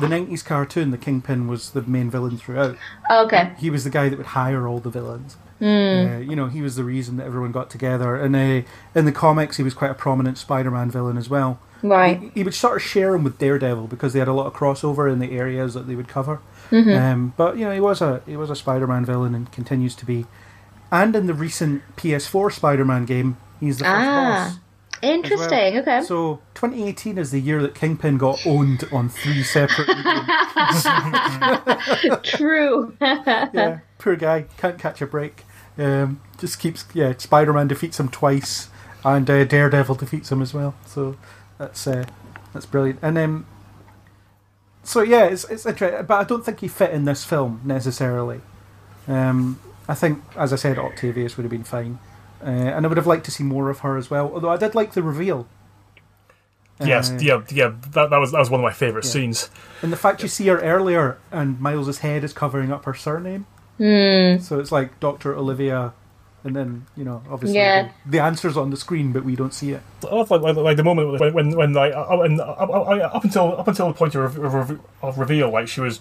S4: the 90s cartoon, the Kingpin was the main villain throughout.
S6: Okay.
S4: He was the guy that would hire all the villains. Uh, you know, he was the reason that everyone got together. And uh, in the comics, he was quite a prominent Spider Man villain as well.
S6: Right.
S4: He, he would sort of share him with Daredevil because they had a lot of crossover in the areas that they would cover.
S6: Mm-hmm.
S4: Um, but you know, he was a he was a Spider Man villain and continues to be. And in the recent PS4 Spider Man game, he's the first
S6: Ah.
S4: boss.
S6: Interesting. Okay.
S4: So 2018 is the year that Kingpin got owned on three separate.
S6: True.
S4: yeah, poor guy can't catch a break. Um, just keeps yeah. Spider Man defeats him twice, and uh, Daredevil defeats him as well. So that's uh, that's brilliant. And um, so yeah, it's it's interesting, but I don't think he fit in this film necessarily. Um, I think, as I said, Octavius would have been fine, uh, and I would have liked to see more of her as well. Although I did like the reveal.
S5: Yes,
S4: Uh,
S5: yeah, yeah. That, that was that was one of my favourite
S4: Yeah.
S5: scenes.
S4: And the fact you see her earlier and Miles's head is covering up her surname.
S6: Hmm.
S4: So it's like Dr. Olivia, and then, you know, obviously
S6: Yeah.
S4: the, the answer's on the screen, but we don't see it.
S5: I love like, like, like the moment when when, when like uh, when, uh, uh, up until up until the point of, of, of reveal, like she was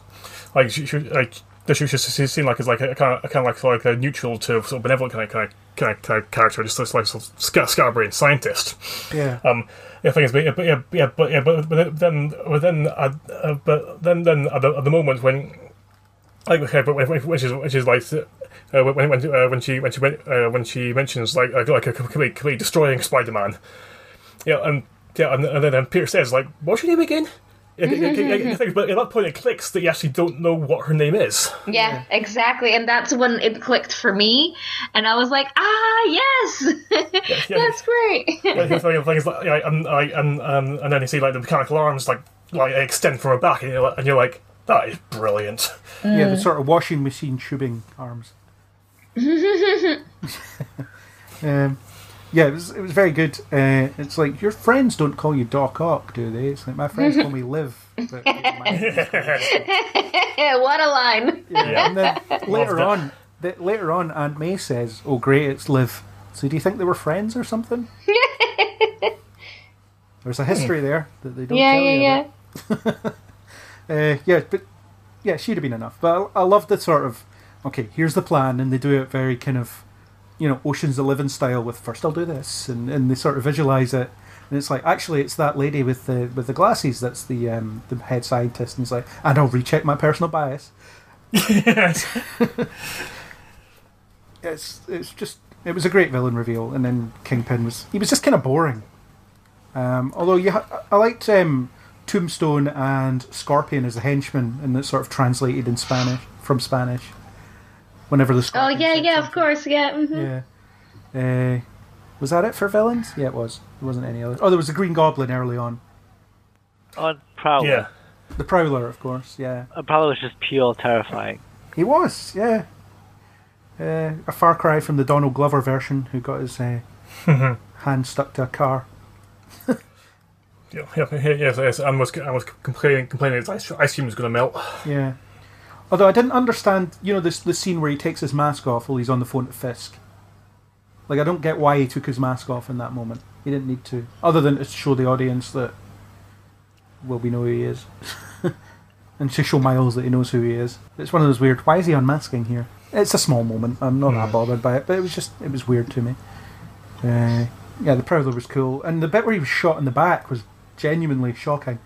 S5: like she, she was, like she just seen like as like a kind of kind of like like a neutral to sort of benevolent kind of kind of, kind of, kind of character, just like sort of scat, scatterbrain scientist.
S4: Yeah.
S5: Um, yeah, thing is, but yeah, but yeah, yeah, but yeah, but, but then, but then, uh, uh, but then, then at the, at the moment when, like, okay, but when she's, when she's like, uh, when when uh, when she when she uh, when she mentions like like, like a completely, completely destroying Spider-Man, yeah, and yeah, and, and then Peter says like, what's your name again? Yeah, yeah, yeah, yeah, yeah, but at that point it clicks that you actually don't know what her name is.
S6: Yeah, exactly. And that's when it clicked for me. And I was like, ah, yes!
S5: yeah.
S6: that's great.
S5: like, the thing, thing is, like, yeah, and, I, and, um, and then you see like the mechanical arms like like extend from her back, and you're, like- and you're like, that is brilliant.
S4: Yeah, the sort of washing machine tubing arms. um, yeah, it was, it was very good. Uh, it's like, your friends don't call you Doc Ock, do they? It's like, my friends call me Liv. But,
S6: what a line.
S4: yeah, and then later on, th- later on, Aunt May says, "Oh, great, it's Liv." So, do you think they were friends or something? There's a history there that they don't
S6: Yeah,
S4: tell you.
S6: yeah,
S4: about. Uh, yeah, but yeah, she'd have been enough. But I, I love the sort of okay, here's the plan, and they do it very kind of you know Ocean's Eleven style. With first I'll do this, and, and they sort of visualize it, and it's like actually it's that lady with the with the glasses that's the um, the head scientist, and he's like, and I'll recheck my personal bias,
S5: yes.
S4: it's it's just it was a great villain reveal, and then Kingpin was he was just kind of boring. Um, although you ha- I liked um, Tombstone and Scorpion as a henchman, and that's sort of translated in Spanish from Spanish. Whenever the
S6: Oh
S4: Scorpion
S6: yeah,
S4: said
S6: yeah, of course, yeah. mhm.
S4: Yeah. Uh, was that it for villains? Yeah, it was. There wasn't any other. Oh, there was the Green Goblin early on.
S7: On Prowler.
S5: Yeah.
S4: The Prowler, of course. Yeah,
S7: And Prowler was just pure terrifying.
S4: he was. Yeah. Uh, a far cry from the Donald Glover version, who got his uh, hand stuck to a car.
S5: Yeah, yeah, yeah, yes, yes. And was I was complaining, complaining his ice, ice cream was going to melt.
S4: Yeah. Although I didn't understand, you know, this the scene where he takes his mask off while he's on the phone to Fisk. Like, I don't get why he took his mask off in that moment. He didn't need to, other than to show the audience that, well, we know who he is, and to show Miles that he knows who he is. It's one of those weird. Why is he unmasking here? It's a small moment. I'm not that bothered by it, but it was just it was weird to me. Uh, yeah, the Prowler was cool, and the bit where he was shot in the back was genuinely shocking.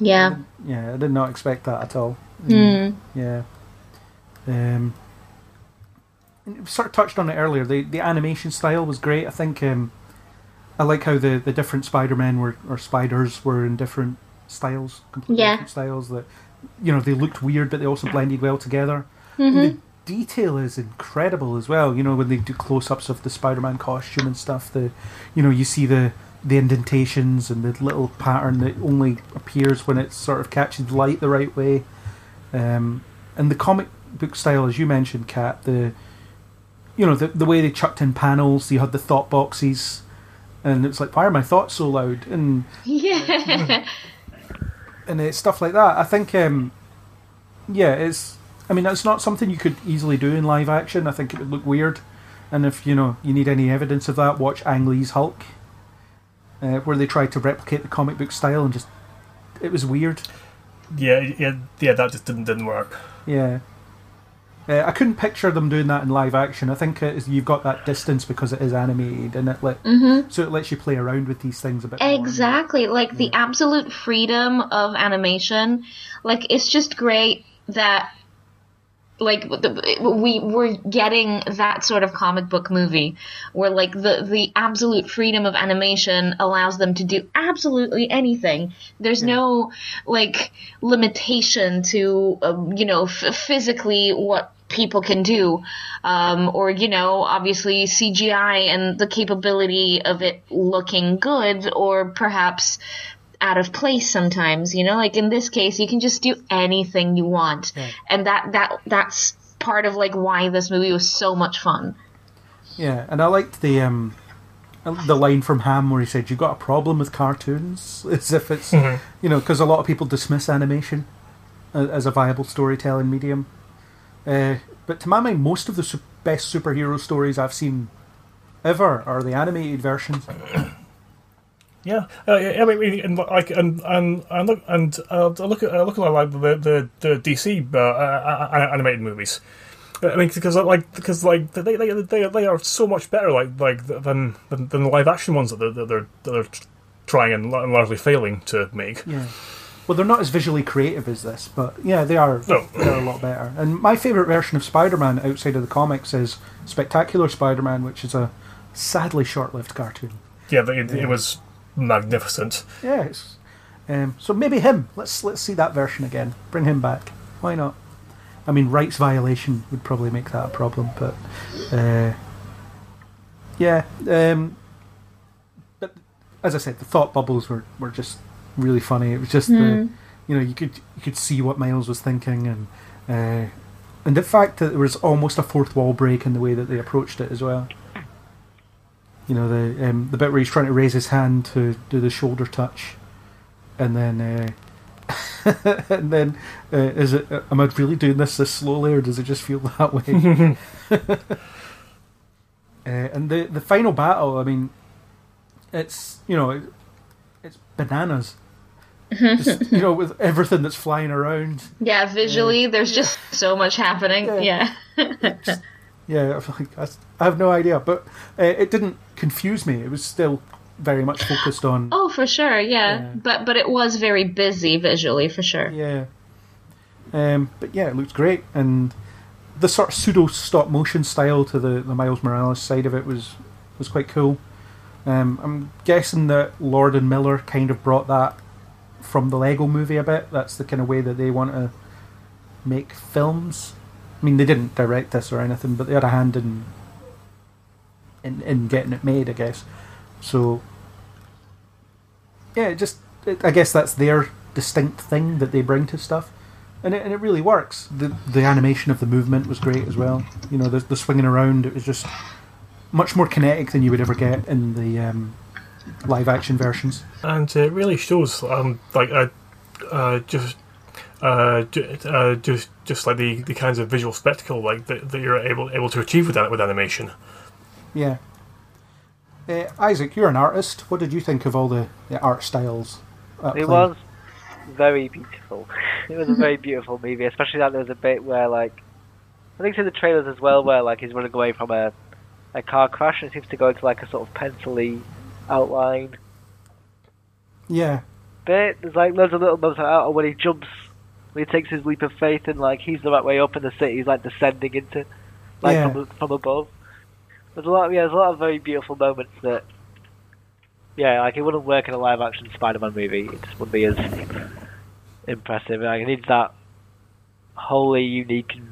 S6: Yeah.
S4: Yeah, I did not expect that at all.
S6: Hmm.
S4: Yeah. Um, sort of touched on it earlier. The the animation style was great. I think um, I like how the, the different Spider Men were or spiders were in different styles, completely
S6: Yeah.
S4: different styles. That you know they looked weird, but they also blended well together. And the detail is incredible as well. You know when they do close ups of the Spider Man costume and stuff. The you know you see the the indentations and the little pattern that only appears when it sort of catches light the right way. Um, and the comic book style, as you mentioned, Kat, the you know the the way they chucked in panels, you had the thought boxes, and it's like, why are my thoughts so loud? And
S6: Yeah.
S4: and it's stuff like that. I think, um, yeah, it's. I mean, it's not something you could easily do in live action. I think it would look weird. And if you know you need any evidence of that, watch Ang Lee's Hulk, uh, where they tried to replicate the comic book style and just it was weird.
S5: Yeah, yeah, yeah. That just didn't didn't work.
S4: Yeah. Uh, I couldn't picture them doing that in live action. I think it is, you've got that distance because it is animated, and it let so it lets you play around with these things a bit. more.
S6: Exactly. Like the absolute freedom of animation. Like it's just great that like the, we were getting that sort of comic book movie where like the the absolute freedom of animation allows them to do absolutely anything. There's no like limitation to um, you know f- physically what people can do. Um, or you know obviously cgi and the capability of it looking good or perhaps out of place sometimes you know like in this case you can just do anything you want and that that that's part of like why this movie was so much fun
S4: Yeah, and I liked the um, the line from Ham where he said, "You got a problem with cartoons?" As if it's you know, because a lot of people dismiss animation as a viable storytelling medium. Uh, but to my mind, most of the su- best superhero stories I've seen ever are the animated versions.
S5: Yeah, uh, yeah. I mean, and like, and and and look, and uh, look at uh, look at like the the, the DC uh, animated movies. I mean, because like because like they they they, they are so much better like like than than, than the live action ones that they're that they're, that they're trying and largely failing to make.
S4: Yeah. Well, they're not as visually creative as this, but yeah, they are.
S5: No.
S4: They're a lot better. And my favorite version of Spider-Man outside of the comics is Spectacular Spider-Man, which is a sadly short-lived cartoon.
S5: Yeah, it, it was magnificent.
S4: Yes. Um, so maybe him. Let's let's see that version again. Bring him back. Why not? I mean, rights violation would probably make that a problem, but uh, yeah. Um, but as I said, the thought bubbles were, were just really funny. It was just the you know you could you could see what Miles was thinking, and uh, and the fact that there was almost a fourth wall break in the way that they approached it as well. You know the um, the bit where he's trying to raise his hand to do the shoulder touch, and then uh, and then uh, is it am I really doing this this slowly or does it just feel that way? uh, and the the final battle, I mean, it's you know it, it's bananas. Just, you know, with everything that's flying around.
S6: yeah visually there's just so much happening
S4: Yeah.
S6: yeah
S4: Yeah, I like I have no idea, but uh, it didn't confuse me. It was still very much focused on
S6: oh for sure yeah.
S4: Yeah.
S6: but but it was very busy visually for sure
S4: Yeah. Um, but yeah, it looks great, and the sort of pseudo stop motion style to the, the Miles Morales side of it was was quite cool. Um, I'm guessing that Lord and Miller kind of brought that from the Lego movie a bit. That's the kind of way that they want to make films. I mean, they didn't direct this or anything, but they had a hand in in, in getting it made, I guess. So yeah, it just it, I guess that's their distinct thing that they bring to stuff, and it, and it really works. the The animation of the movement was great as well. You know, the the swinging around it was just much more kinetic than you would ever get in the um, live action versions.
S5: and it really shows um, like I, uh, just uh, uh, just just like the, the kinds of visual spectacle like that, that you're able able to achieve with that with animation.
S4: Yeah. Uh, Isaac, you're an artist. What did you think of all the, the art styles?
S7: It
S4: play?
S7: was very beautiful. it was a very beautiful movie, especially that there was a bit where, like, I think it's in the trailers as well, where like he's running away from a a car crash and it seems to go into like a sort of pencily outline
S4: Yeah,
S7: bit. There's like loads of little moments like, oh, when he jumps, when he takes his leap of faith and like he's the right way up in the city, he's like descending into like
S4: Yeah.
S7: from, from above. There's a lot, yeah, there's a lot of very beautiful moments that, yeah, like it wouldn't work in a live action Spider-Man movie. It just wouldn't be as impressive. Like it needs that wholly unique and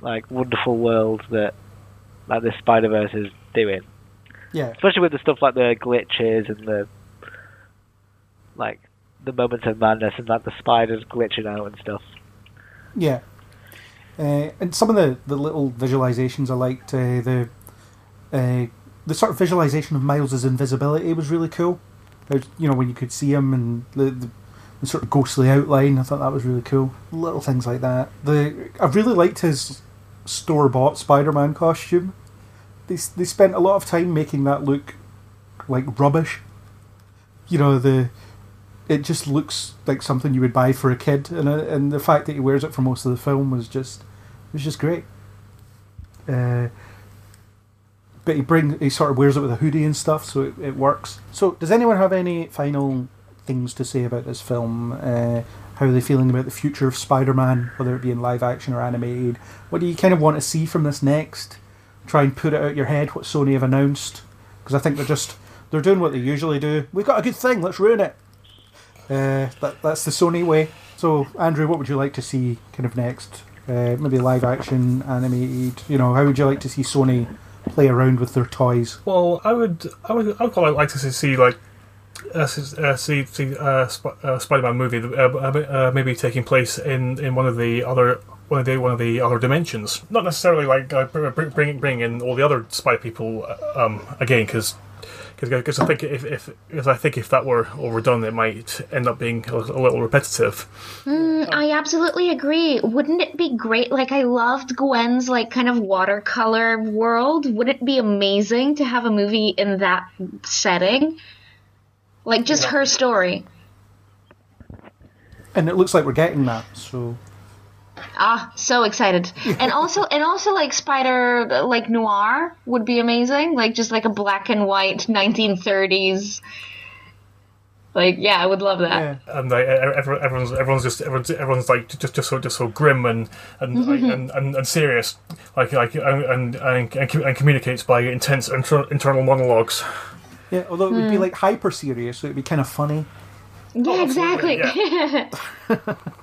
S7: like wonderful world that like the Spider Verse is doing
S4: yeah,
S7: especially with the stuff like the glitches and the like the moments of madness and like the spiders glitching out and stuff.
S4: yeah. Uh, and some of the, the little visualizations I liked. Uh, the uh, the sort of visualization of Miles's invisibility was really cool. There's, you know, when you could see him and the, the, the sort of ghostly outline, I thought that was really cool. Little things like that. The I really liked his store bought Spider Man costume. They they spent a lot of time making that look like rubbish. You know the. It just looks like something you would buy for a kid, and uh, and the fact that he wears it for most of the film was just was just great. Uh, but he bring he sort of wears it with a hoodie and stuff, so it, it works. So, does anyone have any final things to say about this film? Uh, how are they feeling about the future of Spider-Man, whether it be in live action or animated? What do you kind of want to see from this next? Try and put it out your head what Sony have announced, because I think they're just they're doing what they usually do. We've got a good thing, let's ruin it. Uh, that, that's the Sony way. So, Andrew, what would you like to see kind of next? Uh, maybe live action, animated. You know, how would you like to see Sony play around with their toys?
S5: Well, I would, I would, I would quite like to see like uh, uh, see see uh, Sp- uh, Spider-Man movie uh, uh, maybe taking place in, in one of the other one of the one of the other dimensions. Not necessarily like uh, br- br- bring in all the other Spider people um, again because. Because I think if, if because I think if that were overdone, it might end up being a, a little repetitive.
S6: Mm, I absolutely agree. Wouldn't it be great? Like, I loved Gwen's, like, kind of watercolor world. Wouldn't it be amazing to have a movie in that setting? Like, just her story.
S4: And it looks like we're getting that. So,
S6: Ah, so excited. and also, and also, like, Spider, like, noir would be amazing. Like, just like a black and white 1930s. Like, yeah, I would love that.
S4: yeah.
S5: and like, everyone, everyone's everyone's just everyone's everyone's like just just so just so grim and and like, and, and, and serious, like like and and, and, and communicates by intense inter- internal monologues.
S4: Yeah, although it would be like hyper serious, so it'd be kind of funny.
S6: Yeah, exactly.
S5: yeah.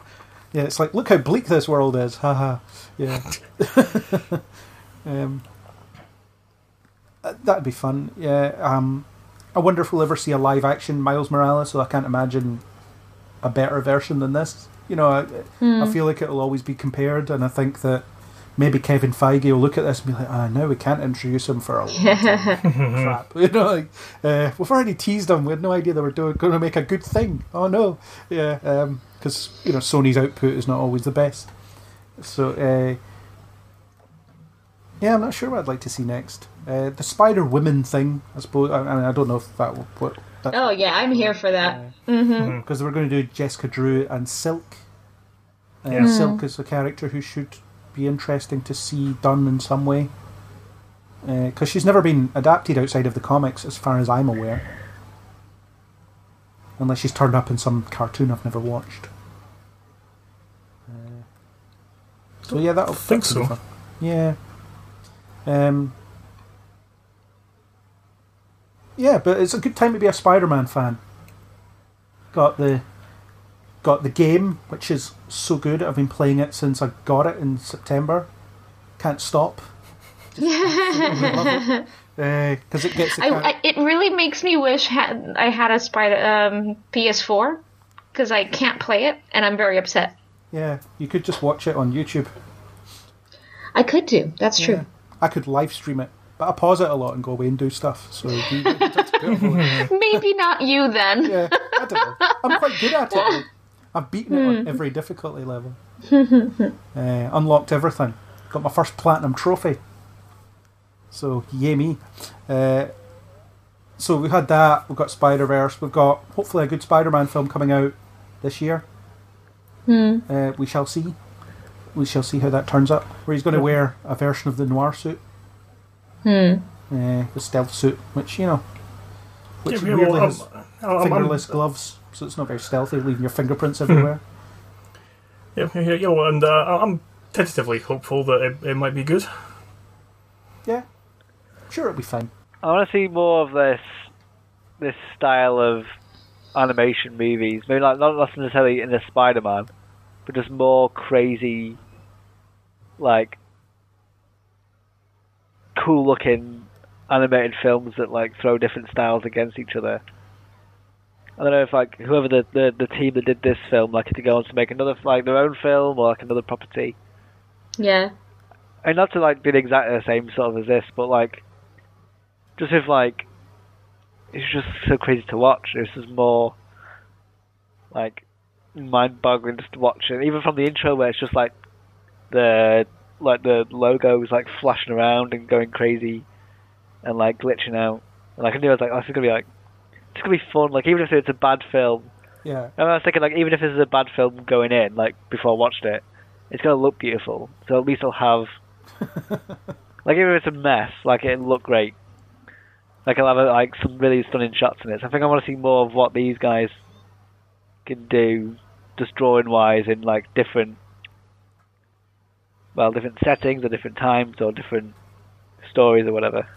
S4: Yeah, it's like, look how bleak this world is. Haha. Yeah. um, that'd be fun. Yeah. Um, I wonder if we'll ever see a live action Miles Morales, so I can't imagine a better version than this. You know, I, I feel like it'll always be compared, and I think that maybe Kevin Feige will look at this and be like, ah, no, we can't introduce him for a long time. crap. You know, like, uh, we've already teased him. We had no idea they were doing going to make a good thing. Oh no, yeah, because you know Sony's output is not always the best. So uh, yeah, I'm not sure what I'd like to see next. Uh, the Spider Woman thing, I suppose. I, I mean, I don't know if that will what.
S6: Oh, yeah, I'm here for that.
S4: Because they were going to do Jessica Drew and Silk. Uh,
S5: Yeah.
S4: Silk is a character who should be interesting to see done in some way. Because she's never been adapted outside of the comics, as far as I'm aware. Unless she's turned up in some cartoon I've never watched. Uh, So yeah, that'll
S5: think
S4: be
S5: so.
S4: fun. Yeah. Um. Yeah, but it's a good time to be a Spider-Man fan. Got the got the game, which is so good. I've been playing it since I got it in September. Can't stop. Because it gets
S6: I, I, it really makes me wish had, I had a spider um, PS4 because I can't play it and I'm very upset.
S4: yeah, you could just watch it on YouTube.
S6: I could do. That's true.
S4: I could live stream it, but I pause it a lot and go away and do stuff. So you-.
S6: Maybe not you then.
S4: yeah, I don't know. I'm quite good at it. I've beaten it on every difficulty level. uh, unlocked everything. Got my first platinum trophy. So yay me. Uh, so we had that. We've got Spider Verse. We've got hopefully a good Spider-Man film coming out this year. Uh, we shall see. We shall see how that turns up. Where he's going to wear a version of the noir suit. Uh, the stealth suit, which you know, which
S5: Yeah,
S4: weirdly
S5: well,
S4: has
S5: I'm- I'm- I'm-
S4: fingerless gloves, so it's not very stealthy, leaving your fingerprints everywhere.
S5: Yeah, yeah, yeah, well, and uh, I'm tentatively hopeful that it, it might be good.
S4: yeah, sure, it'll be fine.
S7: I want to see more of this this style of animation movies. Maybe like not necessarily in the Spider-Man, but just more crazy, like cool-looking animated films that like throw different styles against each other. I don't know if like whoever the, the, the team that did this film like to go on to make another like their own film or like another property.
S6: Yeah.
S7: and not to like be exactly the uh, same sort of as this, but like just if like it's just so crazy to watch. This is more like mind-boggling just to watch it, even from the intro where it's just like the like the logos like flashing around and going crazy and like glitching out. And like I knew I was like, oh, this is gonna be like it's gonna be fun. Like even if it's a bad film,
S4: Yeah,
S7: and I was thinking, like, even if this is a bad film going in, like, before I watched it, it's going to look beautiful. So at least I'll have. like, even if it's a mess, like, it'll look great. Like, I'll have, like, some really stunning shots in it. So I think I want to see more of what these guys can do, just drawing wise, in, like, different. Well, different settings or different times or different stories or whatever.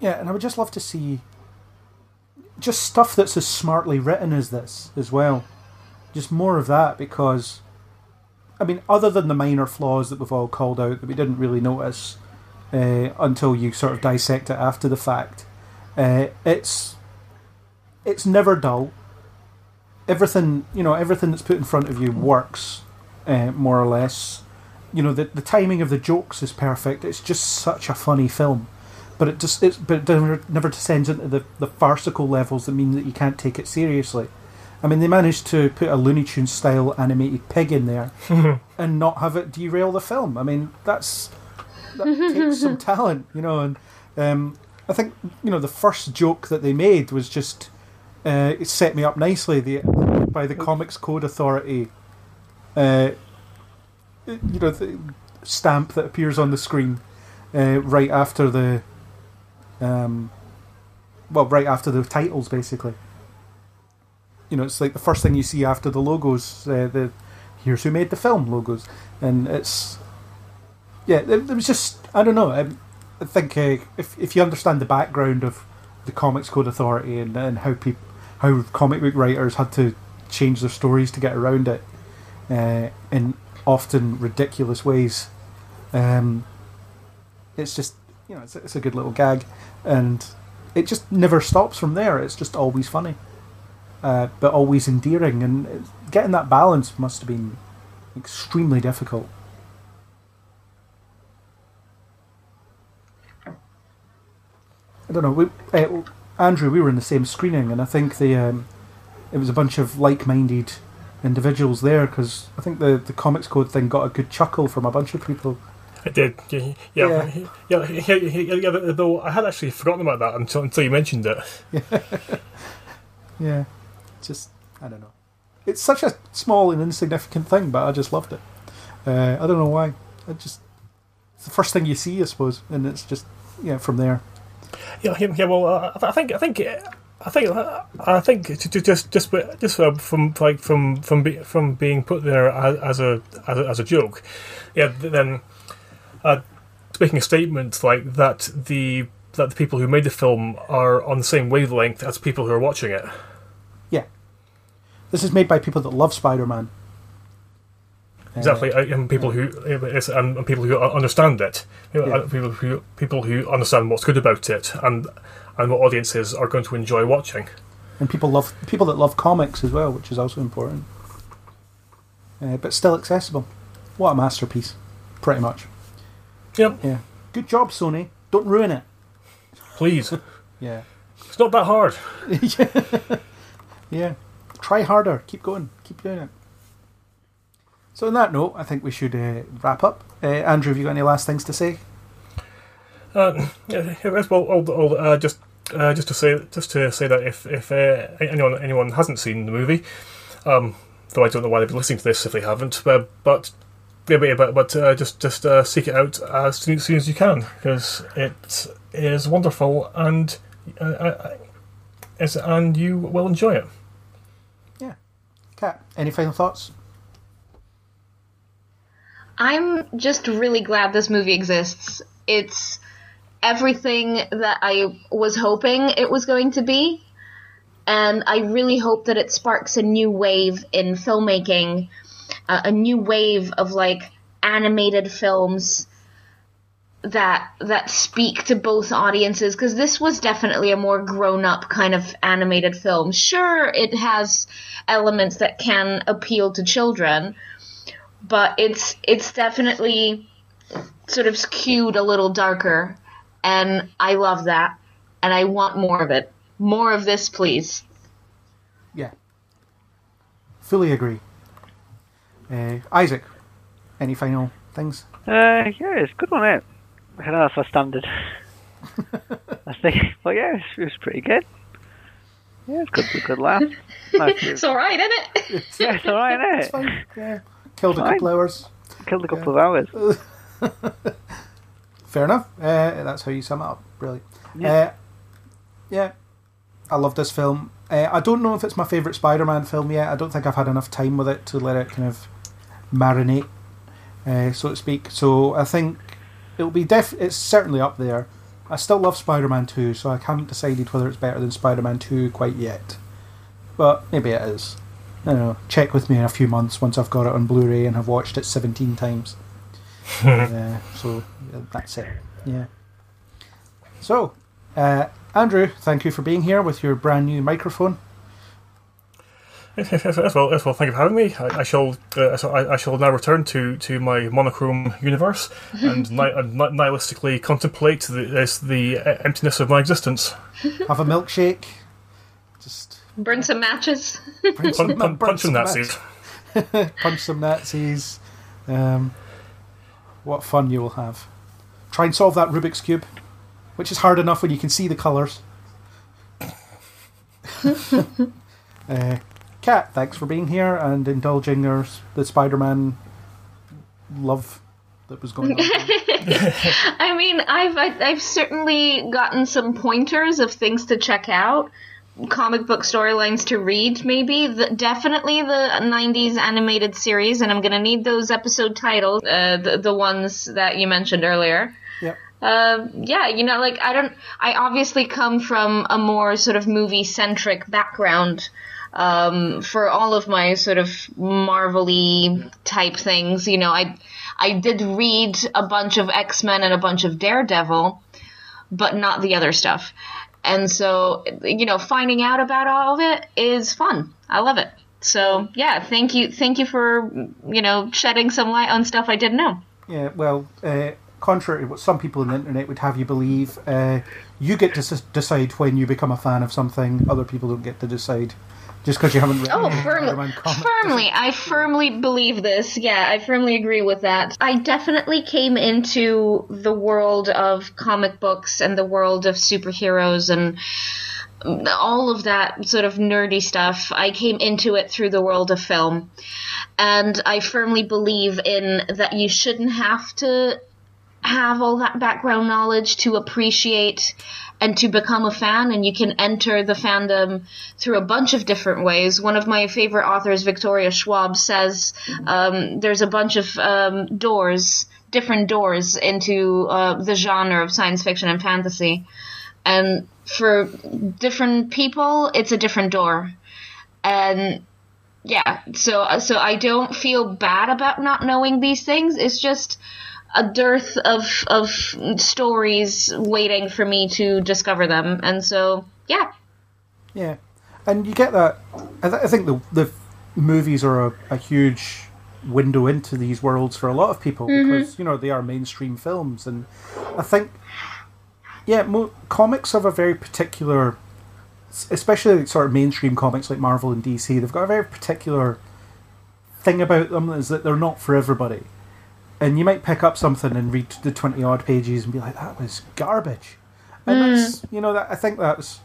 S4: yeah, and I would just love to see just stuff that's as smartly written as this as well. Just more of that because, I mean, other than the minor flaws that we've all called out that we didn't really notice uh, until you sort of dissect it after the fact, uh, it's it's never dull. Everything you know, everything that's put in front of you works uh, more or less. You know, the the timing of the jokes is perfect. It's just such a funny film. but it just it's but it never, never descends into the, the farcical levels that mean that you can't take it seriously. I mean, they managed to put a Looney Tunes style animated pig in there and not have it derail the film. I mean, that's that takes some talent, you know. And um, I think you know the first joke that they made was just uh, it set me up nicely. The by the Comics Code Authority, uh, you know, the stamp that appears on the screen uh, right after the um, well, right after the titles, basically. You know, it's like the first thing you see after the logos. Uh, the here's who made the film logos, and it's yeah. It, was just I don't know. I, I think uh, if if you understand the background of the Comics Code Authority and, and how people how comic book writers had to change their stories to get around it uh, in often ridiculous ways. Um, it's just you know it's, it's a good little gag, and it just never stops from there. It's just always funny, uh, but always endearing, and getting that balance must have been extremely difficult. I don't know. We, uh, Andrew, we were in the same screening, and I think the um, it was a bunch of like-minded individuals there because I think the the comics code thing got a good chuckle from a bunch of people.
S5: I did. Yeah, yeah, yeah. yeah, yeah, yeah, though I had actually forgotten about that until, until you mentioned it.
S4: Yeah, just I don't know. It's such a small and insignificant thing, but I just loved it. Uh, I don't know why. I just it's the first thing you see, I suppose, and it's just yeah from there.
S5: Yeah, yeah, well, uh, I think I think I think I think ju- ju- just just just from like from from from being put there as, a as a as a joke, yeah. Then uh, making a statement like that the that the people who made the film are on the same wavelength as people who are watching it.
S4: Yeah. This is made by people that love Spider-Man.
S5: Exactly, uh, and people who and, and people who understand it,
S4: Yeah.
S5: uh, people who people who understand what's good about it, and and what audiences are going to enjoy watching.
S4: and people love people that love comics as well, which is also important. Uh, but still accessible. What a masterpiece, pretty much.
S5: Yep,
S4: Yeah, good job, Sony. Don't ruin it.
S5: please.
S4: Yeah,
S5: it's not that hard.
S4: yeah. Try harder. Keep going. Keep doing it. So, on that note, I think we should uh, wrap up. Uh, Andrew, have you got any last things to say?
S5: Uh, yeah, well, I'll, I'll, uh, just uh, just to say just to say that if if uh, anyone anyone hasn't seen the movie, um, though I don't know why they'd be listening to this if they haven't, but but but, but, but uh, just just uh, seek it out as soon, as soon as you can because it is wonderful and uh, uh, is, and you will enjoy it.
S4: Yeah. Kat, any final thoughts?
S6: I'm just really glad this movie exists. It's everything that I was hoping it was going to be. And I really hope that it sparks a new wave in filmmaking, uh, a new wave of like animated films that that speak to both audiences because this was definitely a more grown up kind of animated film. Sure, it has elements that can appeal to children, but it's it's definitely sort of skewed a little darker and I love that and I want more of it. More of this, please.
S4: Yeah. Fully agree. Uh, Isaac, any final things?
S7: Uh, yeah, it's a good one, is I don't know if I standard. I think, well, yeah, it was, it was pretty good. Yeah, it's good, good, good laugh. Nice,
S6: It's all right, isn't it?
S7: yeah, it's alright, isn't
S4: It's
S7: it?
S4: fine. Yeah. Killed a
S7: Fine.
S4: couple hours.
S7: Killed a couple of hours.
S4: Fair enough. Uh, that's how you sum it up. Really.
S7: Yeah.
S4: Uh, yeah. I love this film. Uh, I don't know if it's my favourite Spider Man film yet. I don't think I've had enough time with it to let it kind of marinate, uh, so to speak. So I think it'll be def. It's certainly up there. I still love Spider Man 2, so I haven't decided whether it's better than Spider Man 2 quite yet. But maybe it is. I don't know. Check with me in a few months once I've got it on Blu ray and have watched it 17 times. uh, so that's it. Yeah. So, uh, Andrew, thank you for being here with your brand new microphone.
S5: Yes, yes, yes, well, yes, well, thank you for having me. I, I shall, uh, so I, I shall now return to, to my monochrome universe and, ni- nihilistically contemplate the, this, the uh, emptiness of my existence.
S4: Have a milkshake. Just
S6: Burn some matches.
S4: bring some,
S5: Pun, pun, punch
S4: some
S5: some
S4: Nazis.
S5: Nazis.
S4: punch some Nazis. Um, what fun you will have. Try and solve that Rubik's Cube, which is hard enough when you can see the colours. uh, Kat, thanks for being here and indulging our, the Spider Man love that was going on.
S6: I mean, I've I- I've certainly gotten some pointers of things to check out, comic book storylines to read. Maybe the, definitely the '90s animated series, and I'm gonna need those episode titles, uh, the the ones that you mentioned earlier.
S4: yep.
S6: Uh, yeah, you know, like I don't. I obviously come from a more sort of movie centric background. Um, for all of my sort of Marvel-y type things, you know, I I did read a bunch of X Men and a bunch of Daredevil, but not the other stuff. And so, you know, finding out about all of it is fun. I love it. So yeah, thank you, thank you for you know shedding some light on stuff I didn't know.
S4: Yeah, well, uh, contrary to what some people on the internet would have you believe, uh, you get to s- decide when you become a fan of something. Other people don't get to decide just because you haven't read
S6: Oh, firmly, firmly, I firmly believe this. Yeah, I firmly agree with that. I definitely came into the world of comic books and the world of superheroes and all of that sort of nerdy stuff. I came into it through the world of film. And I firmly believe in that you shouldn't have to have all that background knowledge to appreciate and to become a fan, and you can enter the fandom through a bunch of different ways. One of my favorite authors, Victoria Schwab, says um, there's a bunch of um, doors, different doors into uh, the genre of science fiction and fantasy, and for different people, it's a different door, and yeah, so so I don't feel bad about not knowing these things. It's just a dearth of of stories waiting for me to discover them, and so yeah,
S4: Yeah, and you get that. I, th- I think the the movies are a, a huge window into these worlds for a lot of people mm-hmm. because you know they are mainstream films, and I think yeah, mo- comics have a very particular, especially sort of mainstream comics like Marvel and DC. They've got a very particular thing about them is that they're not for everybody. And you might pick up something and read the twenty odd pages and be like, "That was garbage," and that's you know that I think that's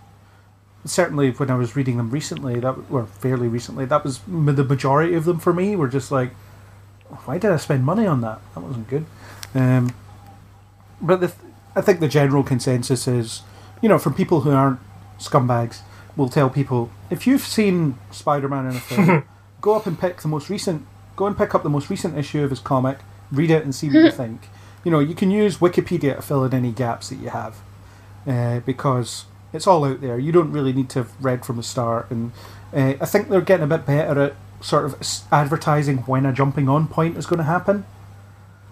S4: certainly when I was reading them recently, that or fairly recently, that was the majority of them for me were just like, why did I spend money on that? That wasn't good. Um, but the, th- I think the general consensus is, you know, from people who aren't scumbags, will tell people if you've seen Spider-Man in a film, go up and pick the most recent, go and pick up the most recent issue of his comic, read it and see what you think. You know, you can use Wikipedia to fill in any gaps that you have uh, because it's all out there. You don't really need to have read from the start. And uh, I think they're getting a bit better at sort of advertising when a jumping on point is going to happen.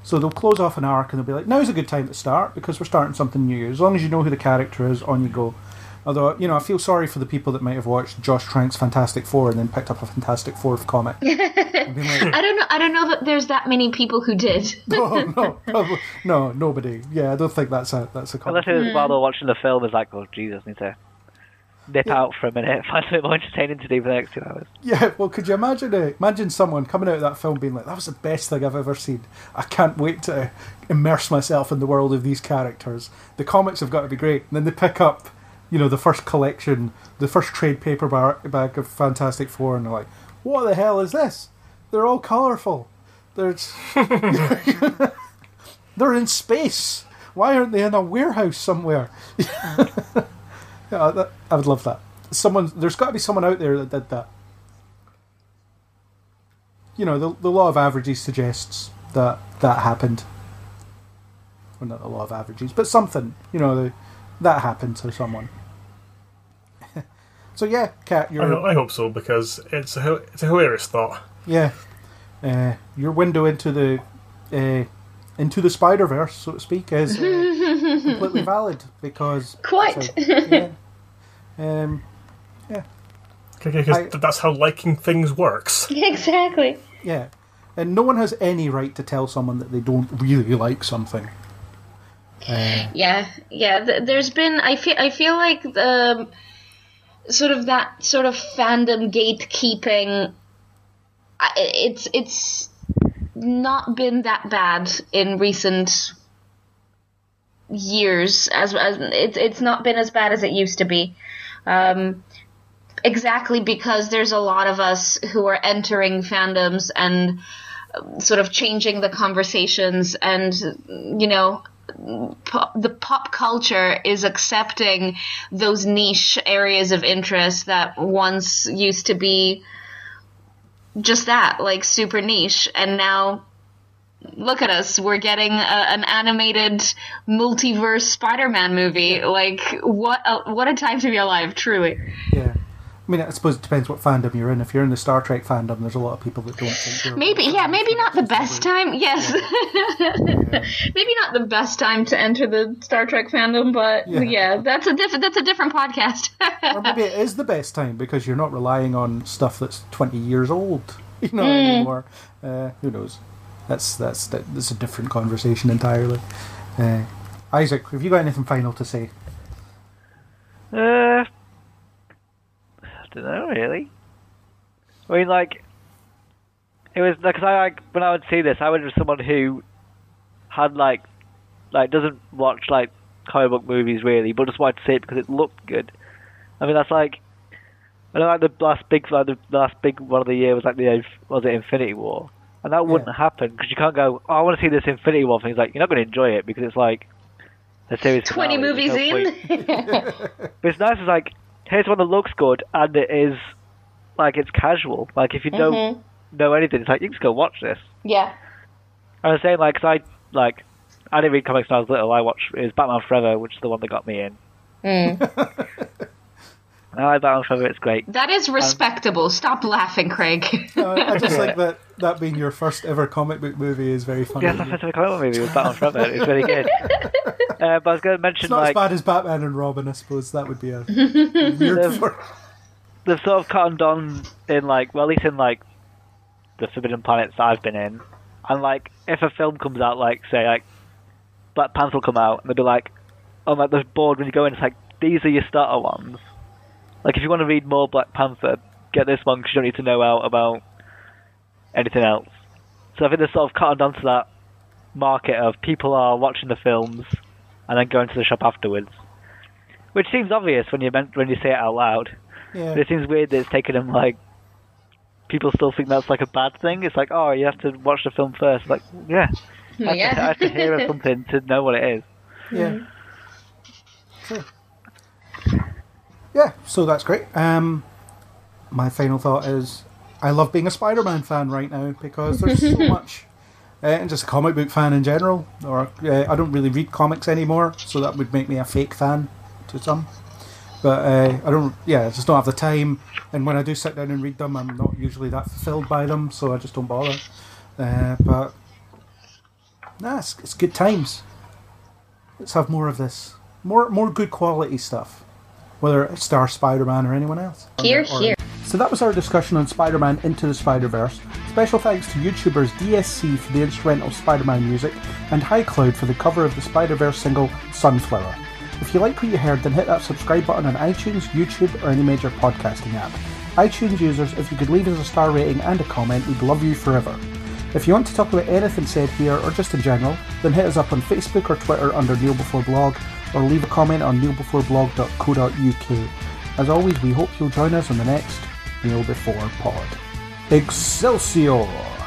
S4: So they'll close off an arc and they'll be like, now's a good time to start because we're starting something new. As long as you know who the character is, on you go. Although, you know, I feel sorry for the people that might have watched Josh Trank's Fantastic Four and then picked up a Fantastic Four comic. like,
S6: I don't know. I don't know that there's that many people who did.
S4: no, no, probably- no, nobody. Yeah, I don't think that's a that's a comic.
S7: Unless it was while they're watching the film, it's like, oh Jesus, need to nip out for a minute, find something more entertaining to do for the next two hours.
S4: Yeah, well, could you imagine uh, imagine someone coming out of that film being like, "That was the best thing I've ever seen. I can't wait to immerse myself in the world of these characters. The comics have got to be great." And then they pick up, you know, the first collection, the first trade paperback of Fantastic Four, and they're like, "What the hell is this? They're all colourful. There's, they're in space. Why aren't they in a warehouse somewhere?" yeah, that, I would love that. Someone, there's got to be someone out there that did that you know, the, the law of averages suggests that that happened. Well, not the law of averages, but something, you know, the, that happened to someone. So yeah, Kat,
S5: I,
S4: your
S5: ho- I hope so because it's a hil- it's a hilarious thought.
S4: yeah, uh, your window into the uh, into the Spider Verse, so to speak, is uh, completely valid because
S6: Quite.
S4: so, yeah. Um,
S5: Because
S4: I-
S5: that's how liking things works.
S6: exactly.
S4: Yeah. And no one has any right to tell someone that they don't really like something. Uh,
S6: Yeah, yeah. Th- there's been. I feel. I feel like the sort of that sort of fandom gatekeeping. It's it's not been that bad in recent years. As as it's it's not been as bad as it used to be. Um, exactly because there's a lot of us who are entering fandoms and um, sort of changing the conversations and you know pop, the pop culture is accepting those niche areas of interest that once used to be just that like super niche. And now look at us. We're getting a, an animated multiverse spider-man movie. Like what a, what a time to be alive truly.
S4: Yeah. I mean, I suppose it depends what fandom you're in. If you're in the Star Trek fandom, there's a lot of people that don't think.
S6: Maybe, yeah, maybe not the best time. Yes, maybe not the best time to enter the Star Trek fandom, but
S4: Yeah.
S6: yeah, that's a different that's a different podcast.
S4: Or maybe it is the best time because you're not relying on stuff that's 20 years old, you know,
S6: Mm.
S4: anymore. Uh, who knows? That's that's that's a different conversation entirely. Uh, Isaac, have you got anything final to say?
S7: Uh, I don't know really. I mean, like, it was because I like when I would see this, I would be someone who had like, like doesn't watch like comic book movies really, but just wanted to see it because it looked good. I mean, that's like, I know like the last big, like the last big one of the year was like the was it Infinity War, and that wouldn't
S4: Yeah.
S7: happen because you can't go. Oh, I want to see this Infinity War thing. It's like you're not going to enjoy it because it's like the series.
S6: 20
S7: finale,
S6: movies
S7: no
S6: in.
S7: But it's nice. It's like here's one that looks good and it is like it's casual. Like if you don't
S6: Mm-hmm.
S7: know anything, it's like you can just go watch this.
S6: yeah.
S7: I was saying like 'cause I like I didn't read comics when I was little. I watched it was Batman Forever, which is the one that got me in.
S6: Mm.
S7: I like Batman Forever. It's great.
S6: That is respectable. Stop laughing, Craig.
S4: Uh, I just like that that being your first ever comic book movie is very funny.
S7: Yes, my first ever comic book movie was Batman Forever. It's really good. Uh, but I was going to mention
S4: It's not as
S7: like
S4: bad as Batman and Robin, I suppose. That would be a weird for.
S7: they've sort of cottoned on in like well at least in like the forbidden planets that I've been in and like if a film comes out like say like Black Panther will come out and they'll be like on like the board when you go in it's like these are your starter ones like if you want to read more Black Panther get this one because you don't need to know out about anything else so I think they're sort of cottoned onto that market of people are watching the films and then going to the shop afterwards which seems obvious when you meant when you say it out loud
S4: Yeah.
S7: but it seems weird that it's taken them like people still think that's like a bad thing. It's like, oh, you have to watch the film first. Like, yeah, hmm, I have, to, I have to hear something to know what it is.
S4: Yeah. Hmm. Sure. Yeah, so that's great. Um, my final thought is I love being a Spider Man fan right now because there's so much. Uh, and just a comic book fan in general. Or uh, I don't really read comics anymore, so that would make me a fake fan to some. But uh, I don't, yeah, I just don't have the time. And when I do sit down and read them, I'm not usually that fulfilled by them, so I just don't bother. Uh, but nah, it's, it's good times. Let's have more of this. More more good quality stuff. Whether it's Star Spider Man or anyone else.
S6: Here,
S4: Or-
S6: here.
S4: So that was our discussion on Spider Man Into the Spider Verse. Special thanks to YouTubers DSC for the instrumental Spider Man music and High Cloud for the cover of the Spider Verse single Sunflower. If you like what you heard, then hit that subscribe button on iTunes, YouTube, or any major podcasting app. iTunes users, if you could leave us a star rating and a comment, we'd love you forever. If you want to talk about anything said here or just in general, then hit us up on Facebook or Twitter under Kneel Before Blog or leave a comment on kneelbeforeblog.co.uk. As always, we hope you'll join us on the next Kneel Before Pod. Excelsior!